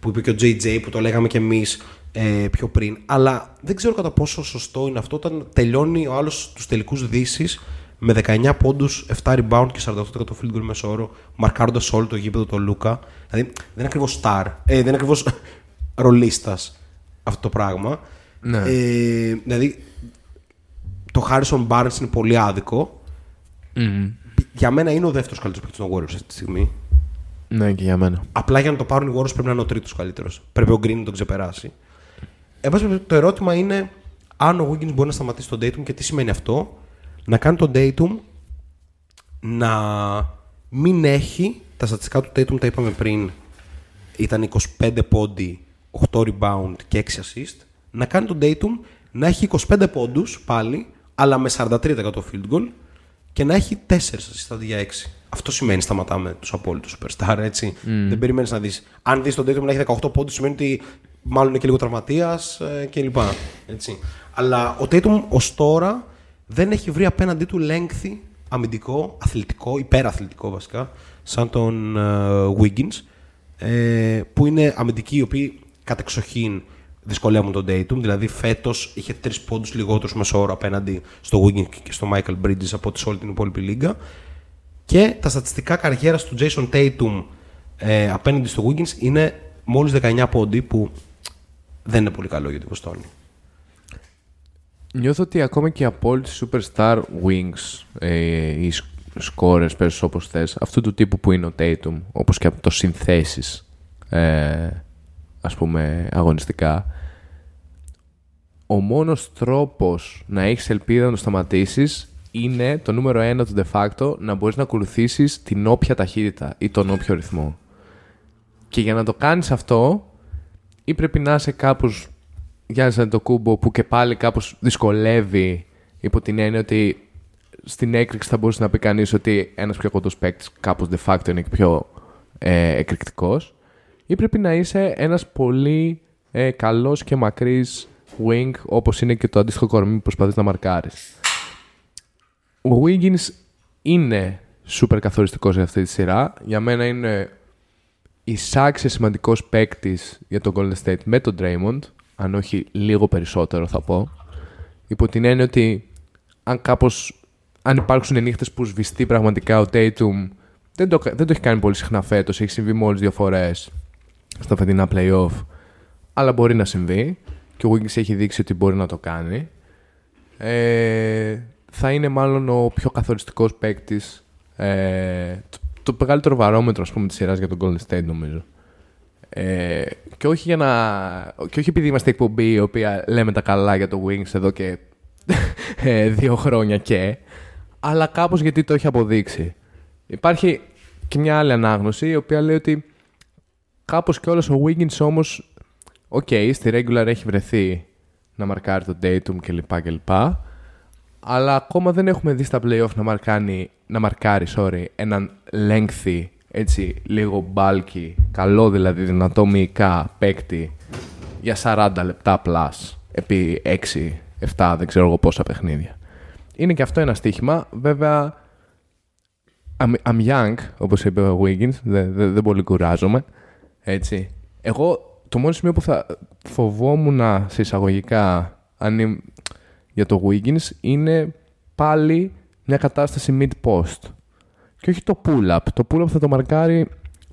που είπε και ο JJ που το λέγαμε και εμείς ε, πιο πριν. Αλλά δεν ξέρω κατά πόσο σωστό είναι αυτό όταν τελειώνει ο άλλος τους τελικούς δύσεις με 19 πόντους, 7 rebound και 48% field goal μέσω όρο, μαρκάροντας όλο το γήπεδο του Λούκα. Δηλαδή δεν είναι ακριβώς star, ε, δεν είναι ακριβώς ρολίστας αυτό το πράγμα. Ναι. Ε, δηλαδή το Harrison Barnes είναι πολύ άδικο. Για μένα είναι ο δεύτερος καλύτερος παίκτης των Warriors αυτή τη στιγμή. Ναι, και για μένα. Απλά για να το πάρουν οι Warriors πρέπει να είναι ο τρίτος καλύτερος. Πρέπει ο Green να τον ξεπεράσει. Εν πάση περιπτώσει, το ερώτημα είναι αν ο Wiggins μπορεί να σταματήσει τον Dayton και τι σημαίνει αυτό. Να κάνει τον Dayton να μην έχει τα στατιστικά του Dayton, τα είπαμε πριν, ήταν 25 πόντι, 8 rebound και 6 assist. Να κάνει τον Dayton να έχει 25 πόντους πάλι, αλλά με 43% field goal και να έχει 4 assist αντί για 6. Αυτό σημαίνει σταματάμε τους απόλυτους superstar, έτσι. Δεν περιμένεις να δεις. Αν δεις τον Dayton να έχει 18 πόντους, σημαίνει ότι μάλλον είναι και λίγο τραυματίας ε, κλπ. Έτσι. Αλλά ο Tatum ως τώρα δεν έχει βρει απέναντί του lengthy αμυντικό, αθλητικό, υπεραθλητικό βασικά, σαν τον ε, Wiggins, ε, που είναι αμυντικοί οι οποίοι κατεξοχήν δυσκολεύουν τον Dayton. Δηλαδή φέτος είχε τρεις πόντους λιγότερους μεσόωρο απέναντι στο Wiggins και στο Michael Bridges από ό,τι σε όλη την υπόλοιπη λίγα. Και τα στατιστικά καριέρας του Jason Tatum ε, απέναντι στο Wiggins είναι μόλις 19 πόντι που δεν είναι πολύ καλό για την Βοστόνη. Νιώθω ότι ακόμα και οι απόλυτοι superstar wings ε, οι σκόρες, πες όπως θες, αυτού του τύπου που είναι ο Tatum, όπως και από το συνθέσεις, ε, ας πούμε, αγωνιστικά, ο μόνος τρόπος να έχεις ελπίδα να το σταματήσεις είναι το νούμερο ένα του de facto να μπορείς να ακολουθήσεις την όποια ταχύτητα ή τον όποιο ρυθμό. Και για να το κάνεις αυτό, ή πρέπει να είσαι κάπως Γιάννης Αντοκούμπο που και πάλι κάπως δυσκολεύει υπό την έννοια ότι στην έκρηξη θα μπορούσε να πει κανείς ότι ένας πιο κοντός παίκτης κάπως de facto είναι και πιο ε, εκρηκτικός ή πρέπει να είσαι ένας πολύ ε, καλός και μακρύς wing όπως είναι και το αντίστοιχο κορμί που προσπαθείς να μαρκάρεις. Ο Wiggins είναι super καθοριστικός για αυτή τη σειρά. Για μένα είναι εισάξια σημαντικός παίκτης για τον Golden State με τον Draymond, αν όχι λίγο περισσότερο θα πω. Υπό την έννοια ότι αν κάπως, αν υπάρξουν νύχτες που σβηστεί πραγματικά ο Tatum, δεν το, δεν το έχει κάνει πολύ συχνά φέτος, έχει συμβεί μόλις δύο φορές στα φετινά playoff, αλλά μπορεί να συμβεί και ο Wiggins έχει δείξει ότι μπορεί να το κάνει. Ε, θα είναι μάλλον ο πιο καθοριστικός παίκτης. Ε, το, το μεγαλύτερο βαρόμετρο ας πούμε της σειράς για τον Golden State νομίζω. Ε, και, όχι για να, και όχι επειδή είμαστε εκπομπή η οποία λέμε τα καλά για το Wings εδώ και ε, δύο χρόνια και αλλά κάπως γιατί το έχει αποδείξει. Υπάρχει και μια άλλη ανάγνωση η οποία λέει ότι κάπως και όλος ο Wiggins όμως οκ, στη regular έχει βρεθεί να μαρκάρει τον Ayton κλπ. κλπ. Αλλά ακόμα δεν έχουμε δει στα playoff να, μαρκάνει, να μαρκάρει sorry, έναν lengthy, έτσι, λίγο bulky, καλό δηλαδή δυνατό μυϊκά παίκτη για 40 λεπτά plus επί 6, 7, δεν ξέρω εγώ πόσα παιχνίδια. Είναι και αυτό ένα στοίχημα. Βέβαια, I'm, I'm young, όπως είπε ο Wiggins, δεν, δεν, δεν πολύ κουράζομαι. Έτσι. Εγώ το μόνο σημείο που θα φοβόμουν σε εισαγωγικά αν είμαι- για το Wiggins είναι πάλι μια κατάσταση mid-post. Και όχι το pull-up. Το pull-up θα το μαρκάρει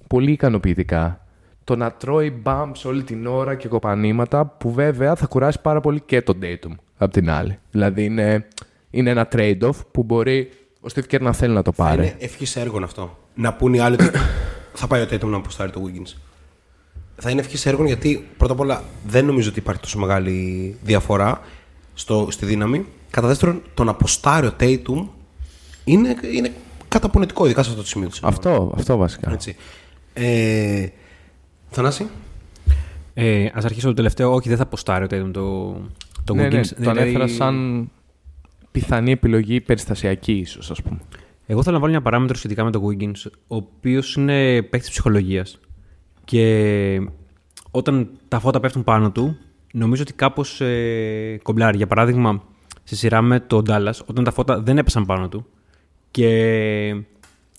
πολύ ικανοποιητικά. Το να τρώει bumps όλη την ώρα και κοπανήματα που βέβαια θα κουράσει πάρα πολύ και τον Tatum απ' την άλλη. Δηλαδή είναι, είναι ένα trade-off που μπορεί ο Steve Kerr να θέλει να το Θα πάρει. είναι ευχής έργο αυτό. Να πούν οι άλλοι ότι θα πάει ο Tatum να αποστάρει το Wiggins. Θα είναι ευχής έργο γιατί πρώτα απ' όλα δεν νομίζω ότι υπάρχει τόσο μεγάλη διαφορά στο, στη δύναμη. Κατά δεύτερον, το να αποστάρει ο Tatum είναι, είναι καταπονητικό, ειδικά σε αυτό το σημείο της σεζόν. Αυτό, αυτό βασικά. Έτσι. Ε, Θανάση; Ε, Α αρχίσω το τελευταίο. Όχι, δεν θα αποστάρει ο Tatum το, το ναι, Wiggins. ναι, το Δηλαδή, ανέφερα σαν πιθανή επιλογή περιστασιακή ίσως ας πούμε. Εγώ θέλω να βάλω μια παράμετρο σχετικά με το Wiggins, ο οποίος είναι παίκτης ψυχολογίας. Και όταν τα φώτα πέφτουν πάνω του, νομίζω ότι κάπως ε, κομπλάρει. Για παράδειγμα, στη σειρά με τον Dallas, όταν τα φώτα δεν έπεσαν πάνω του και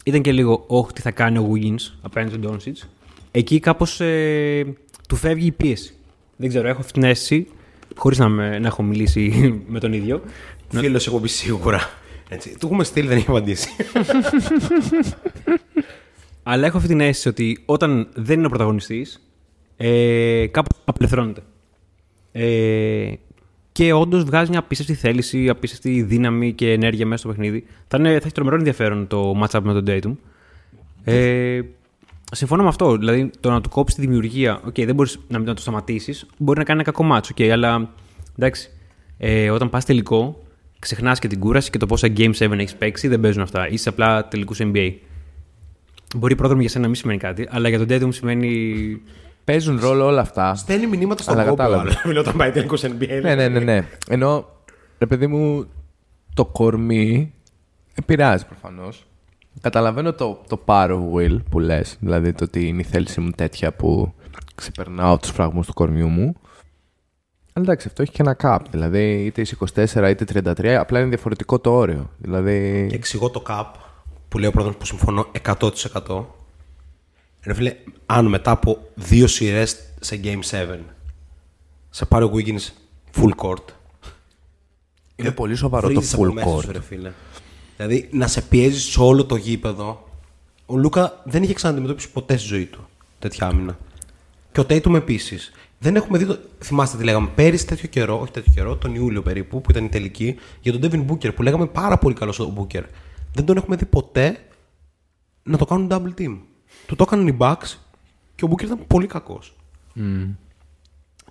ήταν και λίγο, Όχι, τι θα κάνει ο Wiggins απέναντι στον Doncic. Εκεί κάπως ε, του φεύγει η πίεση. Δεν ξέρω, έχω αυτή την αίσθηση, χωρίς να, με- να έχω μιλήσει με τον ίδιο. Φίλος έχω πει σίγουρα. Έτσι. Του έχουμε στείλει, δεν έχει απαντήσει. Αλλά έχω αυτή την αίσθηση ότι όταν δεν είναι ο πρωταγωνιστής, ε, κάπου απελευθερώνεται. Ε, και όντως βγάζει μια απίστευτη θέληση, απίστευτη δύναμη και ενέργεια μέσα στο παιχνίδι. Θα, είναι, θα έχει τρομερό ενδιαφέρον το match-up με τον Dayton. Ε, συμφωνώ με αυτό. Δηλαδή, το να του κόψεις τη δημιουργία, okay, δεν μπορείς να, να το σταματήσεις, μπορεί να κάνει ένα κακό match, okay, αλλά εντάξει. Ε, όταν πας τελικό, ξεχνάς και την κούραση και το πόσα Game 7 έχεις παίξει, δεν παίζουν αυτά. Είσαι απλά τελικούς NBA. Μπορεί πρόδρομο για σένα να μην σημαίνει κάτι, αλλά για τον Tatum σημαίνει. Παίζουν ρόλο όλα αυτά. Στέλνει μηνύματα στον Αλλά κόμπο. κατάλαβα. άλλο. Όταν πάει τελικό NBA. ναι, ναι, ναι, ναι. Ενώ, ρε παιδί μου, το κορμί επηρεάζει προφανώς. Καταλαβαίνω το, το power of will που λες, δηλαδή το ότι είναι η θέληση μου τέτοια που ξεπερνάω τους φραγμούς του κορμιού μου. Αλλά εντάξει, αυτό έχει και ένα cap. Δηλαδή, είτε είσαι 24 είτε 33, απλά είναι διαφορετικό το όριο. Δηλαδή. Και εξηγώ το cap που λέει ο πρόεδρος που συμφωνώ 100%. Ρε φίλε, αν μετά από δύο σειρές σε Game 7 σε πάρει ο Wiggins full court. Είναι πολύ σοβαρό το βρίζεις από full μέσα court. σου, ρε φίλε. Δηλαδή να σε πιέζει σε όλο το γήπεδο. Ο Λούκα δεν είχε ξαναντιμετωπίσει ποτέ στη ζωή του τέτοια άμυνα. Και ο Τέιτουμ επίσης. Δεν έχουμε δει. Το... Θυμάστε τι λέγαμε πέρυσι τέτοιο καιρό, όχι τέτοιο καιρό, τον Ιούλιο περίπου, που ήταν η τελική, για τον Devin Booker που λέγαμε πάρα πολύ καλός ο Booker. Δεν τον έχουμε δει ποτέ να το κάνουν double team. Του το έκαναν οι Bucks και ο Booker ήταν πολύ κακός.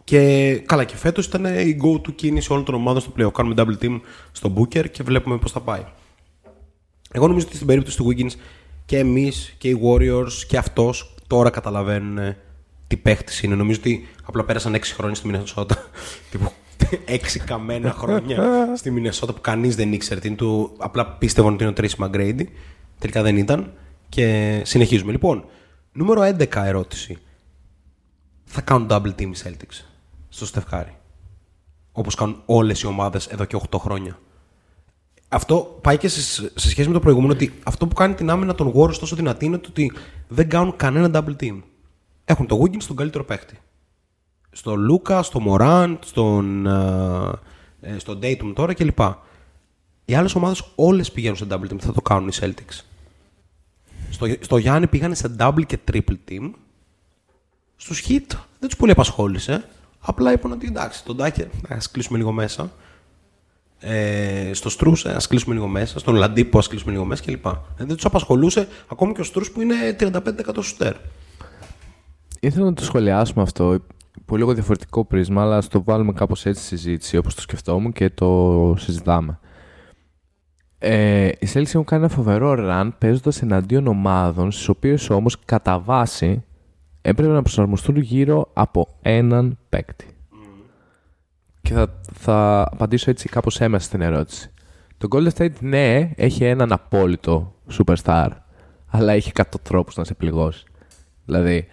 Και καλά, και φέτος ήταν η go-to κίνηση όλων των ομάδων στο πλέον. Κάνουμε double team στο Booker και βλέπουμε πώς θα πάει. Εγώ νομίζω ότι στην περίπτωση του Wiggins και εμείς και οι Warriors και αυτός τώρα καταλαβαίνουν ε, τι παίχτης είναι. Νομίζω ότι απλά πέρασαν 6 χρόνια στη Μινεσότα. Τύπου 6 καμένα χρόνια στη Μινεσότα που κανείς δεν ήξερε τι είναι του. Απλά πίστευαν ότι είναι ο Tracy McGrady. Τελικά δεν ήταν. Και συνεχίζουμε. Λοιπόν, νούμερο 11 ερώτηση. Θα κάνουν double team οι Celtics στο Στεφχάρη. Όπως κάνουν όλες οι ομάδες εδώ και 8 χρόνια. Αυτό πάει και σε, σε σχέση με το προηγούμενο ότι αυτό που κάνει την άμυνα των Warriors τόσο δυνατή είναι το ότι δεν κάνουν κανένα double team. Έχουν το Wiggins τον καλύτερο παίχτη. Στον Λούκα, στον Μωράν, στον, ε, ε, στον Dayton τώρα κλπ. Οι άλλες ομάδες όλες πηγαίνουν σε double team. Θα το κάνουν οι Celtics. Στο, στο Γιάννη πήγανε σε double και triple team. Στους Heat δεν τους πολύ απασχόλησε. Απλά είπαν ότι εντάξει, τον Τάκερ, ας κλείσουμε λίγο μέσα. Ε, στο Στρούς, ας κλείσουμε λίγο μέσα. Στον Λαντίπο, ας κλείσουμε λίγο μέσα κλπ. Ε, δεν τους απασχολούσε ακόμη και ο Στρούς που είναι 35% σουτέρ. Ήθελα να το σχολιάσουμε αυτό. Πολύ λίγο διαφορετικό πρίσμα, αλλά ας το βάλουμε κάπως έτσι στη συζήτηση όπως το σκεφτόμουν και το συζητάμε. Ε, οι Celtics έχουν κάνει ένα φοβερό run παίζοντας εναντίον ομάδων, στις οποίες όμως κατά βάση έπρεπε να προσαρμοστούν γύρω από έναν παίκτη. Και θα, θα απαντήσω έτσι κάπως έμεσα στην ερώτηση. Το Golden State, ναι, έχει έναν απόλυτο superstar, αλλά έχει 100 τρόπους να σε πληγώσει. Δηλαδή,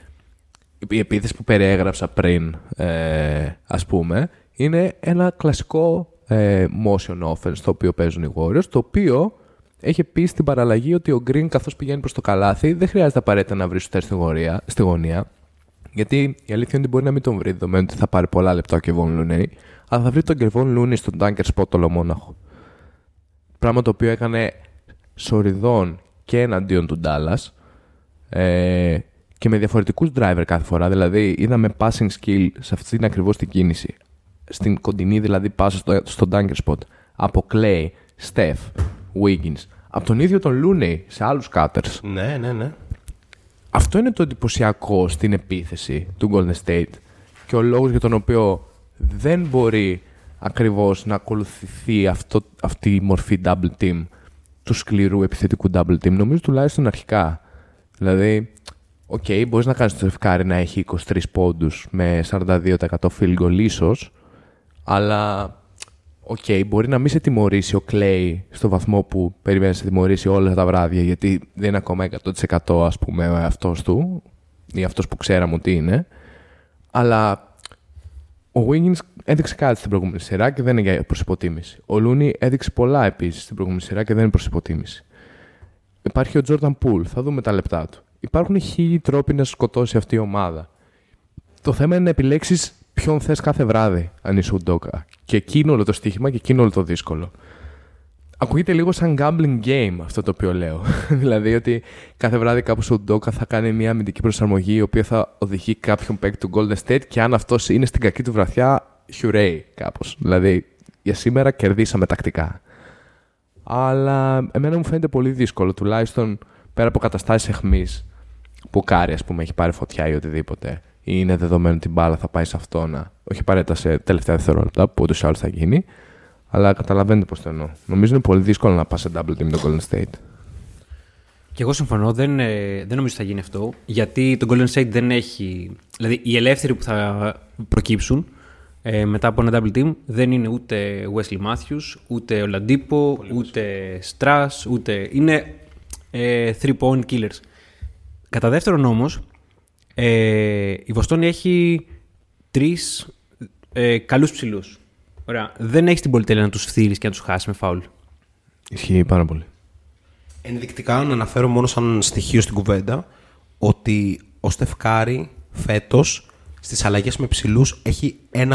η επίθεση που περιέγραψα πριν, ε, ας πούμε, είναι ένα κλασικό ε, motion offense το οποίο παίζουν οι Warriors, το οποίο έχει πει στην παραλλαγή ότι ο Green καθώς πηγαίνει προς το καλάθι δεν χρειάζεται απαραίτητα να βρει σουτέρ στη, γωνία, στη γωνία. Γιατί η αλήθεια είναι ότι μπορεί να μην τον βρει δεδομένου ότι θα πάρει πολλά λεπτά ο Κεβόν Λουνέι, αλλά θα βρει τον Κεβόν Λούνέι στον Dunker Spot το Λομόναχο. Πράγμα το οποίο έκανε σοριδών και εναντίον του Ντάλλα ε, και με διαφορετικούς driver κάθε φορά. Δηλαδή, είδαμε passing skill σε αυτή την ακριβώς την κίνηση. Στην κοντινή δηλαδή πάσα στο, στο Dunker Spot. Από Klay, Steph, Wiggins. Από τον ίδιο τον Looney σε άλλους cutters. Ναι, ναι, ναι. Αυτό είναι το εντυπωσιακό στην επίθεση του Golden State και ο λόγος για τον οποίο δεν μπορεί ακριβώς να ακολουθηθεί αυτό, αυτή η μορφή double team του σκληρού επιθετικού double team. Νομίζω τουλάχιστον αρχικά. Δηλαδή, OK, okay, μπορείς να κάνεις το Steph Curry να έχει 23 πόντους με 42% field goal ίσως, αλλά OK, okay, μπορεί να μην σε τιμωρήσει ο Klay στο βαθμό που περιμένεις να σε τιμωρήσει όλα τα βράδια, γιατί δεν είναι ακόμα 100% ας πούμε αυτός του ή αυτός που ξέραμε ότι είναι. Αλλά ο Wiggins έδειξε κάτι στην προηγούμενη σειρά και δεν είναι για προς υποτίμηση. Ο Looney έδειξε πολλά επίσης στην προηγούμενη σειρά και δεν είναι προς υποτίμηση. Υπάρχει ο Jordan Poole, θα δούμε τα λεπτά του. Υπάρχουν χίλιοι τρόποι να σκοτώσει αυτή η ομάδα. Το θέμα είναι να επιλέξεις ποιον θες κάθε βράδυ, αν είσαι ουντόκα. Και εκείνο όλο το στοίχημα και εκείνο όλο το δύσκολο. Ακούγεται λίγο σαν gambling game αυτό το οποίο λέω. δηλαδή ότι κάθε βράδυ κάπου ο Ουντόκα θα κάνει μια αμυντική προσαρμογή η οποία θα οδηγεί κάποιον παίκτη του Golden State και αν αυτός είναι στην κακή του βραθιά, χιουρέι κάπως. Δηλαδή για σήμερα κερδίσαμε τακτικά. Αλλά εμένα μου φαίνεται πολύ δύσκολο, τουλάχιστον πέρα από καταστάσεις εχμής που κάρι, ας πούμε, έχει πάρει φωτιά ή οτιδήποτε ή είναι δεδομένο ότι η μπάλα θα πάει σε αυτό να. Όχι απαραίτητα σε τελευταία δευτερόλεπτα, που ούτως ή άλλως θα γίνει. Αλλά καταλαβαίνετε πώς το εννοώ. Νομίζω είναι πολύ δύσκολο να πας σε double team με το Golden State. Και εγώ συμφωνώ, δεν, ε, δεν νομίζω ότι θα γίνει αυτό. Γιατί το Golden State δεν έχει. Δηλαδή, οι ελεύθεροι που θα προκύψουν ε, μετά από ένα double team δεν είναι ούτε Wesley Matthews, ούτε ο Ladipo, ούτε Strass, ούτε. Είναι ε, three point killers. Κατά δεύτερον όμως, ε, η Βοστόνη έχει τρεις ε, καλούς ψηλούς. Ωραία. Δεν έχει την πολυτέλεια να τους φθείρει και να τους χάσεις με φάουλ. Ισχύει πάρα πολύ. Ενδεικτικά να αναφέρω μόνο σαν στοιχείο στην κουβέντα ότι ο Στεφκάρη φέτος στις αλλαγές με ψηλούς έχει 1,7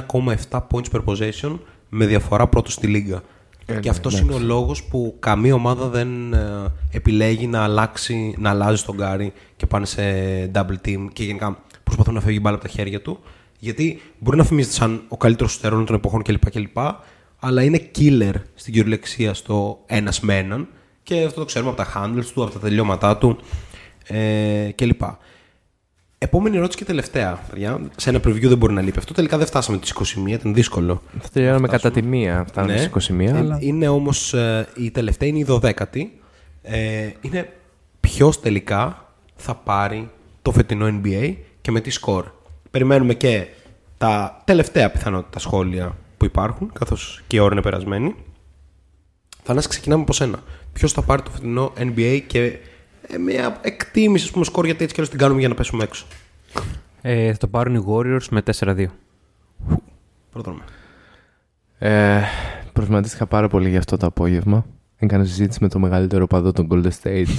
points per possession με διαφορά πρώτος στη λίγα. Ε, και ναι, αυτός είναι ο λόγος που καμία ομάδα δεν ε, επιλέγει να, αλλάξει, να αλλάζει τον Γκάρι και πάνε σε double team και γενικά προσπαθούν να φεύγει μπάλα από τα χέρια του. Γιατί μπορεί να θυμίζεται σαν ο καλύτερος στερών των εποχών κλπ. κλπ αλλά είναι killer στην κυριολεξία στο ένας με έναν και αυτό το ξέρουμε από τα handles του, από τα τελειώματά του ε, κλπ. Επόμενη ερώτηση και τελευταία. Παιδιά. Σε ένα preview δεν μπορεί να λείπει αυτό. Τελικά δεν φτάσαμε τις 21, ήταν δύσκολο. Θα τελειώναμε κατά τη μία. Φτάνουμε Ναι. στις 21. Ε, αλλά... Είναι όμως η τελευταία, είναι η 12η. Ε, είναι ποιος τελικά θα πάρει το φετινό NBA και με τι σκορ. Περιμένουμε και τα τελευταία πιθανότητα σχόλια που υπάρχουν, καθώς και η ώρα είναι περασμένη. Θανάση, ξεκινάμε από σένα. Ποιος θα πάρει το φετινό NBA και ε, μια εκτίμηση, ας πούμε, σκορ, γιατί έτσι κι αλλιώ την κάνουμε για να πέσουμε έξω. Ε, θα το πάρουν οι Warriors με 4-2. Πρόδρομα. Ε, προβληματίστηκα πάρα πολύ για αυτό το απόγευμα. Έκανα συζήτηση με το μεγαλύτερο παδό των Golden State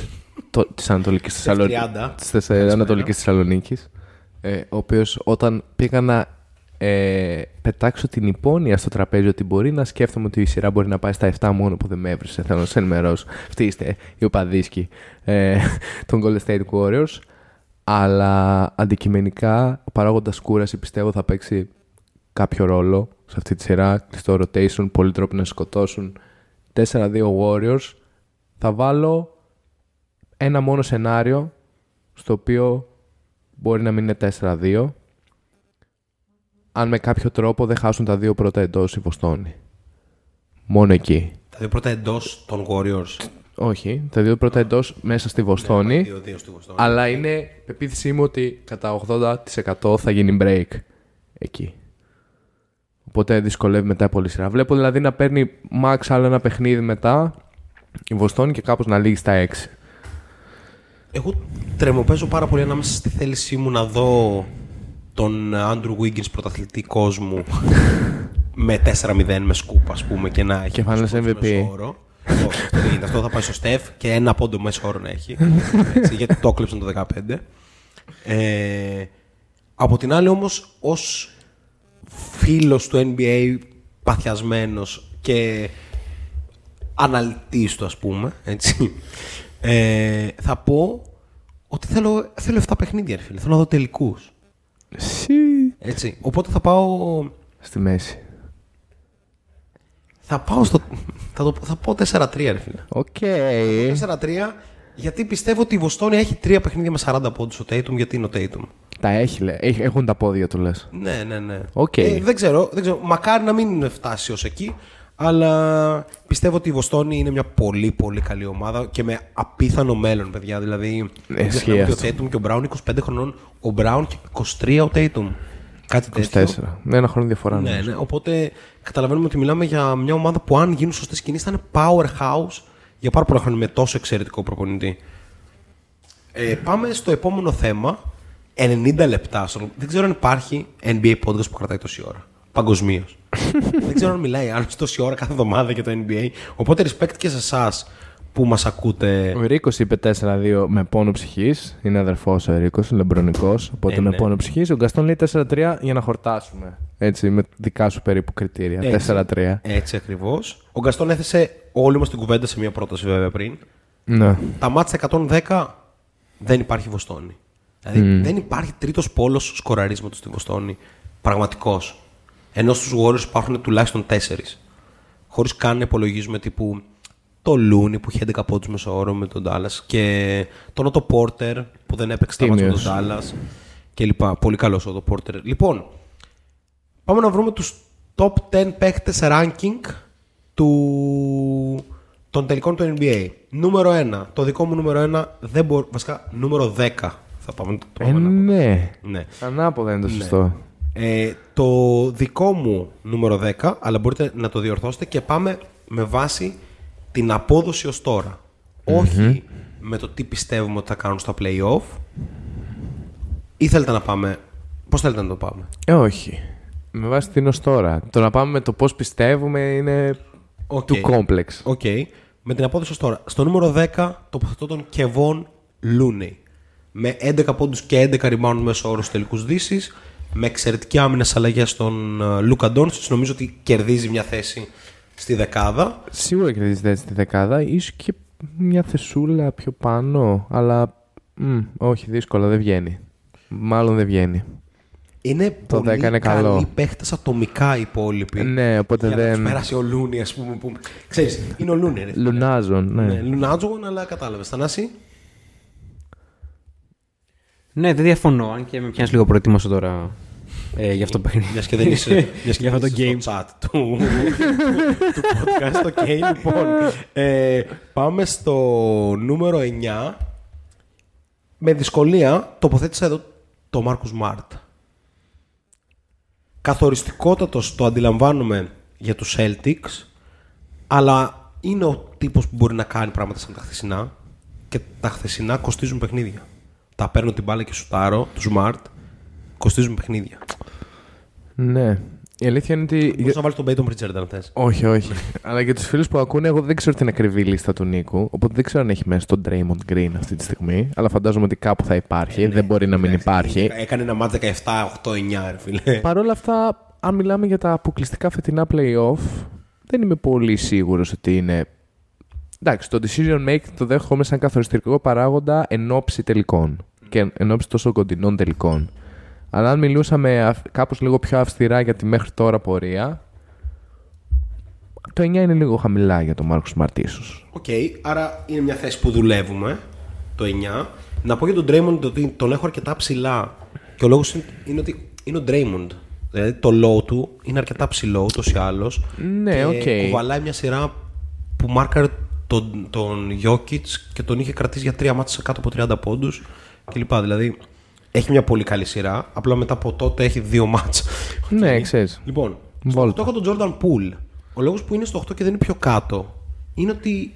το, της Ανατολικής Θεσσαλονίκης. 30. Της Ανατολικής Θεσσαλονίκης. Ε, ο οποίος όταν πήγα να ε, πετάξω την υπόνοια στο τραπέζι ότι μπορεί να σκέφτομαι ότι η σειρά μπορεί να πάει στα 7 μόνο που δεν με έβρισε. Θέλω να σε ενημερώσω. Αυτοί είστε οι οπαδίσκοι ε, των Golden State Warriors. Αλλά αντικειμενικά ο παράγοντας κούραση πιστεύω θα παίξει κάποιο ρόλο σε αυτή τη σειρά. Στο rotation, πολλοί τρόποι να σκοτώσουν. 4-2 Warriors. Θα βάλω ένα μόνο σενάριο στο οποίο μπορεί να μην είναι 4-2 αν με κάποιο τρόπο δεν χάσουν τα δύο πρώτα εντός η Βοστόνη. Μόνο εκεί. Τα δύο πρώτα εντός των Warriors. Όχι, τα δύο πρώτα εντός μέσα στη Βοστόνη. 2-2 στη Βοστόνη. αλλά είναι πεποίθησή μου ότι κατά 80% θα γίνει break εκεί. Οπότε δυσκολεύει μετά πολύ σειρά. Βλέπω δηλαδή να παίρνει max άλλο ένα παιχνίδι μετά η Βοστόνη και κάπως να λύγει στα 6. Εγώ τρεμοπαίζω πάρα πολύ ανάμεσα στη θέλησή μου να δω τον Andrew Wiggins πρωταθλητή κόσμου με 4-0 με σκούπ, ας πούμε, και να έχει Κεφάλαιος μέσο MVP. όρο. Όχι, αυτό δεν γίνεται. αυτό θα πάει στο Στεφ και ένα πόντο μέσο όρο να έχει. Έτσι, γιατί το έκλεψαν το 15. Ε, Από την άλλη όμως ως φίλος του NBA παθιασμένος και αναλυτής του ας πούμε, έτσι, ε, θα πω ότι θέλω, θέλω 7 παιχνίδια, ρε φίλε. Θέλω να δω τελικούς. Έτσι. Οπότε θα πάω, Στη μέση. θα πάω στο, θα, το, θα πω 4-3 ρε φίλε. Οκ. 4-3 γιατί πιστεύω ότι η Βοστόνη έχει τρία παιχνίδια με 40 πόντους ο Tatum γιατί είναι ο Tatum. Τα έχει, λέ. Έχ- Έχουν τα πόδια του, λες. Ναι, ναι, ναι. Οκ. Ε, δεν, ξέρω, δεν ξέρω. Μακάρι να μην φτάσει ως εκεί. Αλλά πιστεύω ότι η Βοστόνη είναι μια πολύ πολύ καλή ομάδα και με απίθανο μέλλον, παιδιά. Δηλαδή, δεν Ισχύει ξεχνάμε και ο αυτό. Tatum και ο Brown 25 χρονών, ο Brown και 23 ο Tatum. Κάτι 24. τέτοιο. Ναι, ένα χρόνο διαφορά. Ναι, νομίζω. ναι. Οπότε καταλαβαίνουμε ότι μιλάμε για μια ομάδα που αν γίνουν σωστές κινήσεις θα είναι powerhouse για πάρα πολλά χρόνια με τόσο εξαιρετικό προπονητή. Ε, πάμε στο επόμενο θέμα. 90 λεπτά. στο- Δεν ξέρω αν υπάρχει NBA podcast που κρατάει τόση ώρα. Παγκοσμίως. Δεν ξέρω αν μιλάει άλλος τόση ώρα κάθε εβδομάδα για το NBA. Οπότε respect και σε εσάς που μας ακούτε. Ο Ρίκος είπε 4-2 με πόνο ψυχής. Είναι αδερφός ο Ρίκος, λεμπρονικός. Οπότε Ε, με ναι. πόνο ψυχής. Ο Γκαστόν λέει 4-3 για να χορτάσουμε. Έτσι, με δικά σου περίπου κριτήρια. Έτσι. 4-3. Έτσι ακριβώς. Ο Γκαστόν έθεσε όλη μας την κουβέντα σε μια πρόταση βέβαια πριν. Ναι. Τα μάτια 110 δεν υπάρχει Βοστόνη. Δηλαδή δεν υπάρχει τρίτος πόλος σκοραρίσματος στη Βοστόνη. Πραγματικός. Ενώ στους Warriors υπάρχουν τουλάχιστον τέσσερις. Χωρίς καν να υπολογίζουμε τύπου το Λούνι που είχε 11 πόντους μεσόωρο με τον Dallas και τον Ότο Πόρτερ που δεν έπαιξε τα μάτια με τον Τίμιος. Dallas και λοιπά. Πολύ καλός ο Ότο Πόρτερ. Λοιπόν, πάμε να βρούμε τους top 10 παίκτες ranking του... των τελικών του NBA. Νούμερο 1. Το δικό μου νούμερο 1 δεν μπορεί... Βασικά, νούμερο 10 θα πάμε το Ε, πάμε να πούμε. ναι. Ναι. Ανάποδα είναι το σωστό. Ε, το δικό μου νούμερο 10, αλλά μπορείτε να το διορθώσετε και πάμε με βάση την απόδοση ως τώρα. Όχι με το τι πιστεύουμε ότι θα κάνουν στα play-off. Ή θέλετε να πάμε... Πώς θέλετε να το πάμε; Ε, όχι. Με βάση την ως τώρα. Το να πάμε με το πώς πιστεύουμε είναι OK. too complex. OK. Με την απόδοση ως τώρα. Στο νούμερο 10 τοποθετώ τον Kevon Looney. Με 11 πόντους και 11 rebound μέσω όρο στους τελικούς δύσεις. Με εξαιρετική άμυνας στις αλλαγές στον ε, Λούκα Ντόνσιτς. Νομίζω ότι κερδίζει μια θέση στη δεκάδα. Σίγουρα κερδίζει έτσι τη δεκάδα. ίσως και μια θεσούλα πιο πάνω. Αλλά μ, όχι, δύσκολα δεν βγαίνει. Μάλλον δεν βγαίνει. Είναι Το πολύ 10 είναι καλοί καλό. παίχτες ατομικά οι υπόλοιποι. Ναι, οπότε για να τους δεν. πέρασε ο Λούνι, ας πούμε. Που... Ξέρεις, είναι ο Λούνι. ρε. Λουνάζον, ναι. Ναι, Λουνάτζογον, αλλά κατάλαβες. Θανάση. Ναι, δεν διαφωνώ. Αν και με πιάνεις λίγο προετοίμαστο τώρα ε, για αυτό το παιχνίδι. Μιας και δεν είσαι, μιας και Για δεν αυτό το είσαι στο chat του, του podcast. Οκ, λοιπόν. Ε, πάμε στο νούμερο 9. Με δυσκολία τοποθέτησα εδώ το Μάρκους Μάρτ. Καθοριστικότατος το αντιλαμβάνομαι για τους Celtics, αλλά είναι ο τύπος που μπορεί να κάνει πράγματα σαν τα χθεσινά και τα χθεσινά κοστίζουν παιχνίδια. Τα παίρνω την μπάλα και σουτάρω, του Smart, κοστίζουν παιχνίδια. Ναι. Η αλήθεια είναι ότι. Μπορείς να βάλεις τον Peyton Pritchard αν θες. Όχι, όχι. Αλλά για τους φίλους που ακούνε, εγώ δεν ξέρω την ακριβή λίστα του Νίκου. Οπότε δεν ξέρω αν έχει μέσα τον Draymond Green αυτή τη στιγμή. Αλλά φαντάζομαι ότι κάπου θα υπάρχει. δεν μπορεί να μην υπάρχει. Έκανε ένα μάτς 17-8-9, ρε φίλε. Παρ' όλα αυτά, αν μιλάμε για τα αποκλειστικά φετινά playoff, δεν είμαι πολύ σίγουρος ότι είναι. Εντάξει, το decision making το δέχομαι σαν καθοριστικό παράγοντα εν όψει τελικών. Και εν όψει τόσο κοντινών τελικών. Αλλά αν μιλούσαμε αυ- κάπως λίγο πιο αυστηρά για τη μέχρι τώρα πορεία, το 9 είναι λίγο χαμηλά για τον Marcus Smart ίσως. Οκ, άρα είναι μια θέση που δουλεύουμε, το 9. Να πω για τον Draymond ότι τον έχω αρκετά ψηλά. Και ο λόγος είναι, είναι ότι είναι ο Draymond. Δηλαδή το low του είναι αρκετά ψηλό ούτως ή άλλως. Ναι, και οκ. κουβαλάει μια σειρά που μάρκαρε τον, τον Jokic και τον είχε κρατήσει για τρία ματς κάτω από 30 πόντους κλπ. Δηλαδή έχει μια πολύ καλή σειρά. Απλά μετά από τότε έχει δύο ματς. Ναι, ξέρεις. Λοιπόν, στο Βόλτα. 8 έχω τον Jordan Poole. Ο λόγος που είναι στο 8 και δεν είναι πιο κάτω είναι ότι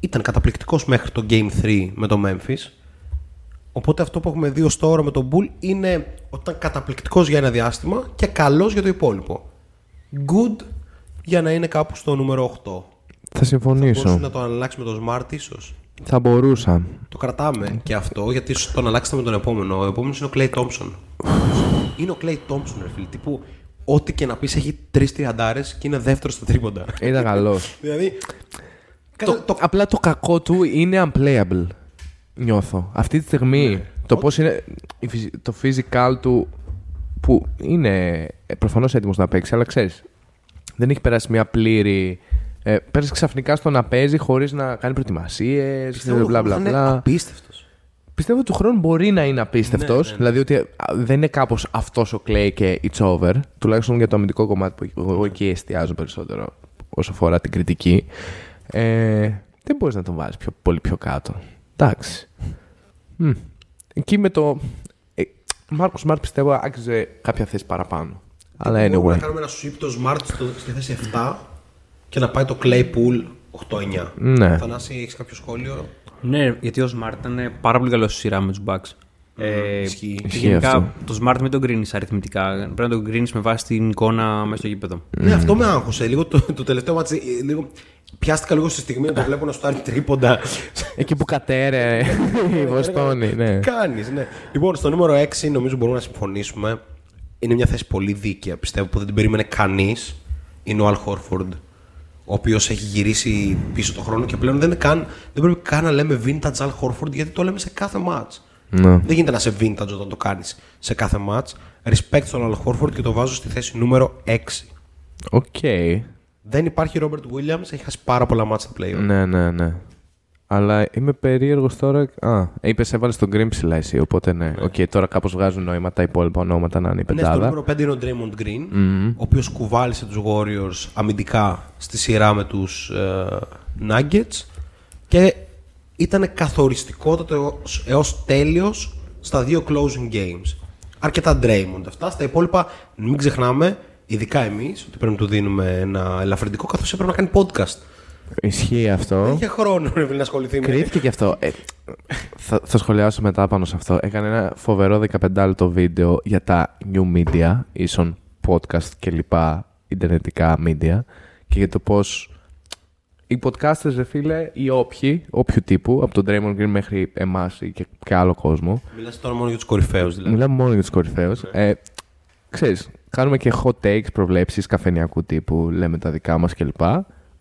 ήταν καταπληκτικός μέχρι το Game 3 με το Memphis. Οπότε αυτό που έχουμε δει ως τώρα με τον Bull είναι ότι ήταν καταπληκτικός για ένα διάστημα και καλός για το υπόλοιπο. Good για να είναι κάπου στο νούμερο 8. Θα συμφωνήσω. Μπορούσε να το αλλάξει με το Smart ίσως. Θα μπορούσα. Το κρατάμε και αυτό γιατί ίσω τον αλλάξετε με τον επόμενο. Ο επόμενος είναι ο Clay Thompson. είναι ο Clay Thompson, ρε φίλε. Τύπου, ό,τι και να πεις έχει τρεις τριαντάρες και είναι δεύτερος στα τρίποντα. Ήταν καλός. δηλαδή. το, το, Απλά το κακό του είναι unplayable. Νιώθω. Αυτή τη στιγμή το πώς είναι η φυσι- το physical του που είναι προφανώς έτοιμος να παίξει, αλλά ξέρεις. Δεν έχει περάσει μια πλήρη. Ε, πέρασε ξαφνικά στο να παίζει χωρίς να κάνει προετοιμασίες. πιστεύω Μπλα μπλα θα είναι μπλα. απίστευτος. Πιστεύω ότι του χρόνου μπορεί να είναι απίστευτος. Ναι, ναι, ναι. Δηλαδή ότι α, δεν είναι κάπως αυτός ο Clay και it's over. Τουλάχιστον για το αμυντικό κομμάτι που εγώ εκεί εστιάζω περισσότερο όσο αφορά την κριτική. Ε, δεν μπορείς να τον βάλεις πιο, πολύ πιο κάτω. Εντάξει. Μμ. Εκεί με το. Ε, Μάρκος Σμαρτ πιστεύω άξιζε κάποια θέση παραπάνω. Αλλά Μπορούμε να anyway. κάνουμε ένα sweep το Smart στο, στη θέση 7 και να πάει το Claypool 8-9. Ναι. Θανάση, έχεις κάποιο σχόλιο; Ναι, γιατί ο Smart ήταν πάρα πολύ καλός στη σειρά με τους Bucks. Ε, ισχύει. και Ισχύει γενικά αυτό. το Smart μην τον κρίνεις αριθμητικά. Πρέπει να τον κρίνεις με βάση την εικόνα μέσα στο γήπεδο. Ναι, αυτό με άγχωσε. Λίγο το, το τελευταίο ματς. Λίγο, πιάστηκα λίγο στη στιγμή να το βλέπω να σου κάνει τρίποντα. Εκεί που κατέρρεε η Βοστόνη. Ναι. Τι κάνεις, ναι. Λοιπόν, στο νούμερο 6 νομίζω μπορούμε να συμφωνήσουμε. Είναι μια θέση πολύ δίκαια, πιστεύω, που δεν την περίμενε κανείς. Είναι ο Al Horford, ο οποίος έχει γυρίσει πίσω το χρόνο και πλέον δεν, είναι καν, δεν πρέπει καν να λέμε vintage Al Horford γιατί το λέμε σε κάθε match. Ναι. Δεν γίνεται να σε vintage όταν το κάνεις σε κάθε match. Respect στον Al Horford και το βάζω στη θέση νούμερο 6. Οκ. Δεν υπάρχει Robert Williams, έχει χάσει πάρα πολλά μάτσα στα play. Ναι, ναι, ναι. Αλλά είμαι περίεργος τώρα. Α, είπες, έβαλες τον Green ψηλά εσύ. Οπότε ναι. Οκ, τώρα κάπως βγάζουν νόημα τα υπόλοιπα ονόματα να είναι η Ναι, στο πεντάδα. νούμερο 5 είναι ο Draymond Green, ο οποίος κουβάλησε τους Warriors αμυντικά στη σειρά με τους Nuggets και ήταν καθοριστικότατο έως τέλειος στα δύο closing games. Αρκετά Draymond αυτά. Στα υπόλοιπα, μην ξεχνάμε, ειδικά εμείς, ότι πρέπει να του δίνουμε ένα ελαφρυντικό καθώς έπρεπε να κάνει podcast. Ισχύει αυτό. Είχε χρόνο ρε, φίλε, να ασχοληθεί με. Κρίθηκε και αυτό. Ε, θα, θα σχολιάσω μετά πάνω σε αυτό. Έκανε ένα φοβερό 15 λεπτό βίντεο για τα new media, ίσον podcast και λοιπά ιντερνετικά media και για το πώς οι podcasters, ρε φίλε, οι όποιοι, όποιου τύπου, από τον Draymond Green μέχρι εμάς ή και, και άλλο κόσμο, Μιλάς τώρα μόνο για τους κορυφαίους δηλαδή. Μιλάμε μόνο για τους κορυφαίους. Ε, ξέρεις, κάνουμε και hot takes, προβλέψεις καφενιακού τύπου, λέμε τα δικά μας κλπ.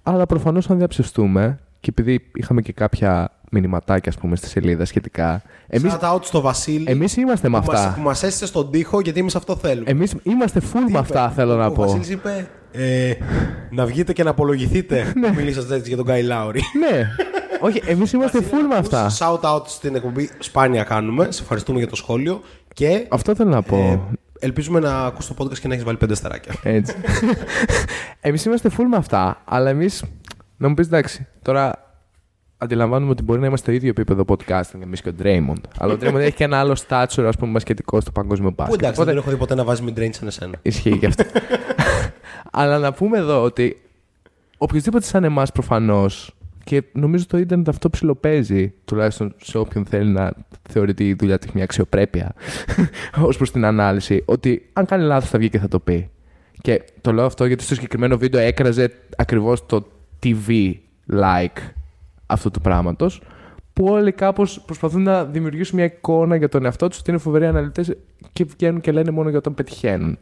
Αλλά προφανώς αν διαψευστούμε και επειδή είχαμε και κάποια μηνυματάκια ας πούμε στη σελίδα σχετικά. Εμεί Shout out στο Βασίλη εμείς είμαστε με που μας- αυτά. που μας έστησε στον τοίχο γιατί εμείς αυτό θέλουμε. Εμείς είμαστε full με αυτά, θέλω να ο πω. Βασίλης είπε ε, να βγείτε και να απολογηθείτε. Μιλήσατε έτσι για τον Γκάι Λάουρι. ναι, όχι, εμείς είμαστε full με αυτά. Shout out στην εκπομπή. Σπάνια κάνουμε. Σε ευχαριστούμε για το σχόλιο. Και Αυτό θέλω να πω. Ε, ελπίζουμε να ακούσει το podcast και να έχεις βάλει πέντε στεράκια. Έτσι. εμείς είμαστε full με αυτά, αλλά εμείς. Να μου πεις εντάξει, τώρα αντιλαμβάνουμε ότι μπορεί να είμαστε στο ίδιο επίπεδο podcasting εμείς και ο Draymond. αλλά ο Draymond έχει και ένα άλλο stature, ας πούμε, μπασκετικό στο παγκόσμιο Που μπάσκετ. εντάξει, Οπότε δεν έχω δει ποτέ να βάζει mid-range σαν εσένα. ισχύει και αυτό. αλλά να πούμε εδώ ότι οποιοδήποτε σαν εμάς προφανώς και νομίζω το ίντερνετ αυτό ψηλοπαίζει, τουλάχιστον σε όποιον θέλει να θεωρεί η δουλειά του έχει μια αξιοπρέπεια ως προς την ανάλυση, ότι αν κάνει λάθος θα βγει και θα το πει. Και το λέω αυτό γιατί στο συγκεκριμένο βίντεο έκραζε ακριβώς το TV like αυτού του πράγματος. Που όλοι κάπως προσπαθούν να δημιουργήσουν μια εικόνα για τον εαυτό τους ότι είναι φοβεροί αναλυτές και βγαίνουν και λένε μόνο για όταν πετυχαίνουν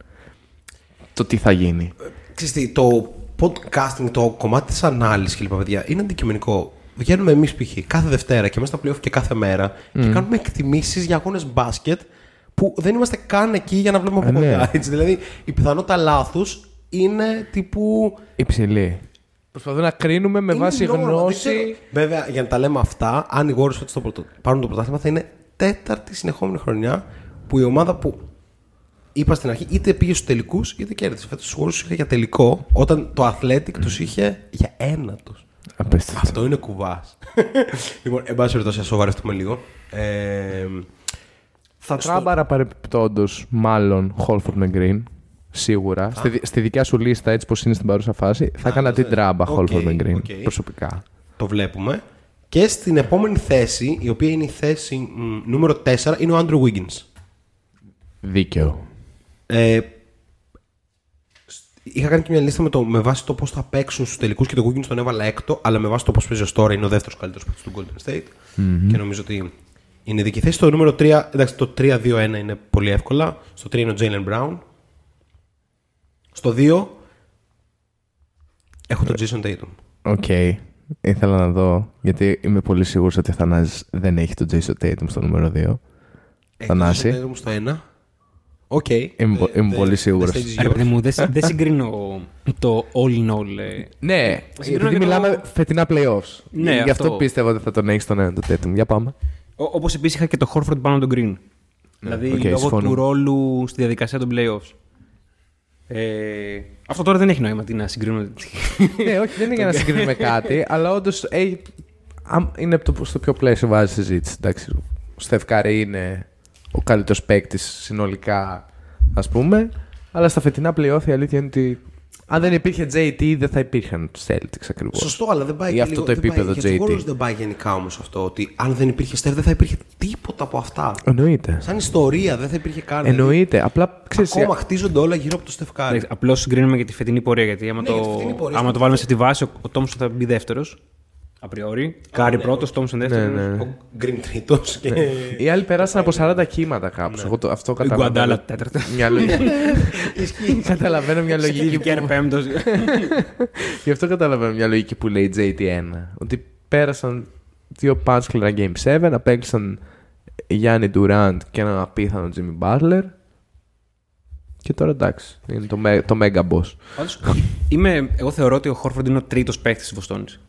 το τι θα γίνει. Ξέρεις τι, το podcasting, το κομμάτι της ανάλυσης και λοιπά, παιδιά, είναι αντικειμενικό. Βγαίνουμε εμείς π.χ. κάθε Δευτέρα και μέσα στα playoff και κάθε μέρα και κάνουμε εκτιμήσεις για αγώνες μπάσκετ που δεν είμαστε καν εκεί για να βλέπουμε από Ε, ναι. κοντά. Έτσι, δηλαδή, η πιθανότητα λάθους είναι τύπου... Υψηλή. Προσπαθούμε να κρίνουμε με είναι βάση normal, δεν ξέρω. γνώση. Βέβαια, για να τα λέμε αυτά, αν οι Warriors φέτος το πρωτο- πάρουν το πρωτάθλημα, θα είναι τέταρτη συνεχόμενη χρονιά που η ομάδα που είπα στην αρχή είτε πήγε στους τελικούς είτε κέρδισε. Φέτος τους Warriors είχε για τελικό όταν το Athletic τους είχε για ένα τους. Απίστευτο. Αυτό είναι κουβάς. λοιπόν, εν πάση περιπτώσει, ας σοβαρευτούμε λίγο. Ε, Θα τράμπαρα παρεπιπτόντω, μάλλον, Holford με Green. Σίγουρα. Στη, δι- στη δικιά σου λίστα, έτσι πώς είναι στην παρούσα φάση, θα έκανα την τράμπα ok, Horford με Green. ok. Προσωπικά. το βλέπουμε. Και στην επόμενη θέση, η οποία είναι η θέση μ, νούμερο 4, είναι ο Andrew Wiggins. Δίκαιο. Ε, Είχα κάνει και μια λίστα με, το, με βάση το πώς θα παίξουν στους τελικούς και το Wiggins τον έβαλα έκτο, αλλά με βάση το πώς παίζει ω τώρα είναι ο δεύτερος καλύτερος παίκτης του Golden State. Και νομίζω ότι είναι δική θέση. Στο νούμερο 3, εντάξει, το 3-2-1 είναι πολύ εύκολα. Στο 3 είναι ο Jalen Brown. Στο 2 έχω τον Jason Tatum. Ok. Ήθελα να δω, γιατί είμαι πολύ σίγουρος ότι ο Θανάσης δεν έχει τον Jason Tatum στο νούμερο 2. Έχει Θανάση. τον Jason Tatum στο 1. Οκ. Είμαι πο- Ε, είμαι the- πολύ the σίγουρος. stage is Ρε yours. παιδί μου, δεν συ- δεν συγκρίνω το all in all. ε. Ναι, Συγκρίνω επειδή και το- μιλάμε φετινά playoffs. Ναι, Γι' αυτό αυτό. πίστευα ότι θα τον έχεις στον ένα το Tatum. Για πάμε. Όπως επίσης είχα και το Horford πάνω τον Green. δηλαδή οκ, λόγω συμφωνώ. του ρόλου στη διαδικασία των playoffs. Ε, αυτό τώρα δεν έχει νόημα τι να συγκρίνω. ναι, όχι, δεν είναι για να συγκρίνουμε κάτι, αλλά όντως είναι το, στο πιο πλαίσιο βάζει συζήτηση. Εντάξει, ο Στεφ Κάρη είναι ο καλύτερος παίκτης συνολικά, ας πούμε. Αλλά στα φετινά playoff η αλήθεια είναι ότι αν δεν υπήρχε JT δεν θα υπήρχαν Celtics ακριβώς. Σωστό, αλλά δεν πάει Ή και αυτό λίγο, το δεν πάει- επίπεδο για τους JT. Warriors δεν πάει γενικά όμως αυτό. Ότι αν δεν υπήρχε Στεφ δεν θα υπήρχε τίποτα από αυτά. Εννοείται. Σαν ιστορία δεν θα υπήρχε καν. Εννοείται. Απλά ξέρεις, Ακόμα χτίζονται όλα γύρω από το Steph Curry. Απλώς συγκρίνουμε για τη φετινή πορεία. Γιατί άμα, Ναι, το, για τη φετινή πορεία, άμα στο το βάλουμε σε τη βάση, ο, ο Thompson θα μπει δεύτερος. Α πριόρι. Κάρι ναι, πρώτος, Thompson δεύτερος. Ναι, ναι. Ο Green τρίτος. Και... Οι άλλοι περάσαν από 40 κύματα κάπου. Εγώ το, αυτό Η καταλαβαίνω. Iguodala τέταρτος. Μια λογική. Καταλαβαίνω μια λογική Steve Kerr που... πέμπτος. Γι' αυτό καταλαβαίνω μια λογική που λέει JT1. Ότι πέρασαν δύο πάντα σκληρά Game 7, απέκλεισαν Γιάννη Durant και έναν απίθανο Jimmy Butler. Και τώρα εντάξει, είναι το, με- το mega boss. Πάντως, είμαι, εγώ θεωρώ ότι ο Χόρφορντ είναι ο τρίτος παίκτης της Βοστόνης.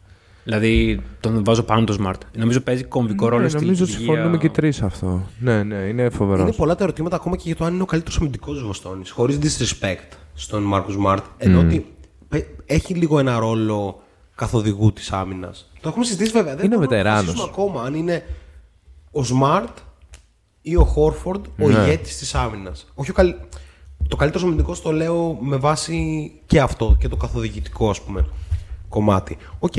Δηλαδή τον βάζω πάνω το Smart. Νομίζω παίζει κομβικό ρόλο Ναι, στη νομίζω λειτουργία. συμφωνούμε και οι τρεις σε αυτό. Ναι, ναι, είναι φοβερός. Είναι πολλά τα ερωτήματα ακόμα και για το αν είναι ο καλύτερος αμυντικός τη Βοστόνης. Χωρίς disrespect στον Μάρκο Σμαρτ. Ενώ ότι πε- έχει λίγο ένα ρόλο καθοδηγού της άμυνας. Το έχουμε συζητήσει βέβαια. Δεν Είναι μπορούμε να βετεράνος. αποφασίσουμε ακόμα αν είναι ο Smart ή ο Χόρφορντ ο Ναι. ηγέτης της άμυνας. Όχι ο καλ... Το καλύτερος αμυντικός το λέω με βάση και αυτό και το καθοδηγητικό ας πούμε κομμάτι. Ok.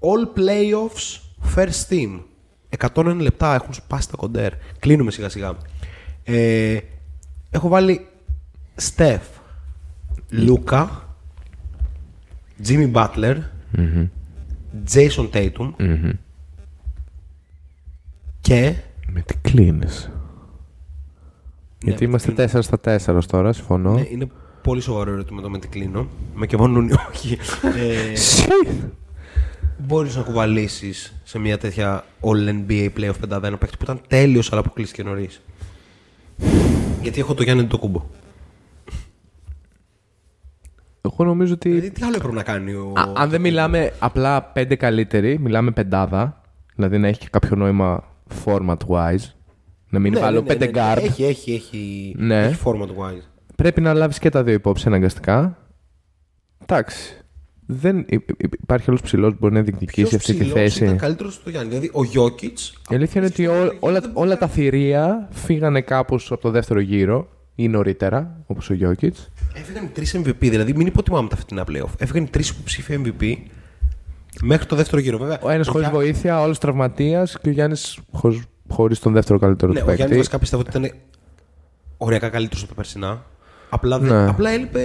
All playoffs first team. 101 λεπτά έχουν σπάσει τα κοντέρ. Κλείνουμε σιγά σιγά. Ε, έχω βάλει Στεφ, Λούκα, Jimmy Butler, Jason Tatum και Με τι κλείνεις; Γιατί με είμαστε 4 στα 4 ως τώρα, συμφωνώ. ναι, είναι πολύ σοβαρό ερώτημα το με τι κλείνω. Με και μόνο ή όχι. ε, Μπορείς να κουβαλήσεις σε μια τέτοια All NBA Playoff πεντάδα ένα παίκτη που ήταν τέλειος αλλά αποκλείστηκε νωρίς; Γιατί έχω το Γιάννη το κούμπο. Εγώ νομίζω ότι. Δηλαδή, τι άλλο έπρεπε να κάνει ο. Α, αν δεν μιλάμε απλά πέντε καλύτεροι, μιλάμε πεντάδα. Δηλαδή να έχει και κάποιο νόημα format wise. Να μην Ναι, βάλω ναι, ναι, πέντε ναι, ναι. guard. Έχει, έχει, έχει, Ναι. έχει format wise. Πρέπει να λάβεις και τα δύο υπόψη αναγκαστικά. Εντάξει. Δεν υ- υ- υπάρχει άλλος ψηλός που μπορεί να διεκδικήσει Ποιος αυτή τη ψηλός θέση. ήταν καλύτερος στο Γιάννη. Δηλαδή, ο Γιώκητς. Η αλήθεια είναι ότι ό- όλα, όλα τα θηρία φύγανε κάπως από το δεύτερο γύρο ή νωρίτερα, όπως ο Γιώκητς. Έφυγαν τρεις MVP. Δηλαδή, μην υποτιμάμε τα φετινά playoff. Έφυγαν τρεις υποψήφοι MVP μέχρι το δεύτερο γύρο. Βέβαια, Ο ένας χωρίς Γιά- βοήθεια, ο άλλος τραυματίας και ο Γιάννης χωρί τον δεύτερο καλύτερο Ναι, του ο Γιάννης παίκτη. βασικά πιστεύω ότι ήταν οριακά καλύτερος από τα περσινά. Απλά, δεν- Ναι. απλά έλειπε.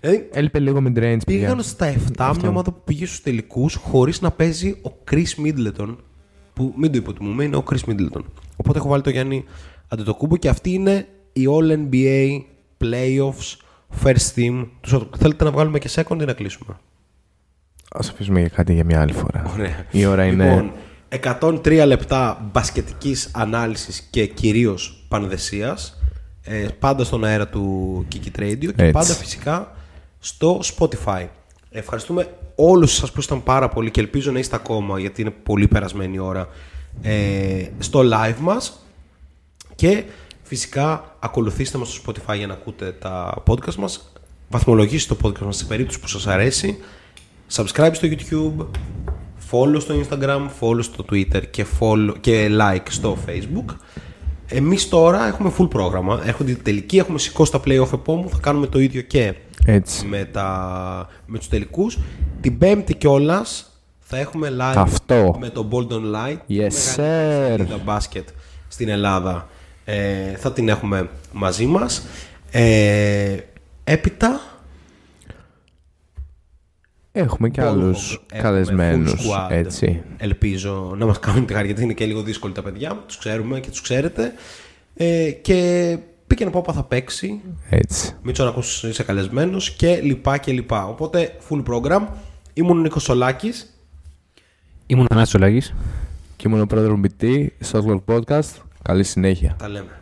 Δηλαδή, Έλειπε λίγο mid-range. παιδιά. πήγαν στα 7 μια ομάδα που πήγε στους τελικούς χωρίς να παίζει ο Chris Middleton. Που μην το υποτιμούμε, είναι ο Chris Middleton. Οπότε έχω βάλει το Γιάννη Αντετοκούμπο και αυτή είναι η All NBA Playoffs First Team. Τους, θέλετε να βγάλουμε και second ή να κλείσουμε; Ας αφήσουμε για κάτι για μια άλλη φορά. Ωραία. Η ώρα είναι. Λοιπόν, 103 λεπτά μπασκετικής ανάλυσης και κυρίως πανδεσίας. Ε, πάντα στον αέρα του Kiki Radio και Έτσι. πάντα φυσικά στο Spotify. Ευχαριστούμε όλους σας που ήσταν πάρα πολύ και ελπίζω να είστε ακόμα γιατί είναι πολύ περασμένη η ώρα ε, στο live μας και φυσικά ακολουθήστε μας στο Spotify για να ακούτε τα podcast μας βαθμολογήστε το podcast μας σε περίπτωση που σας αρέσει subscribe στο YouTube follow στο Instagram, follow στο Twitter και, follow, και like στο Facebook εμείς τώρα έχουμε full πρόγραμμα έρχονται οι τελικοί, έχουμε σηκώσει τα playoff επόμενου θα κάνουμε το ίδιο και Έτσι. με, τα, με τους τελικούς την πέμπτη κιόλας θα έχουμε live Αυτό. με το Bold Online Yes, τη μεγαλύτερη sir. σελίδα μπάσκετ στην Ελλάδα ε, θα την έχουμε μαζί μας ε, έπειτα Έχουμε και Πόλο, άλλους έχουμε καλεσμένους. full squad. Έτσι. Ελπίζω να μας κάνουν τη χάρη γιατί είναι και λίγο δύσκολοι τα παιδιά. Τους ξέρουμε και τους ξέρετε. Ε, και πήγαινε από θα παίξει. Έτσι. Μίτσο να ακούσει είσαι καλεσμένος και λοιπά και λοιπά. Οπότε full program. Ήμουν ο Νίκος Σολάκης. Ήμουν ο Θανάσης Ολάγης. Και ήμουν ο πρόεδρος BT στο Podcast. Καλή συνέχεια. Τα λέμε.